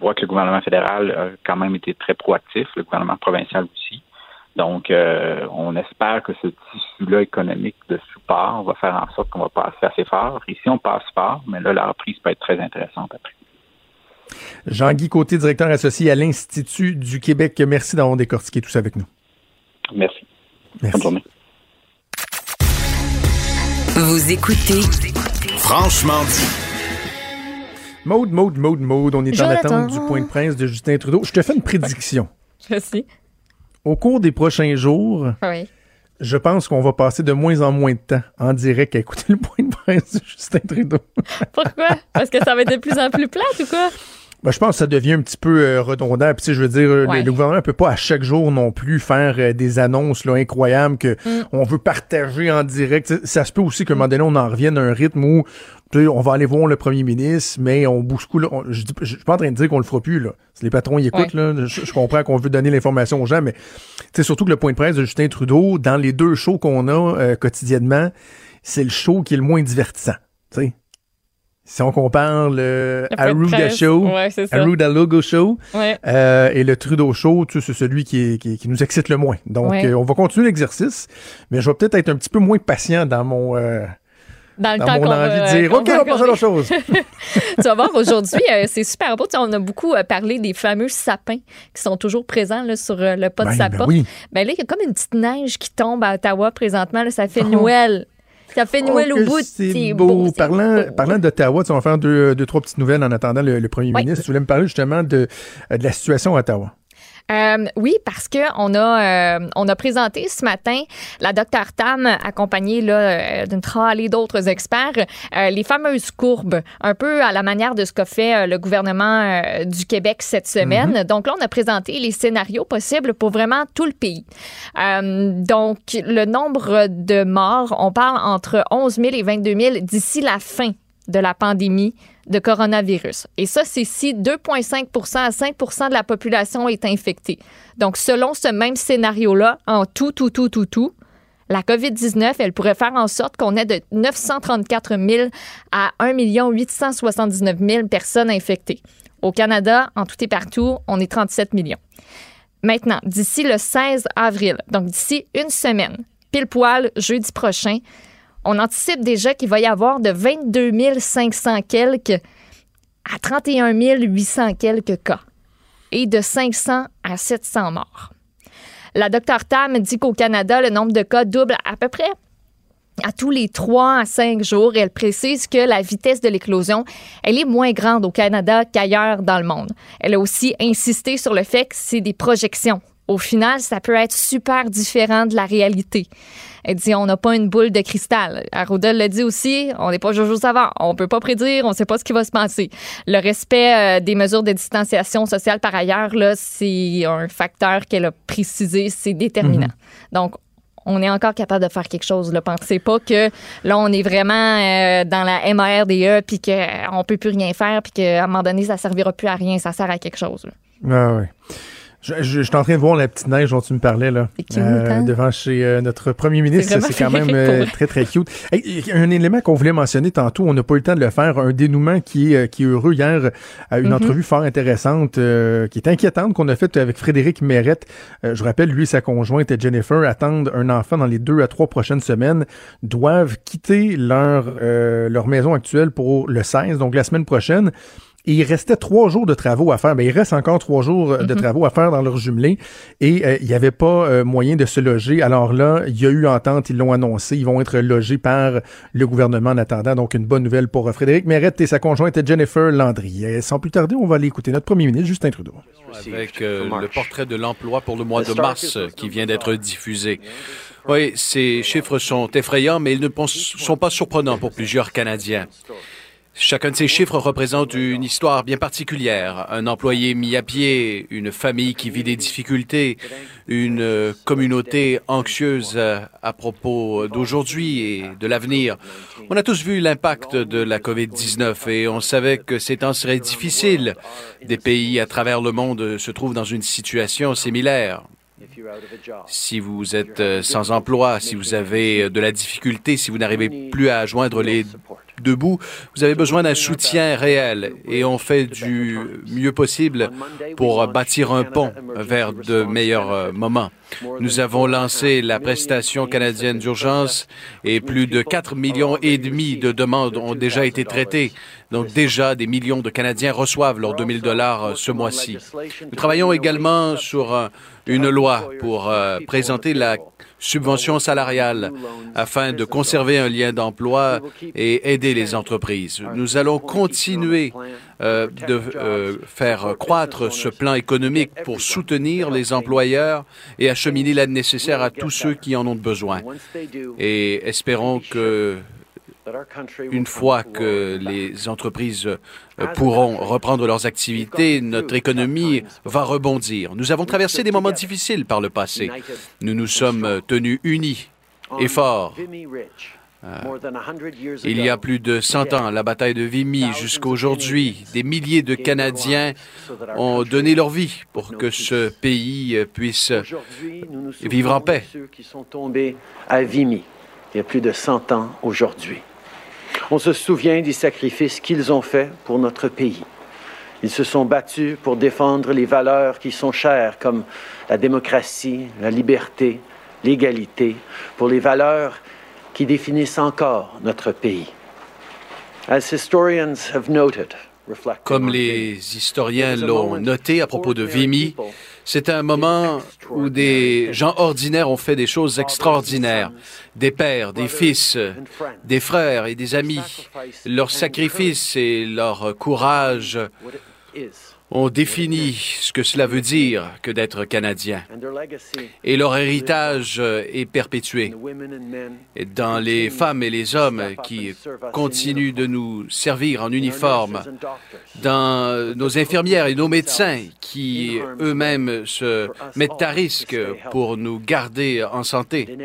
[SPEAKER 9] voit que le gouvernement fédéral a quand même été très proactif, le gouvernement provincial aussi. Donc, euh, on espère que ce tissu-là économique de support va faire en sorte qu'on va passer assez fort. Ici, on passe fort, mais là, la reprise peut être très intéressante après.
[SPEAKER 3] Jean-Guy Côté, directeur associé à l'Institut du Québec. Merci d'avoir décortiqué tout ça avec nous.
[SPEAKER 9] Merci. Merci. Bonne journée.
[SPEAKER 1] Vous écoutez Franchement dit.
[SPEAKER 3] Maude, Maude, Maude, Maude, on est en attente du point de presse de Justin Trudeau. Je te fais une prédiction.
[SPEAKER 4] Je sais.
[SPEAKER 3] Au cours des prochains jours, je pense qu'on va passer de moins en moins de temps en direct à écouter le point de presse de Justin Trudeau.
[SPEAKER 4] Pourquoi? Parce que ça va être de plus en plus plate ou quoi?
[SPEAKER 3] Ben, je pense que ça devient un petit peu euh, redondant. Puis, tu sais, je veux dire, le-
[SPEAKER 4] Ouais.
[SPEAKER 3] le, gouvernement ne peut pas à chaque jour non plus faire euh, des annonces là, incroyables que
[SPEAKER 4] Mm.
[SPEAKER 3] on veut partager en direct. Ça se peut aussi qu'à un moment donné, on en revienne à un rythme où tu sais, on va aller voir le premier ministre, mais on bouscule. on- je je suis pas en train de dire qu'on le fera plus. Là. Si les patrons y écoutent, là, je, comprends qu'on veut donner l'information aux gens, mais tu sais, surtout que le point de presse de Justin Trudeau, dans les deux shows qu'on a euh, quotidiennement, c'est le show qui est le moins divertissant. tu sais. Si on compare le, Arruda. Show,
[SPEAKER 4] Ouais.
[SPEAKER 3] Arruda Logo Show
[SPEAKER 4] Ouais.
[SPEAKER 3] euh, et le Trudeau Show, tu sais, c'est celui qui, est- qui, qui nous excite le moins. Donc,
[SPEAKER 4] Ouais.
[SPEAKER 3] euh, on va continuer l'exercice, mais je vais peut-être être un petit peu moins patient dans mon, euh,
[SPEAKER 4] Dans le
[SPEAKER 3] dans
[SPEAKER 4] temps qu'on
[SPEAKER 3] envie
[SPEAKER 4] va-
[SPEAKER 3] de dire OK,
[SPEAKER 4] va
[SPEAKER 3] on passe à
[SPEAKER 4] accorder.
[SPEAKER 3] l'autre chose.
[SPEAKER 4] tu vas voir, aujourd'hui, euh, c'est super beau. Tu sais, on a beaucoup euh, parlé des fameux sapins qui sont toujours présents là, sur euh, le pas de
[SPEAKER 3] Ben,
[SPEAKER 4] sa
[SPEAKER 3] ben oui.
[SPEAKER 4] Ben là, il y a comme une petite neige qui tombe à Ottawa présentement. Là, ça fait
[SPEAKER 3] Oh.
[SPEAKER 4] Noël. Ça fait Noël
[SPEAKER 3] Oh,
[SPEAKER 4] au bout.
[SPEAKER 3] C'est beau.
[SPEAKER 4] c'est
[SPEAKER 3] Parlant,
[SPEAKER 4] beau.
[SPEAKER 3] parlant d'Ottawa, tu sais, on va faire deux, deux, trois petites nouvelles en attendant le, le premier
[SPEAKER 4] Oui.
[SPEAKER 3] ministre. Tu voulais me parler justement de, de la situation à Ottawa.
[SPEAKER 4] Euh, oui, parce que on a euh, on a présenté ce matin la docteur Tam accompagnée là euh, d'une tralée d'autres experts euh, les fameuses courbes un peu à la manière de ce qu'a fait le gouvernement du Québec cette semaine. Donc là on a présenté les scénarios possibles pour vraiment tout le pays. Donc le nombre de morts, on parle entre 11 000 et 22 000 d'ici la fin de la pandémie de coronavirus. Et ça, c'est si 2,5% à 5% de la population est infectée. Donc, selon ce même scénario-là, en tout, tout, tout, tout, tout, la COVID-19, elle pourrait faire en sorte qu'on ait de 934 000 à 1 879 000 personnes infectées. Au Canada, en tout et partout, on est 37 millions. Maintenant, d'ici le 16 avril, donc d'ici une semaine, pile poil, jeudi prochain, on anticipe déjà qu'il va y avoir de 22 500 quelques à 31 800 quelques cas et de 500 à 700 morts. La docteur Tam dit qu'au Canada, le nombre de cas double à peu près à tous les 3 à 5 jours. Elle précise que la vitesse de l'éclosion, elle est moins grande au Canada qu'ailleurs dans le monde. Elle a aussi insisté sur le fait que c'est des projections. Au final, ça peut être super différent de la réalité. Elle dit on n'a pas une boule de cristal. Arruda l'a dit aussi, on n'est pas Jojo Savant. On peut pas prédire, on ne sait pas ce qui va se passer. Le respect euh, des mesures de distanciation sociale, par ailleurs, là, c'est un facteur qu'elle a précisé, c'est déterminant. Donc, on est encore capable de faire quelque chose. Ne pensez pas que là, on est vraiment euh, dans la MARDE puis qu'on ne peut plus rien faire puis qu'à un moment donné, ça ne servira plus à rien. Ça sert à quelque chose. là.
[SPEAKER 3] Ah ouais. Je, je- je suis en train de voir la petite neige dont tu me parlais là,
[SPEAKER 4] hein?
[SPEAKER 3] devant chez euh, notre premier ministre. C'est quand même euh, très très cute. Hey, un élément qu'on voulait mentionner tantôt, on n'a pas eu le temps de le faire, un dénouement qui est, euh, qui est heureux hier, à une
[SPEAKER 4] Mhm.
[SPEAKER 3] entrevue fort intéressante, euh, qui est inquiétante qu'on a faite avec Frédéric Mérette. Euh, je rappelle, lui et sa conjointe Jennifer attendent un enfant dans les deux à trois prochaines semaines, doivent quitter leur euh, leur maison actuelle pour le 16, donc la semaine prochaine. Et il restait trois jours de travaux à faire. Mais il reste encore trois jours euh, de travaux à faire dans leur jumelé. Et euh, il n'y avait pas euh, moyen de se loger. Alors là, il y a eu entente, ils l'ont annoncé. Ils vont être logés par le gouvernement en attendant. Donc, une bonne nouvelle pour euh, Frédéric Mérette et sa conjointe Jennifer Landry. Et sans plus tarder, on va aller écouter notre premier ministre, Justin Trudeau.
[SPEAKER 10] avec euh, le portrait de l'emploi pour le mois de mars qui vient d'être diffusé. Oui, ces chiffres sont effrayants, mais ils ne sont pas surprenants pour plusieurs Canadiens. Chacun de ces chiffres représente une histoire bien particulière. Un employé mis à pied, une famille qui vit des difficultés, une communauté anxieuse à propos d'aujourd'hui et de l'avenir. On a tous vu l'impact de la COVID-19 et on savait que ces temps seraient difficiles. Des pays à travers le monde se trouvent dans une situation similaire. Si vous êtes sans emploi, si vous avez de la difficulté, si vous n'arrivez plus à joindre les deux bouts, vous avez besoin d'un soutien réel et on fait du mieux possible pour bâtir un pont vers de meilleurs euh, moments. Nous avons lancé la prestation canadienne d'urgence et plus de 4 millions et demi de demandes ont déjà été traitées. Donc déjà, des millions de Canadiens reçoivent leurs 2000 dollars euh, ce mois-ci. Nous travaillons également sur euh, une loi pour euh, présenter la subvention salariale afin de conserver un lien d'emploi et aider les entreprises. Nous allons continuer euh, de euh, faire croître ce plan économique pour soutenir les employeurs et acheminer l'aide nécessaire à tous ceux qui en ont besoin. Et espérons que une fois que les entreprises euh, pourront reprendre leurs activités, notre économie va rebondir. Nous avons traversé des moments difficiles par le passé. Nous nous sommes tenus unis et forts. Euh, il y a plus de 100 ans, la bataille de Vimy jusqu'à aujourd'hui, des milliers de Canadiens ont donné leur vie pour que ce pays puisse vivre en paix.
[SPEAKER 11] Ceux qui sont tombés à Vimy, il y a plus de 100 ans aujourd'hui. On se souvient des sacrifices qu'ils ont faits pour notre pays. Ils se sont battus pour défendre les valeurs qui sont chères, comme la démocratie, la liberté, l'égalité, pour les valeurs qui définissent encore notre pays. As historians have noted,
[SPEAKER 10] comme les historiens l'ont noté à propos de Vimy, c'est un moment où des gens ordinaires ont fait des choses extraordinaires. Des pères, des fils, des frères et des amis. Leur sacrifice et leur courage ont défini ce que cela veut dire que d'être Canadien. Et leur héritage est perpétué. dans les femmes et les hommes qui continuent de nous servir en uniforme, dans nos infirmières et nos médecins qui eux-mêmes se mettent à risque pour nous garder en santé,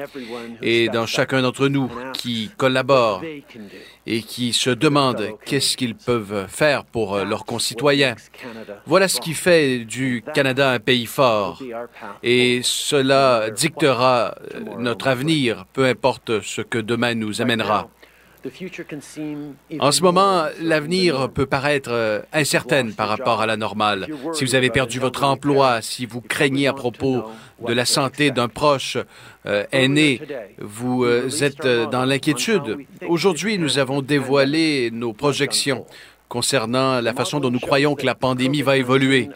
[SPEAKER 10] et dans chacun d'entre nous qui collabore et qui se demandent qu'est-ce qu'ils peuvent faire pour leurs concitoyens. Voilà ce qui fait du Canada un pays fort. Et cela dictera notre avenir, peu importe ce que demain nous amènera. En ce moment, l'avenir peut paraître euh, incertain par rapport à la normale. Si vous avez perdu votre emploi, si vous craignez à propos de la santé d'un proche euh, aîné, vous euh, êtes dans l'inquiétude. Aujourd'hui, nous avons dévoilé nos projections concernant la façon dont nous croyons que la pandémie va évoluer.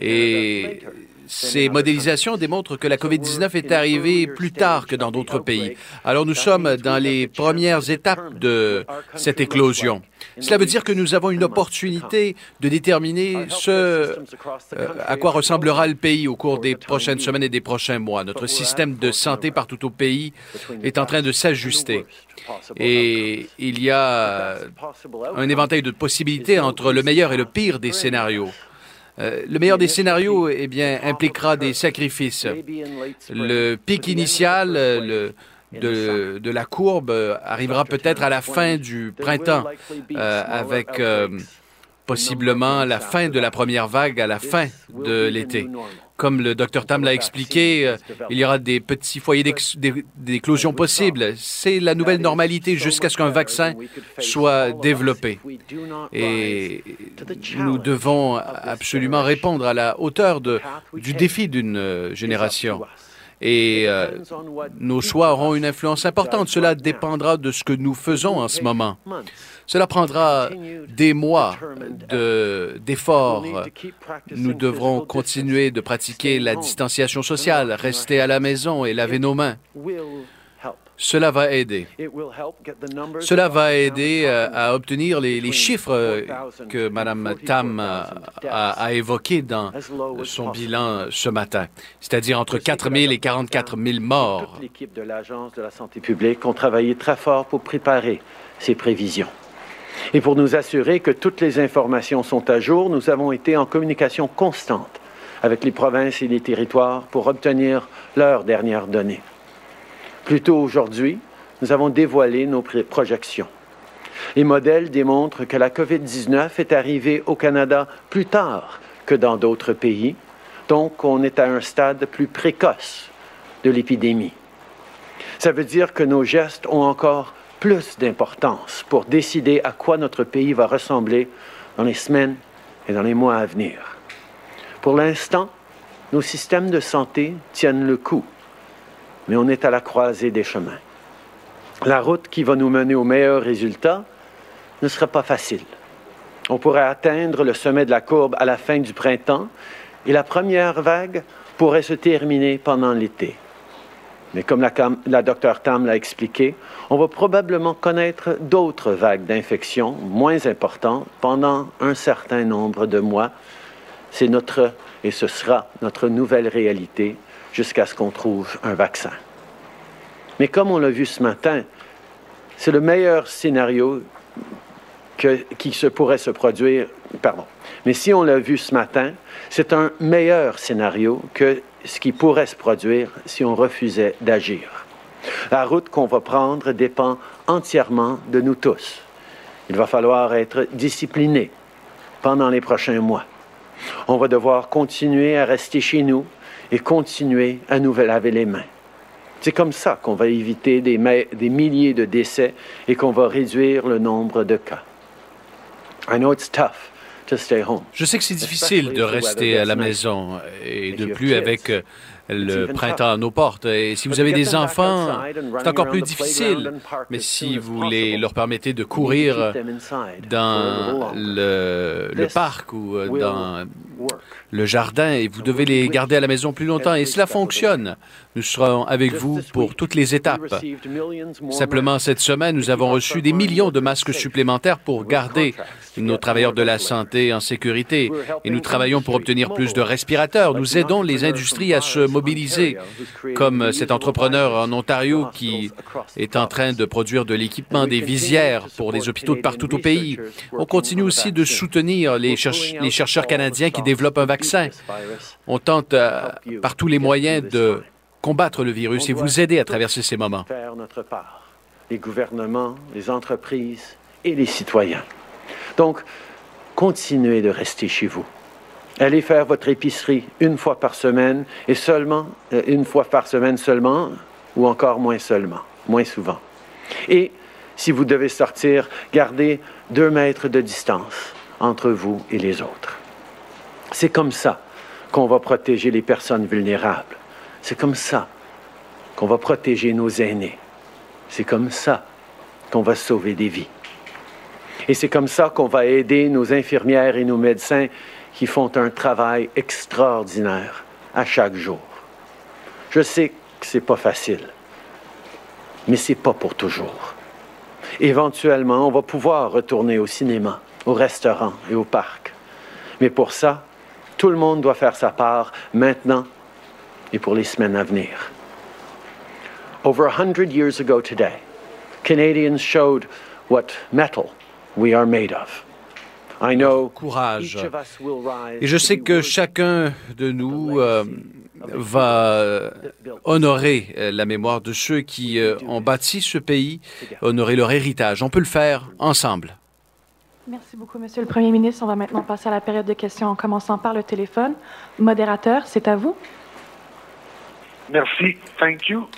[SPEAKER 10] Et ces modélisations démontrent que la COVID-19 est arrivée plus tard que dans d'autres pays. Alors nous sommes dans les premières étapes de cette éclosion. Cela veut dire que nous avons une opportunité de déterminer euh, à quoi ressemblera le pays au cours des prochaines semaines et des prochains mois. Notre système de santé partout au pays est en train de s'ajuster. Et il y a un éventail de possibilités entre le meilleur et le pire des scénarios. Euh, le meilleur des scénarios, eh bien, impliquera des sacrifices. Le pic initial euh, de, la courbe euh, arrivera peut-être à la fin du printemps, avec possiblement la fin de la première vague à la fin de l'été. Comme le docteur Tam l'a expliqué, euh, il y aura des petits foyers d'éclosion possibles. C'est la nouvelle normalité jusqu'à ce qu'un vaccin soit développé. Et nous devons absolument répondre à la hauteur du défi d'une euh, génération et euh, nos choix auront une influence importante. Cela dépendra de ce que nous faisons en ce moment. Cela prendra des mois d'efforts. nous devrons continuer de pratiquer la distanciation sociale, rester à la maison et laver nos mains. Cela va aider. Cela va aider euh, à obtenir les, chiffres que Mme Tam a, évoqués dans son bilan ce matin, c'est-à-dire entre 4 000 et 44 000 morts.
[SPEAKER 11] L'équipe de l'Agence de la santé publique ont travaillé très fort pour préparer ces prévisions. Et pour nous assurer que toutes les informations sont à jour, nous avons été en communication constante avec les provinces et les territoires pour obtenir leurs dernières données. Plus tôt aujourd'hui, nous avons dévoilé nos projections. Les modèles démontrent que la COVID-19 est arrivée au Canada plus tard que dans d'autres pays, donc on est à un stade plus précoce de l'épidémie. Ça veut dire que nos gestes ont encore plus d'importance pour décider à quoi notre pays va ressembler dans les semaines et dans les mois à venir. Pour l'instant, nos systèmes de santé tiennent le coup mais on est à la croisée des chemins. La route qui va nous mener aux meilleurs résultats ne sera pas facile. On pourrait atteindre le sommet de la courbe à la fin du printemps et la première vague pourrait se terminer pendant l'été. Mais comme la, la docteur Tam l'a expliqué, on va probablement connaître d'autres vagues d'infection moins importantes pendant un certain nombre de mois. C'est notre, et ce sera notre nouvelle réalité jusqu'à ce qu'on trouve un vaccin. Mais comme on l'a vu ce matin, C'est le meilleur scénario qui se pourrait se produire. Pardon. Mais si on l'a vu ce matin, c'est un meilleur scénario que ce qui pourrait se produire si on refusait d'agir. La route qu'on va prendre dépend entièrement de nous tous. Il va falloir être discipliné pendant les prochains mois. On va devoir continuer à rester chez nous et continuer à nous laver les mains. C'est comme ça qu'on va éviter des, milliers de décès et qu'on va réduire le nombre de cas. I know it's tough.
[SPEAKER 10] Je sais que c'est difficile de rester à la maison et de plus avec euh, le printemps à nos portes. Et si vous avez des enfants, c'est encore plus difficile. Mais si vous les, leur permettez de courir dans le, le parc ou euh, dans le jardin et vous devez les garder à la maison plus longtemps. Et cela fonctionne. Nous serons avec vous pour toutes les étapes. Simplement, cette semaine, nous avons reçu des millions de masques supplémentaires pour garder nos travailleurs de la santé en sécurité. Et nous travaillons pour obtenir plus de respirateurs. Nous aidons les industries à se mobiliser, comme cet entrepreneur en Ontario qui est en train de produire de l'équipement, des visières pour les hôpitaux de partout au pays. On continue aussi de soutenir les, les chercheurs canadiens qui développent un vaccin. On tente euh, par tous les moyens de combattre le virus et vous aider à traverser ces moments.
[SPEAKER 11] Faire notre part, les gouvernements, les entreprises et les citoyens. Donc, continuez de rester chez vous. Allez faire votre épicerie une fois par semaine et seulement, euh, une fois par semaine seulement, ou encore moins seulement, moins souvent. Et si vous devez sortir, gardez deux mètres de distance entre vous et les autres. C'est comme ça qu'on va protéger les personnes vulnérables. C'est comme ça qu'on va protéger nos aînés. C'est comme ça qu'on va sauver des vies. Et c'est comme ça qu'on va aider nos infirmières et nos médecins qui font un travail extraordinaire à chaque jour. Je sais que c'est pas facile, mais c'est pas pour toujours. Éventuellement, on va pouvoir retourner au cinéma, au restaurant et au parc. Mais pour ça, tout le monde doit faire sa part maintenant et pour les semaines à venir. Over a hundred years ago today, Canadians showed what metal we are made of. I know
[SPEAKER 10] courage. Et je sais que chacun de nous euh, va honorer euh, la mémoire de ceux qui euh, ont bâti ce pays, honorer leur héritage. On peut le faire ensemble.
[SPEAKER 12] Merci beaucoup, Monsieur le Premier ministre. On va maintenant passer à la période de questions en commençant par le téléphone. Modérateur, c'est à vous.
[SPEAKER 13] Merci. Thank you.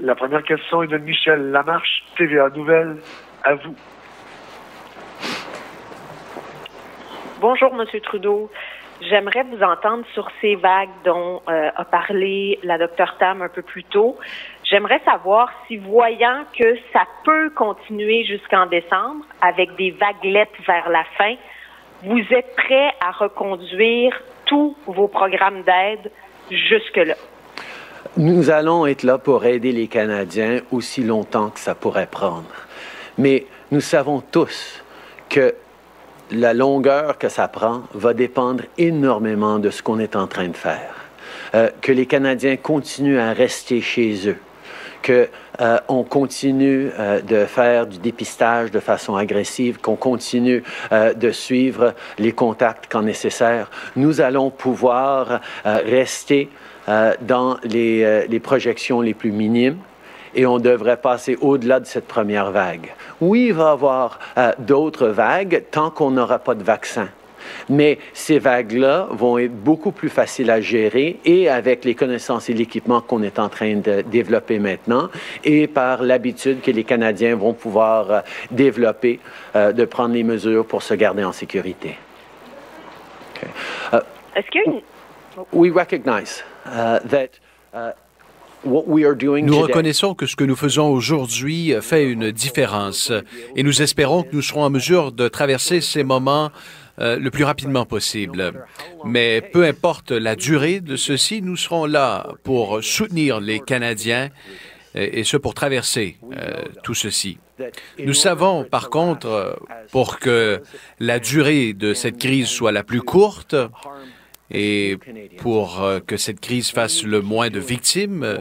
[SPEAKER 13] La première question est de Michel Lamarche, TVA Nouvelle. À vous.
[SPEAKER 14] Bonjour, Monsieur Trudeau. J'aimerais vous entendre sur ces vagues dont euh, a parlé la docteur Tam un peu plus tôt. J'aimerais savoir si, voyant que ça peut continuer jusqu'en décembre avec des vaguelettes vers la fin, vous êtes prêt à reconduire tous vos programmes d'aide jusque-là?
[SPEAKER 11] Nous allons être là pour aider les Canadiens aussi longtemps que ça pourrait prendre. Mais nous savons tous que la longueur que ça prend va dépendre énormément de ce qu'on est en train de faire. Euh, que les Canadiens continuent à rester chez eux, qu'on euh, continue euh, de faire du dépistage de façon agressive, qu'on continue de suivre les contacts quand nécessaire, nous allons pouvoir rester dans les, les projections les plus minimes et on devrait passer au-delà de cette première vague. Oui, il va y avoir euh, d'autres vagues tant qu'on n'aura pas de vaccin. Mais ces vagues-là vont être beaucoup plus faciles à gérer et avec les connaissances et l'équipement qu'on est en train de développer maintenant et par l'habitude que les Canadiens vont pouvoir euh, développer euh, de prendre les mesures pour se garder en sécurité.
[SPEAKER 14] Est-ce que...
[SPEAKER 11] We recognize
[SPEAKER 10] nous reconnaissons que ce que nous faisons aujourd'hui fait une différence et nous espérons que nous serons en mesure de traverser ces moments euh, le plus rapidement possible. Mais peu importe la durée de ceci, nous serons là pour soutenir les Canadiens et, ce pour traverser euh, tout ceci. Nous savons par contre, pour que la durée de cette crise soit la plus courte, Et pour euh, que cette crise fasse le moins de victimes, euh,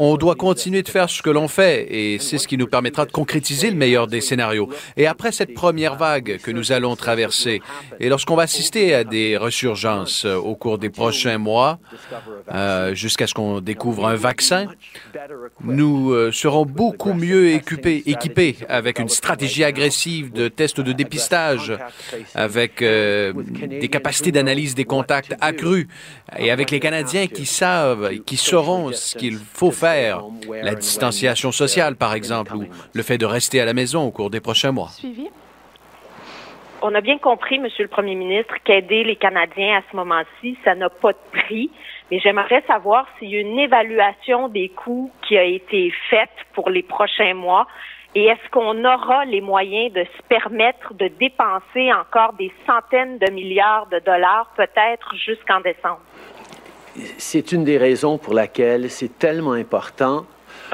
[SPEAKER 10] on doit continuer de faire ce que l'on fait et c'est ce qui nous permettra de concrétiser le meilleur des scénarios. Et après cette première vague que nous allons traverser, et lorsqu'on va assister à des resurgences euh, au cours des prochains mois, jusqu'à ce qu'on découvre un vaccin, nous serons beaucoup mieux équipés, équipés avec une stratégie agressive de tests de dépistage, avec des capacités d'analyse des contacts accrus et avec les Canadiens qui savent, qui sauront ce qu'il faut faire, la distanciation sociale, par exemple, ou le fait de rester à la maison au cours des prochains mois.
[SPEAKER 14] On a bien compris, Monsieur le Premier ministre, qu'aider les Canadiens à ce moment-ci, ça n'a pas de prix. Mais j'aimerais savoir s'il y a une évaluation des coûts qui a été faite pour les prochains mois et est-ce qu'on aura les moyens de se permettre de dépenser encore des centaines de milliards de dollars, peut-être jusqu'en décembre?
[SPEAKER 11] C'est une des raisons pour laquelle c'est tellement important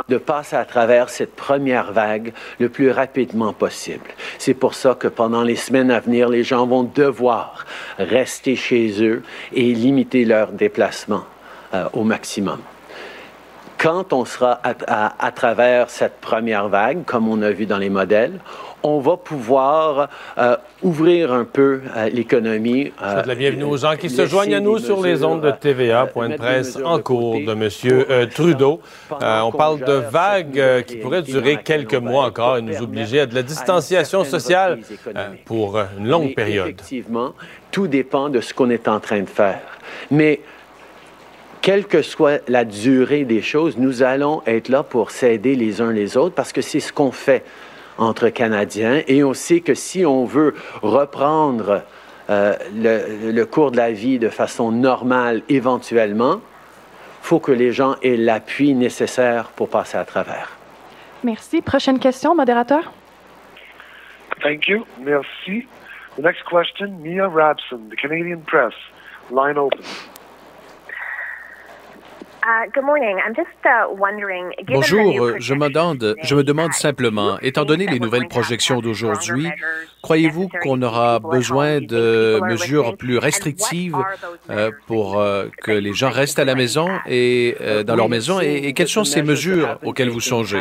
[SPEAKER 11] de passer à travers cette première vague le plus rapidement possible. C'est pour ça que pendant les semaines à venir, les gens vont devoir rester chez eux et limiter leurs déplacements euh, au maximum quand on sera à, travers cette première vague, comme on a vu dans les modèles, on va pouvoir euh, ouvrir un peu euh, l'économie.
[SPEAKER 15] Euh, la bienvenue aux gens qui se joignent à nous sur les ondes de TVA. Point de presse en cours de M. Trudeau. on parle de vagues qui pourraient durer quelques mois encore et nous obliger à de la distanciation sociale pour une longue période.
[SPEAKER 11] Effectivement, tout dépend de ce qu'on est en train de faire. Mais quelle que soit la durée des choses, nous allons être là pour s'aider les uns les autres parce que c'est ce qu'on fait entre Canadiens et on sait que si on veut reprendre euh, le, cours de la vie de façon normale éventuellement, il faut que les gens aient l'appui nécessaire pour passer à travers.
[SPEAKER 12] Merci. Prochaine question, modérateur.
[SPEAKER 13] Thank you. Merci. The next question, Mia Rabson, the Canadian Press. Line open.
[SPEAKER 16] Uh, uh,
[SPEAKER 10] Bonjour, je me, demande, je me demande simplement, étant donné les nouvelles projections d'aujourd'hui, croyez-vous qu'on aura besoin de mesures plus restrictives euh, pour euh, que les gens restent à la maison et euh, dans leur maison? Et, quelles sont ces mesures auxquelles vous songez?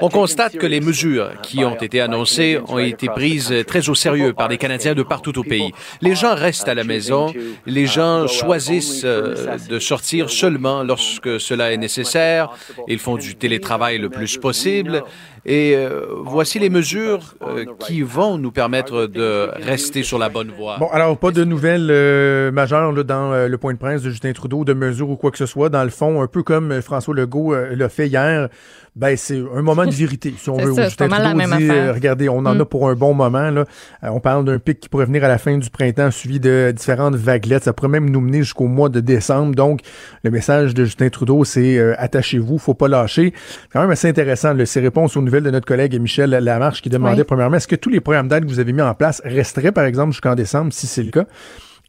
[SPEAKER 10] On constate que les mesures qui ont été annoncées ont été prises très au sérieux par les Canadiens de partout au pays. Les gens restent à la maison, les gens choisissent de sortir seulement lorsque cela est nécessaire. Ils font du télétravail le plus possible. Et euh, voici les mesures euh, qui vont nous permettre de rester sur la bonne voie.
[SPEAKER 3] Bon, alors pas de nouvelles euh, majeures là, dans le point de presse de Justin Trudeau, de mesures ou quoi que ce soit. Dans le fond, un peu comme François Legault l'a fait hier, ben c'est un moment de vérité, si on veut.
[SPEAKER 4] Ça, Justin Trudeau la même
[SPEAKER 3] dit, regardez, on en a mm. pour un bon moment. Là. on parle d'un pic qui pourrait venir à la fin du printemps, suivi de différentes vaguelettes. Ça pourrait même nous mener jusqu'au mois de décembre. Donc, le message de Justin Trudeau, c'est attachez-vous, faut pas lâcher. C'est quand même assez intéressant, là, ses réponses aux nouvelles de notre collègue Michel Lamarche qui demandait premièrement, est-ce que tous les programmes d'aide que vous avez mis en place resteraient, par exemple, jusqu'en décembre, si c'est le cas?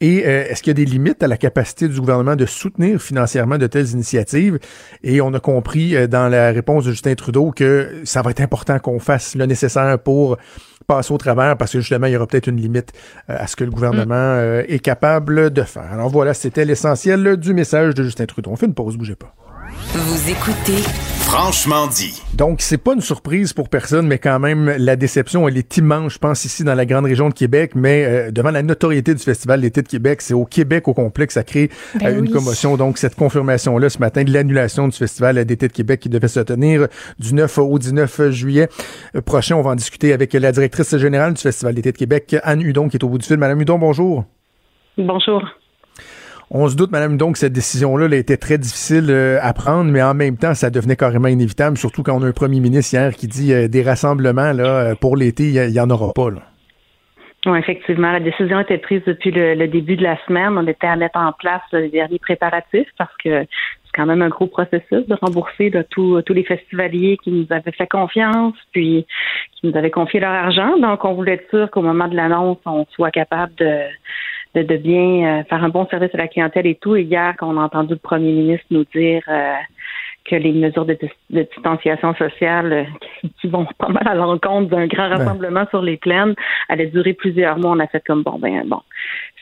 [SPEAKER 3] Et euh, est-ce qu'il y a des limites à la capacité du gouvernement de soutenir financièrement de telles initiatives? Et on a compris euh, dans la réponse de Justin Trudeau que ça va être important qu'on fasse le nécessaire pour passer au travers parce que justement, il y aura peut-être une limite euh, à ce que le gouvernement mm. est capable de faire. Alors voilà, c'était l'essentiel du message de Justin Trudeau. On fait une pause, bougez pas.
[SPEAKER 1] Vous écoutez Franchement dit.
[SPEAKER 3] Donc, c'est pas une surprise pour personne, mais quand même, la déception, elle est immense, je pense, ici dans la grande région de Québec, mais euh, devant la notoriété du Festival d'été de Québec, c'est au Québec au complexe, ça crée ben euh, une commotion. Donc, cette confirmation-là ce matin de l'annulation du Festival d'été de Québec qui devait se tenir du 9 au 19 juillet prochain. On va en discuter avec la directrice générale du Festival d'été de Québec, Anne Hudon, qui est au bout du fil. Madame Hudon, bonjour.
[SPEAKER 17] Bonjour.
[SPEAKER 3] On se doute, Madame, donc, cette décision-là été très difficile euh, à prendre, mais en même temps, ça devenait carrément inévitable, surtout quand on a un premier ministre hier qui dit euh, des rassemblements euh, pour l'été, il n'y en aura pas.
[SPEAKER 17] Oui, effectivement. La décision été prise depuis le, début de la semaine. On était à mettre en place les derniers préparatifs parce que c'est quand même un gros processus de rembourser tous les festivaliers qui nous avaient fait confiance, puis qui nous avaient confié leur argent. Donc, on voulait être sûr qu'au moment de l'annonce, on soit capable de de, bien euh, faire un bon service à la clientèle et tout. Et hier, quand on a entendu le premier ministre nous dire euh, que les mesures de, distanciation sociale euh, qui, vont pas mal à l'encontre d'un grand rassemblement sur les plaines allaient durer plusieurs mois. On a fait comme bon, ben bon.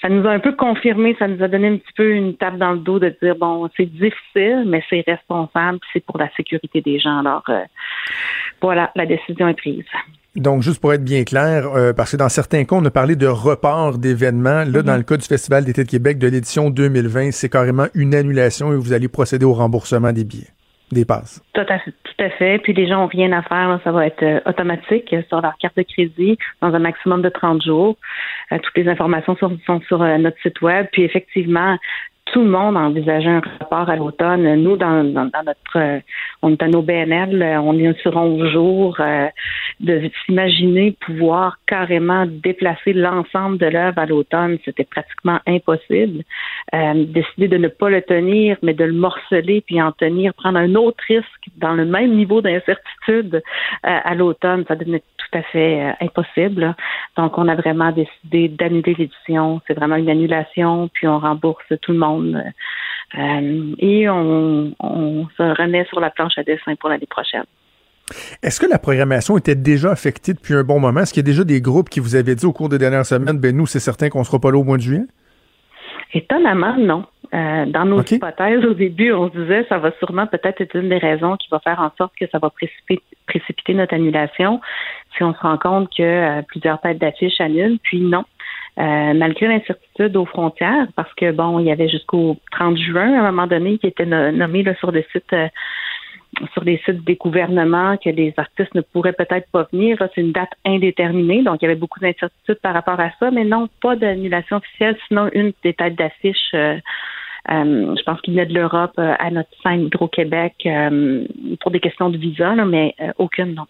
[SPEAKER 17] Ça nous a un peu confirmé, ça nous a donné un petit peu une tape dans le dos de dire bon, c'est difficile, mais c'est responsable, c'est pour la sécurité des gens. Alors euh, voilà, la décision est prise.
[SPEAKER 3] Donc, juste pour être bien clair, euh, parce que dans certains cas, on a parlé de report d'événements. Là, dans mhm. le cas du Festival d'été de Québec de l'édition 2020, c'est carrément une annulation et vous allez procéder au remboursement des billets, des passes.
[SPEAKER 17] Tout à fait. Tout à fait. Puis les gens n'ont rien à faire. Ça va être euh, automatique sur leur carte de crédit dans un maximum de 30 jours. Euh, toutes les informations sont, sont sur notre site web. Puis effectivement, tout le monde envisageait un report à l'automne. Nous, dans, notre, euh, on est à nos BNL, euh, on est sur 11 jours euh, de s'imaginer pouvoir carrément déplacer l'ensemble de l'œuvre à l'automne. C'était pratiquement impossible. décider de ne pas le tenir, mais de le morceler puis en tenir, prendre un autre risque dans le même niveau d'incertitude à l'automne, ça devenait tout à fait impossible. Donc, on a vraiment décidé d'annuler l'édition. C'est vraiment une annulation, puis on rembourse tout le monde euh, et on, se remet sur la planche à dessin pour l'année prochaine.
[SPEAKER 3] Est-ce que la programmation était déjà affectée depuis un bon moment? Est-ce qu'il y a déjà des groupes qui vous avaient dit au cours des dernières semaines, ben nous, c'est certain qu'on ne sera pas là au mois de juillet?
[SPEAKER 17] Étonnamment, non. Euh, dans nos hypothèses, au début, on se disait ça va sûrement peut-être être une des raisons qui va faire en sorte que ça va précipiter, notre annulation si on se rend compte que euh, plusieurs têtes d'affiches annulent. Puis non, euh, malgré l'incertitude aux frontières, parce que bon, il y avait jusqu'au 30 juin à un moment donné qui était nommé sur le site euh, sur les sites des gouvernements que les artistes ne pourraient peut-être pas venir. C'est une date indéterminée, donc il y avait beaucoup d'incertitudes par rapport à ça, mais non, pas d'annulation officielle, sinon une des têtes d'affiche. Euh, je pense qu'il venait de l'Europe à notre scène Hydro-Québec pour des questions de visa, mais aucune non.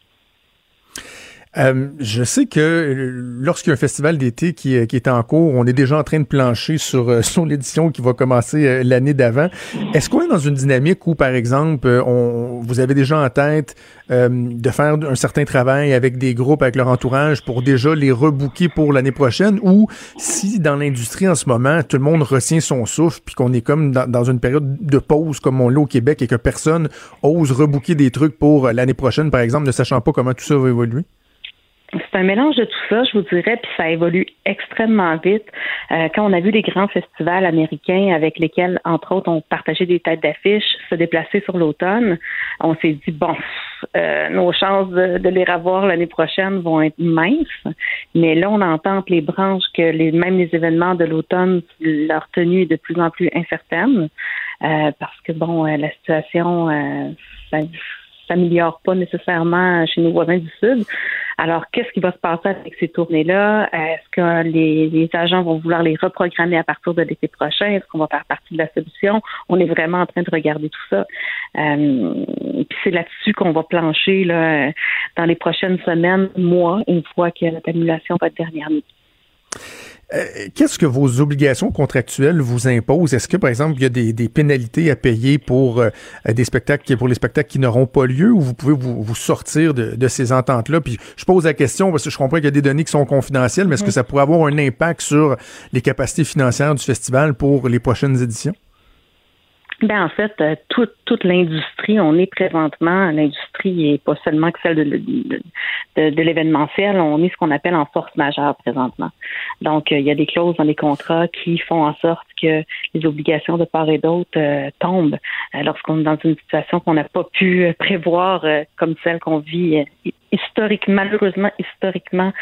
[SPEAKER 3] Euh, je sais que euh, lorsqu'il y a un festival d'été qui, euh, qui, est en cours, on est déjà en train de plancher sur, sur l'édition qui va commencer l'année d'avant. Est-ce qu'on est dans une dynamique où, par exemple, on, vous avez déjà en tête de faire un certain travail avec des groupes, avec leur entourage pour déjà les rebooker pour l'année prochaine? Ou si dans l'industrie en ce moment, tout le monde retient son souffle puis qu'on est comme dans, dans, une période de pause comme on l'a au Québec et que personne ose rebooker des trucs pour l'année prochaine, par exemple, ne sachant pas comment tout ça va évoluer?
[SPEAKER 17] C'est un mélange de tout ça, je vous dirais, puis ça évolue extrêmement vite. Euh, quand on a vu les grands festivals américains avec lesquels, entre autres, on partageait des têtes d'affiches se déplacer sur l'automne, on s'est dit, bon, euh, nos chances de, les revoir l'année prochaine vont être minces. Mais là, on entend les branches que les, même les événements de l'automne, leur tenue est de plus en plus incertaine euh, parce que, bon, la situation... Ça, s'améliore pas nécessairement chez nos voisins du Sud. Alors, qu'est-ce qui va se passer avec ces tournées-là? Est-ce que les, agents vont vouloir les reprogrammer à partir de l'été prochain? Est-ce qu'on va faire partie de la solution? On est vraiment en train de regarder tout ça. Euh, puis c'est là-dessus qu'on va plancher dans les prochaines semaines, mois, une fois que la annulation va être dernière.
[SPEAKER 3] Euh, qu'est-ce que vos obligations contractuelles vous imposent? Est-ce que, par exemple, il y a des, pénalités à payer pour euh, des spectacles, pour les spectacles qui n'auront pas lieu ou vous pouvez vous, sortir de, ces ententes-là? Puis je pose la question parce que je comprends qu'il y a des données qui sont confidentielles, mais est-ce que ça pourrait avoir un impact sur les capacités financières du festival pour les prochaines éditions?
[SPEAKER 17] Ben en fait, euh, toute, toute l'industrie, on est présentement, l'industrie et pas seulement que celle de, l'événementiel, on est ce qu'on appelle en force majeure présentement. Donc, euh, il y a des clauses dans les contrats qui font en sorte que les obligations de part et d'autre euh, tombent lorsqu'on est dans une situation qu'on n'a pas pu prévoir comme celle qu'on vit historiquement, malheureusement historiquement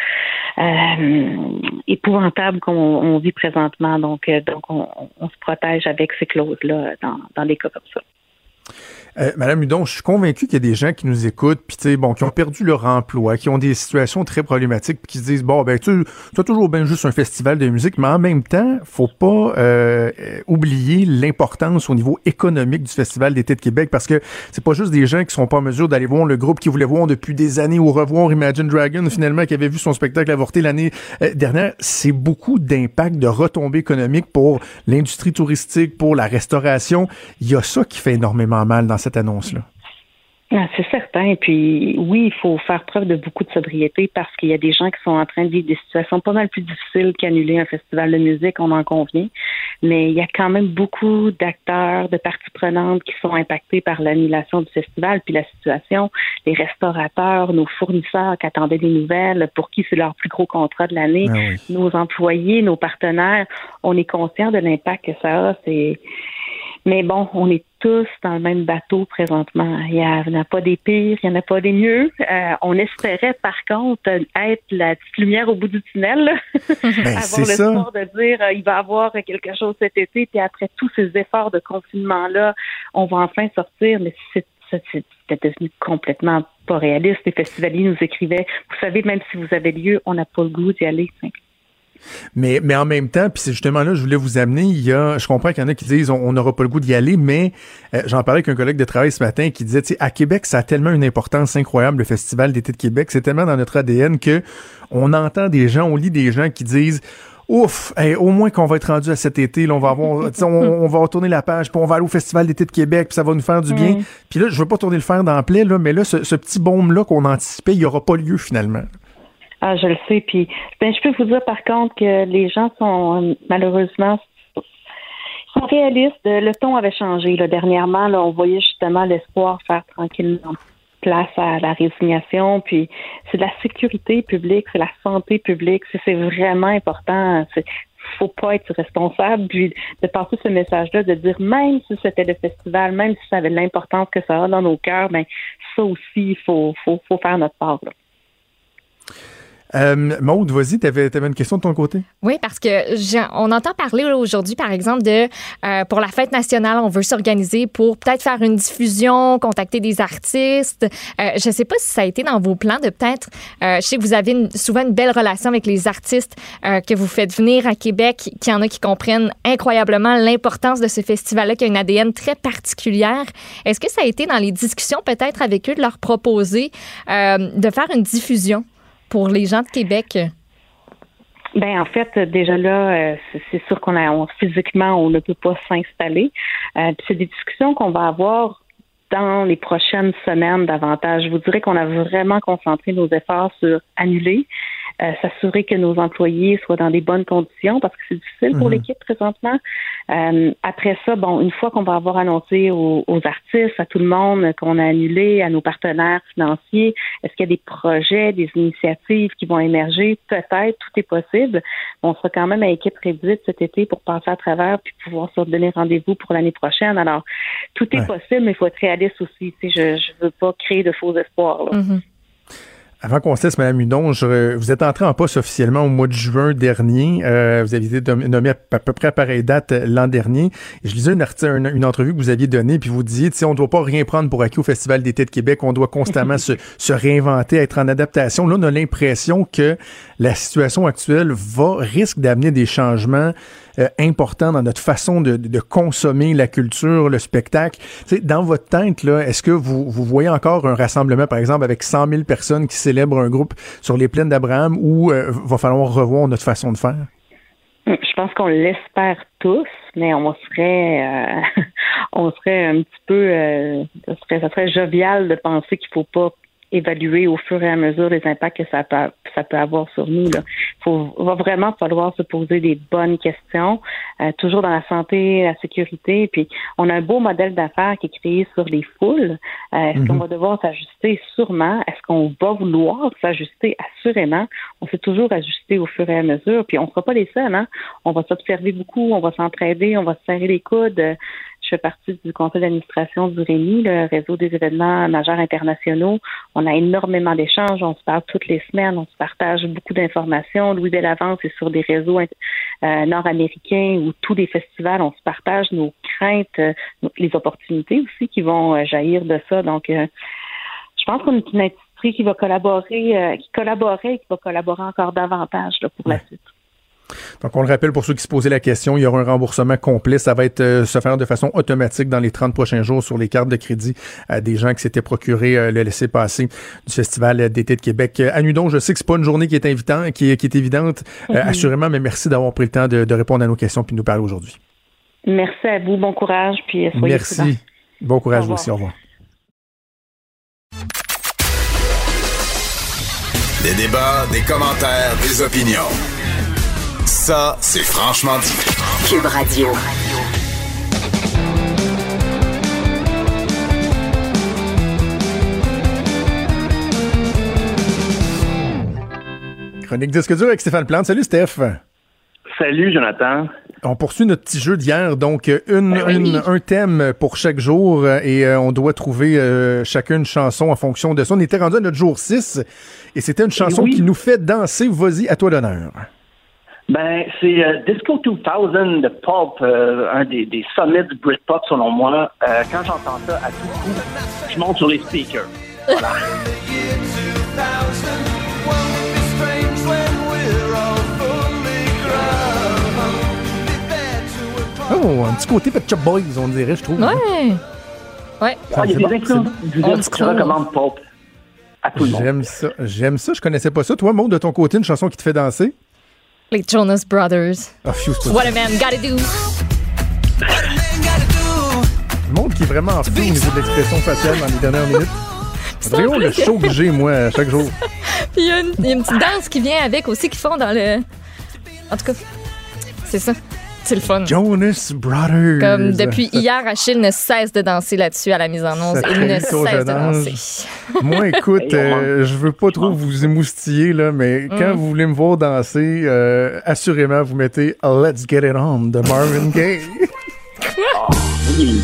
[SPEAKER 17] épouvantable qu'on vit présentement. Donc, donc on, on, se protège avec ces clauses-là dans, dans des cas comme ça.
[SPEAKER 3] Euh, Madame Hudon, je suis convaincu qu'il y a des gens qui nous écoutent, puis bon, qui ont perdu leur emploi, qui ont des situations très problématiques, puis qui se disent bon, ben tu as toujours bien juste un festival de musique, mais en même temps, faut pas euh, oublier l'importance au niveau économique du festival d'été de Québec, parce que c'est pas juste des gens qui sont pas en mesure d'aller voir le groupe qui voulait voir depuis des années ou revoir Imagine Dragon finalement qui avait vu son spectacle avorté l'année euh, dernière. C'est beaucoup d'impact, de retombées économiques pour l'industrie touristique, pour la restauration. Il y a ça qui fait énormément mal dans cette annonce-là.
[SPEAKER 17] Ah, c'est certain. Et puis, oui, il faut faire preuve de beaucoup de sobriété parce qu'il y a des gens qui sont en train de vivre des situations pas mal plus difficiles qu'annuler un festival de musique, on en convient. Mais il y a quand même beaucoup d'acteurs, de parties prenantes qui sont impactés par l'annulation du festival, puis la situation. Les restaurateurs, nos fournisseurs qui attendaient des nouvelles, pour qui c'est leur plus gros contrat de l'année, ah nos employés, nos partenaires, on est conscient de l'impact que ça a. C'est mais bon, on est tous dans le même bateau présentement. Il n'y en a pas des pires, il n'y en a pas des mieux. Euh, on espérait, par contre, être la petite lumière au bout du tunnel. Ben, avoir l'espoir de dire euh, il va y avoir quelque chose cet été, puis après tous ces efforts de confinement-là, on va enfin sortir. Mais c'était devenu complètement pas réaliste. Les festivaliers nous écrivaient, vous savez, même si vous avez lieu, on n'a pas le goût d'y aller.
[SPEAKER 3] Mais, mais en même temps, puis c'est justement là, je voulais vous amener, il y a, je comprends qu'il y en a qui disent on n'aura pas le goût d'y aller, mais euh, j'en parlais avec un collègue de travail ce matin qui disait, tu sais, à Québec, ça a tellement une importance incroyable, le Festival d'été de Québec, c'est tellement dans notre ADN que on entend des gens, on lit des gens qui disent Ouf, au moins qu'on va être rendu à cet été, là, on va avoir, on, va retourner la page, puis on va aller au Festival d'été de Québec, puis ça va nous faire du bien. Puis là, je veux pas tourner le fer dans le plaie, là, mais là, ce, ce petit baume-là qu'on anticipait, il n'y aura pas lieu finalement.
[SPEAKER 17] Ah, je le sais. Puis, ben, je peux vous dire par contre que les gens sont euh, malheureusement sont réalistes. Le ton avait changé. Là, dernièrement, là, on voyait justement l'espoir faire tranquillement place à la résignation. Puis, c'est la sécurité publique, c'est la santé publique. C'est vraiment important. Il faut pas être responsable. Puis, de passer ce message-là, de dire même si c'était le festival, même si ça avait l'importance que ça a dans nos cœurs, ben ça aussi, il faut, faut, faut faire notre part. Là.
[SPEAKER 3] Euh, Maude, vas-y, tu avais, une question de ton côté?
[SPEAKER 4] Oui, parce que on entend parler aujourd'hui, par exemple, de euh, pour la fête nationale, on veut s'organiser pour peut-être faire une diffusion, contacter des artistes. Euh, je ne sais pas si ça a été dans vos plans de peut-être. Euh, je sais que vous avez souvent une belle relation avec les artistes que vous faites venir à Québec, qu'il y en a qui comprennent incroyablement l'importance de ce festival-là, qui a une ADN très particulière. Est-ce que ça a été dans les discussions peut-être avec eux de leur proposer de faire une diffusion? Pour les gens de Québec?
[SPEAKER 17] Ben en fait, déjà là, euh, c'est sûr qu'on a physiquement on ne peut pas s'installer. Euh, c'est des discussions qu'on va avoir dans les prochaines semaines davantage. Je vous dirais qu'on a vraiment concentré nos efforts sur annuler, euh, s'assurer que nos employés soient dans des bonnes conditions parce que c'est difficile pour mhm. l'équipe présentement. Euh, après ça, bon, une fois qu'on va avoir annoncé aux, artistes, à tout le monde qu'on a annulé, à nos partenaires financiers, est-ce qu'il y a des projets, des initiatives qui vont émerger? Peut-être, tout est possible. On sera quand même à équipe réduite cet été pour passer à travers puis pouvoir se donner rendez-vous pour l'année prochaine. Alors, tout est possible, mais il faut être réaliste aussi. Tu je ne veux pas créer de faux espoirs. Là.
[SPEAKER 4] Mhm.
[SPEAKER 3] Avant qu'on se laisse, Mme Hudon, vous êtes entré en poste officiellement au mois de juin dernier. Euh, vous avez été nommé à, peu près à pareille date euh, l'an dernier. je lisais une, une, entrevue que vous aviez donnée, puis vous disiez, on ne doit pas rien prendre pour acquis au Festival d'été de Québec. On doit constamment se, se, réinventer, être en adaptation. Là, on a l'impression que la situation actuelle va risque d'amener des changements euh, important dans notre façon de, consommer la culture, le spectacle. dans votre tête, là, est-ce que vous, vous voyez encore un rassemblement, par exemple, avec 100 000 personnes qui célèbrent un groupe sur les plaines d'Abraham ou euh, va falloir revoir notre façon de faire?
[SPEAKER 17] Hum, je pense qu'on l'espère tous, mais on serait, euh, on serait un petit peu, ça serait, ça serait jovial de penser qu'il faut pas évaluer au fur et à mesure les impacts que ça peut, ça peut avoir sur nous. Il faut, va vraiment falloir se poser des bonnes questions, euh, toujours dans la santé, la sécurité. Puis, on a un beau modèle d'affaires qui est créé sur les foules. Euh, est-ce qu'on mhm. va devoir s'ajuster? Sûrement. Est-ce qu'on va vouloir s'ajuster? Assurément. On s'est toujours ajusté au fur et à mesure. Puis, on ne sera pas les seuls. Hein? On va s'observer beaucoup, on va s'entraider, on va se serrer les coudes fais partie du conseil d'administration du REMI, le réseau des événements majeurs internationaux. On a énormément d'échanges, on se parle toutes les semaines, on se partage beaucoup d'informations. Louis Bellavance est sur des réseaux euh, nord-américains où tous les festivals, on se partage nos craintes, euh, les opportunités aussi qui vont euh, jaillir de ça. Donc, je pense qu'on est une industrie qui va collaborer, qui collaborait et qui va collaborer encore davantage pour la suite.
[SPEAKER 3] Donc, on le rappelle pour ceux qui se posaient la question, il y aura un remboursement complet. Ça va euh, se faire de façon automatique dans les 30 prochains jours sur les cartes de crédit à des gens qui s'étaient procurés euh, le laisser-passer du Festival d'été de Québec. À je sais que c'est pas une journée qui est invitant, qui, est évidente, mm-hmm. assurément, mais merci d'avoir pris le temps de, répondre à nos questions puis de nous parler aujourd'hui.
[SPEAKER 17] Merci à vous. Bon courage. Puis soyez
[SPEAKER 3] merci. Bon courage vous aussi. Au revoir.
[SPEAKER 2] Des débats, des commentaires, des opinions. Ça, c'est franchement dit.
[SPEAKER 1] Cube Radio.
[SPEAKER 3] Chronique disque dur avec Stéphane Plante. Salut Steph.
[SPEAKER 18] Salut Jonathan.
[SPEAKER 3] On poursuit notre petit jeu d'hier, donc une,
[SPEAKER 18] Ben oui.
[SPEAKER 3] une- un thème pour chaque jour euh, et euh, on doit trouver euh, chacun une chanson en fonction de ça. On était rendu à notre jour 6 et c'était une chanson
[SPEAKER 18] oui.
[SPEAKER 3] qui nous fait danser. Vas-y, à toi l'honneur.
[SPEAKER 18] Ben, c'est euh, Disco 2000 de Pulp, euh, un des, des sommets du Britpop selon moi. Euh, quand j'entends ça à tout coup, je monte sur les speakers. Voilà.
[SPEAKER 3] Oh, un petit côté Pet Shop Boys, on dirait, je trouve.
[SPEAKER 4] Ouais. Ouais.
[SPEAKER 18] Ah, il y a
[SPEAKER 3] C'est
[SPEAKER 18] des influences. Je recommande Pulp à tout le monde.
[SPEAKER 3] J'aime ça, j'aime ça. Je connaissais pas ça. Toi, Maud, de ton côté, une chanson qui te fait danser?
[SPEAKER 4] Les Jonas Brothers.
[SPEAKER 3] Pas
[SPEAKER 4] What a man gotta do.
[SPEAKER 3] Maud qui est vraiment fou au niveau de l'expression faciale dans les dernières minutes.
[SPEAKER 4] C'est en
[SPEAKER 3] le show que j'ai, moi, chaque jour.
[SPEAKER 4] Puis il y, a une- y a une petite danse qui vient avec aussi qu'ils font dans le. En tout cas, c'est ça. C'est le fun.
[SPEAKER 3] Jonas Brothers.
[SPEAKER 4] Comme depuis hier, Achille ne cesse de danser là-dessus à la mise en onde. Il ne cesse de danser.
[SPEAKER 3] Moi, écoute, euh, je veux pas trop vous émoustiller, là, mais quand
[SPEAKER 4] Mm.
[SPEAKER 3] vous voulez me voir danser, euh, assurément, vous mettez Let's Get It On de Marvin Gaye.
[SPEAKER 18] Oui.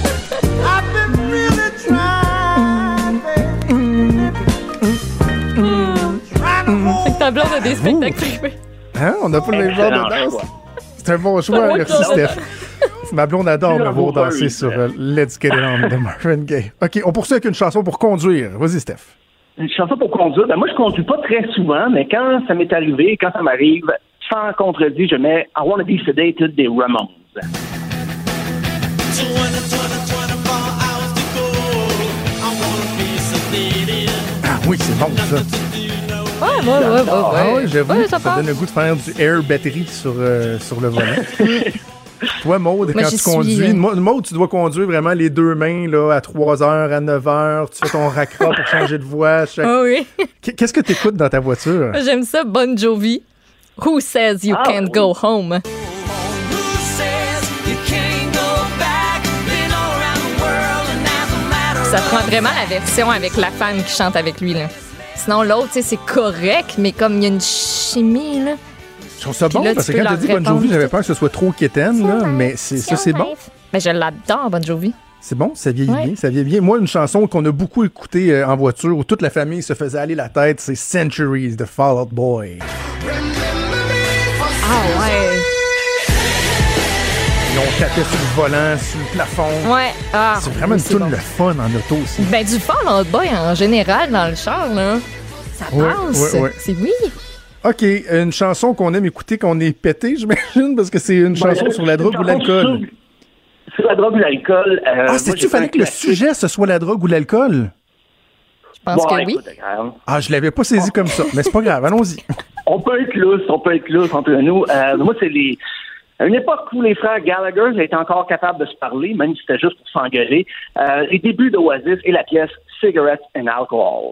[SPEAKER 4] Fait que ta blonde a des spectacles privés.
[SPEAKER 3] Hein? On n'a pas le même genre de danse. C'est un bon choix, merci. Steph. Ma blonde adore me voir danser sur euh, Let's Get It On de Marvin Gaye. OK, on poursuit avec une chanson pour conduire. Vas-y, Steph.
[SPEAKER 18] Une chanson pour conduire. Ben, moi, je conduis pas très souvent, mais quand ça m'est arrivé, quand ça m'arrive, sans contredit, je mets I Wanna Be Sedated des Ramones.
[SPEAKER 3] Ah oui, c'est bon, ça.
[SPEAKER 4] Ouais, ouais, ouais, ouais.
[SPEAKER 3] Ah
[SPEAKER 4] ouais.
[SPEAKER 3] oui, j'avoue,
[SPEAKER 4] Ouais,
[SPEAKER 3] ça, donne le goût de faire du air battery sur, euh, sur le volant. Toi, Maude,
[SPEAKER 4] Moi,
[SPEAKER 3] quand
[SPEAKER 4] j'y
[SPEAKER 3] tu conduis. Mo- Maude, tu dois conduire vraiment les deux mains là, à 3 heures, à 9 heures. Tu fais ton racra pour changer de voix. chaque-
[SPEAKER 4] Ah oui.
[SPEAKER 3] Qu- Qu'est-ce que tu écoutes dans ta voiture?
[SPEAKER 4] J'aime ça, Bon Jovi. Who says you
[SPEAKER 18] Ah,
[SPEAKER 4] can't
[SPEAKER 18] oui.
[SPEAKER 4] go home? Ça prend vraiment la version avec la femme qui chante avec lui. Là. Sinon, l'autre, c'est correct, mais comme il y a une chimie, là.
[SPEAKER 3] Je trouve ça bon
[SPEAKER 4] là,
[SPEAKER 3] parce que quand tu
[SPEAKER 4] leur
[SPEAKER 3] dit Bon Jovi, j'avais peur que ce soit trop quétaine, là, mais c'est, ça, c'est bon.
[SPEAKER 4] Mais je l'adore, Bon Jovi.
[SPEAKER 3] C'est bon, ça vieillit
[SPEAKER 4] Ouais.
[SPEAKER 3] bien, ça vieillit bien. Moi, une chanson qu'on a beaucoup écoutée euh, en voiture où toute la famille se faisait aller la tête, c'est Centuries de Fall Out Boy.
[SPEAKER 4] Ah ouais.
[SPEAKER 3] Ils ont tapé sur le volant, sur le plafond.
[SPEAKER 4] Ouais. Ah,
[SPEAKER 3] C'est vraiment
[SPEAKER 4] oui,
[SPEAKER 3] une
[SPEAKER 4] bon.
[SPEAKER 3] le fun en auto aussi.
[SPEAKER 4] Ben, du Fall Out Boy en général dans le char, là. Ça
[SPEAKER 3] Ouais,
[SPEAKER 4] passe.
[SPEAKER 3] ouais, ouais.
[SPEAKER 4] C'est oui.
[SPEAKER 3] OK, une chanson qu'on aime écouter quand on est pété, j'imagine, parce que c'est une chanson
[SPEAKER 18] Ben,
[SPEAKER 3] sur la drogue ou
[SPEAKER 18] chanson
[SPEAKER 3] l'alcool.
[SPEAKER 18] Sur, sur la drogue ou l'alcool. euh,
[SPEAKER 3] Ah, c'est-tu fallait que le sujet, ce soit la drogue ou l'alcool?
[SPEAKER 4] Je pense
[SPEAKER 18] Bon,
[SPEAKER 4] que oui.
[SPEAKER 3] Ah, je l'avais pas saisi comme ça, mais c'est pas grave, allons-y.
[SPEAKER 18] On peut être lousse, on peut être lousse entre nous. Euh, moi, c'est les. À une époque où les frères Gallagher étaient encore capables de se parler, même si c'était juste pour s'engueuler, euh, les débuts d'Oasis et la pièce Cigarettes and Alcohol.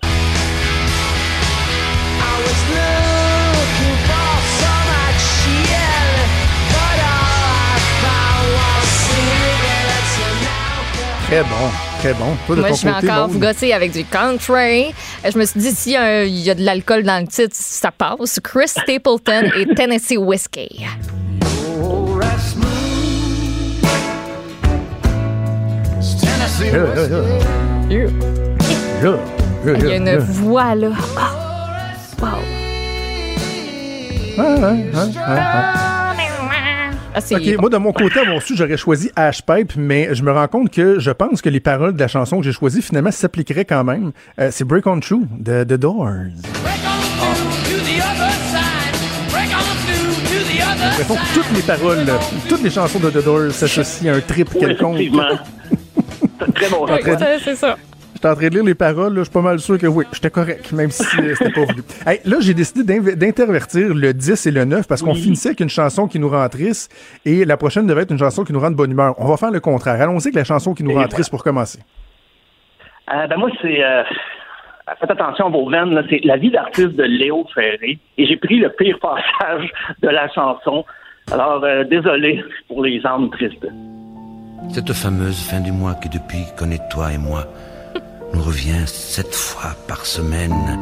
[SPEAKER 3] Très bon, très bon. Toi, de
[SPEAKER 4] Moi,
[SPEAKER 3] ton
[SPEAKER 4] je vais
[SPEAKER 3] côté,
[SPEAKER 4] encore vous gosser avec du country. Je me suis dit, s'il y, y a de l'alcool dans le titre, ça passe. Chris Stapleton et Tennessee Whiskey. Il y a une voix, là. Ah. Wow. Ah,
[SPEAKER 3] moi, de mon côté, à mon su, j'aurais choisi Ash Pipe, mais je me rends compte que je pense que les paroles de la chanson que j'ai choisie, finalement, s'appliqueraient quand même. Euh, c'est Break On True de The Doors. J'ai l'impression que toutes les paroles, toutes les chansons de The Doors s'associent à un trip
[SPEAKER 18] Oui,
[SPEAKER 3] quelconque.
[SPEAKER 18] effectivement. C'est très bon
[SPEAKER 3] c'est-
[SPEAKER 4] ça.
[SPEAKER 3] J'étais en train de lire les paroles, là, je suis pas mal sûr que oui, j'étais correct, même si euh, c'était pas voulu. Hey, là, j'ai décidé d'intervertir le 10 et le 9 parce qu'on
[SPEAKER 18] Oui.
[SPEAKER 3] finissait avec une chanson qui nous rend triste et la prochaine devait être une chanson qui nous rend de bonne humeur. On va faire le contraire. Allons-y avec la chanson qui nous
[SPEAKER 18] Et
[SPEAKER 3] rend
[SPEAKER 18] voilà.
[SPEAKER 3] triste pour commencer.
[SPEAKER 18] Euh, ben moi, c'est euh, faites attention à vos veines, c'est la vie d'artiste de Léo Ferré. Et j'ai pris le pire passage de la chanson. Alors, euh, désolé pour les âmes tristes.
[SPEAKER 19] Cette fameuse fin du mois qui depuis connaît toi et moi nous revient sept fois par semaine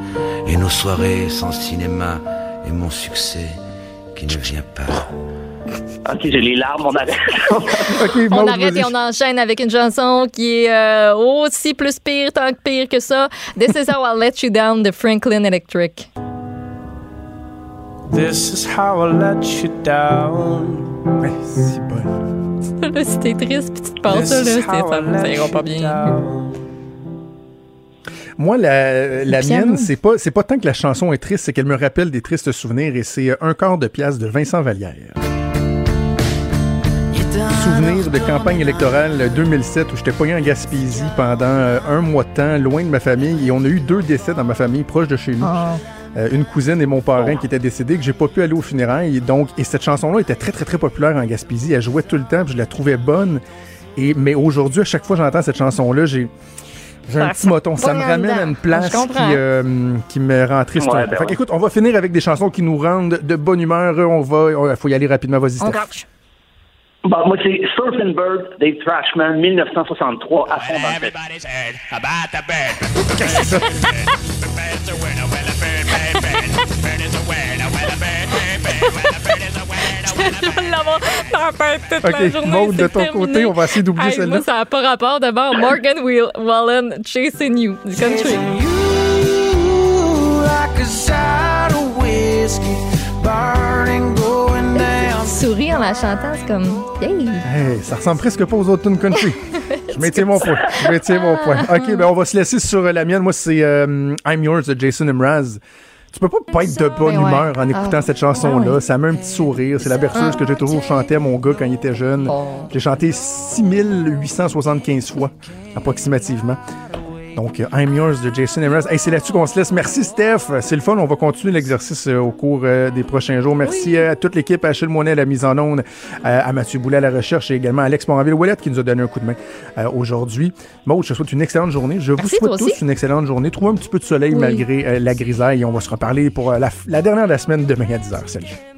[SPEAKER 19] et nos soirées sans cinéma et mon succès qui ne vient pas.
[SPEAKER 18] Ok, j'ai les larmes, on arrête.
[SPEAKER 4] on arrête et on enchaîne avec une chanson qui est euh, aussi plus pire, tant que pire que ça. This is how I let you down de Franklin Electric.
[SPEAKER 20] This is how I let you down.
[SPEAKER 3] c'est bon.
[SPEAKER 4] là, si t'es triste puis tu te penses ça, là, ça, ça ira pas bien.
[SPEAKER 3] Moi, la, la mienne, c'est pas, c'est pas tant que la chanson est triste, c'est qu'elle me rappelle des tristes souvenirs et c'est un quart de pièce de Vincent Vallière. Souvenir de campagne électorale 2007 où j'étais poigné en Gaspésie pendant euh, un mois de temps, loin de ma famille, et on a eu deux décès dans ma famille, proche de chez nous. Euh, une cousine et mon parrain qui étaient décédés, que j'ai pas pu aller au funérailles. Et donc, et cette chanson-là était très, très, très populaire en Gaspésie. Elle jouait tout le temps, puis je la trouvais bonne. Et, mais aujourd'hui, à chaque fois que j'entends cette chanson-là, j'ai, j'ai un petit moton. Ça me ramène à une place qui, euh, qui me rend triste.
[SPEAKER 18] Ouais,
[SPEAKER 3] un peu.
[SPEAKER 18] ben
[SPEAKER 3] fait
[SPEAKER 18] ouais.
[SPEAKER 3] qu'écoute, on va finir avec des chansons qui nous rendent de bonne humeur. On va, il faut y aller rapidement. Vas-y, Steph.
[SPEAKER 18] Bon, moi, c'est Surfing Bird des Trashmen 1963 à fond dans le tête.
[SPEAKER 3] Qu'est-ce que c'est ça? Ok,
[SPEAKER 4] journée.
[SPEAKER 3] Maude, de ton
[SPEAKER 4] terminé.
[SPEAKER 3] côté, on va essayer d'oublier
[SPEAKER 4] Hey,
[SPEAKER 3] celle-là.
[SPEAKER 4] Moi, ça n'a pas rapport. D'abord, Morgan Will- Wallen, Chasing You, du country.
[SPEAKER 20] Like a side of whiskey, burning,
[SPEAKER 4] souris en la chantant, c'est comme. Yay!
[SPEAKER 3] Hey, ça ressemble presque pas aux autres tunes country. Je maintiens mon point. Je maintiens mon point. OK, ben on va se laisser sur euh, la mienne. Moi, c'est euh, I'm Yours de Jason Mraz. Tu peux pas pas être de bonne
[SPEAKER 4] Ben ouais.
[SPEAKER 3] humeur en écoutant
[SPEAKER 4] Ah.
[SPEAKER 3] cette chanson-là.
[SPEAKER 4] Ah ouais.
[SPEAKER 3] Ça met un petit sourire. C'est la berceuse que j'ai toujours chanté à mon gars quand il était jeune. J'ai chanté 6875 fois, approximativement. Donc, euh, I'm Yours de Jason Mraz. Hey, c'est là-dessus qu'on se laisse. Merci, Steph. C'est le fun. On va continuer l'exercice euh, au cours euh, des prochains jours. Merci à toute l'équipe, à Achille Moinet à la mise en onde, euh, à Mathieu Boulet à la recherche et également à Alex Moranville-Ouellette qui nous a donné un coup de main aujourd'hui. Maud, je te souhaite une excellente journée. Je vous souhaite tous une excellente journée. Trouvez un petit peu de soleil
[SPEAKER 4] Oui.
[SPEAKER 3] malgré la grisaille. On va se reparler pour la, la dernière de la semaine demain à 10h. Salut.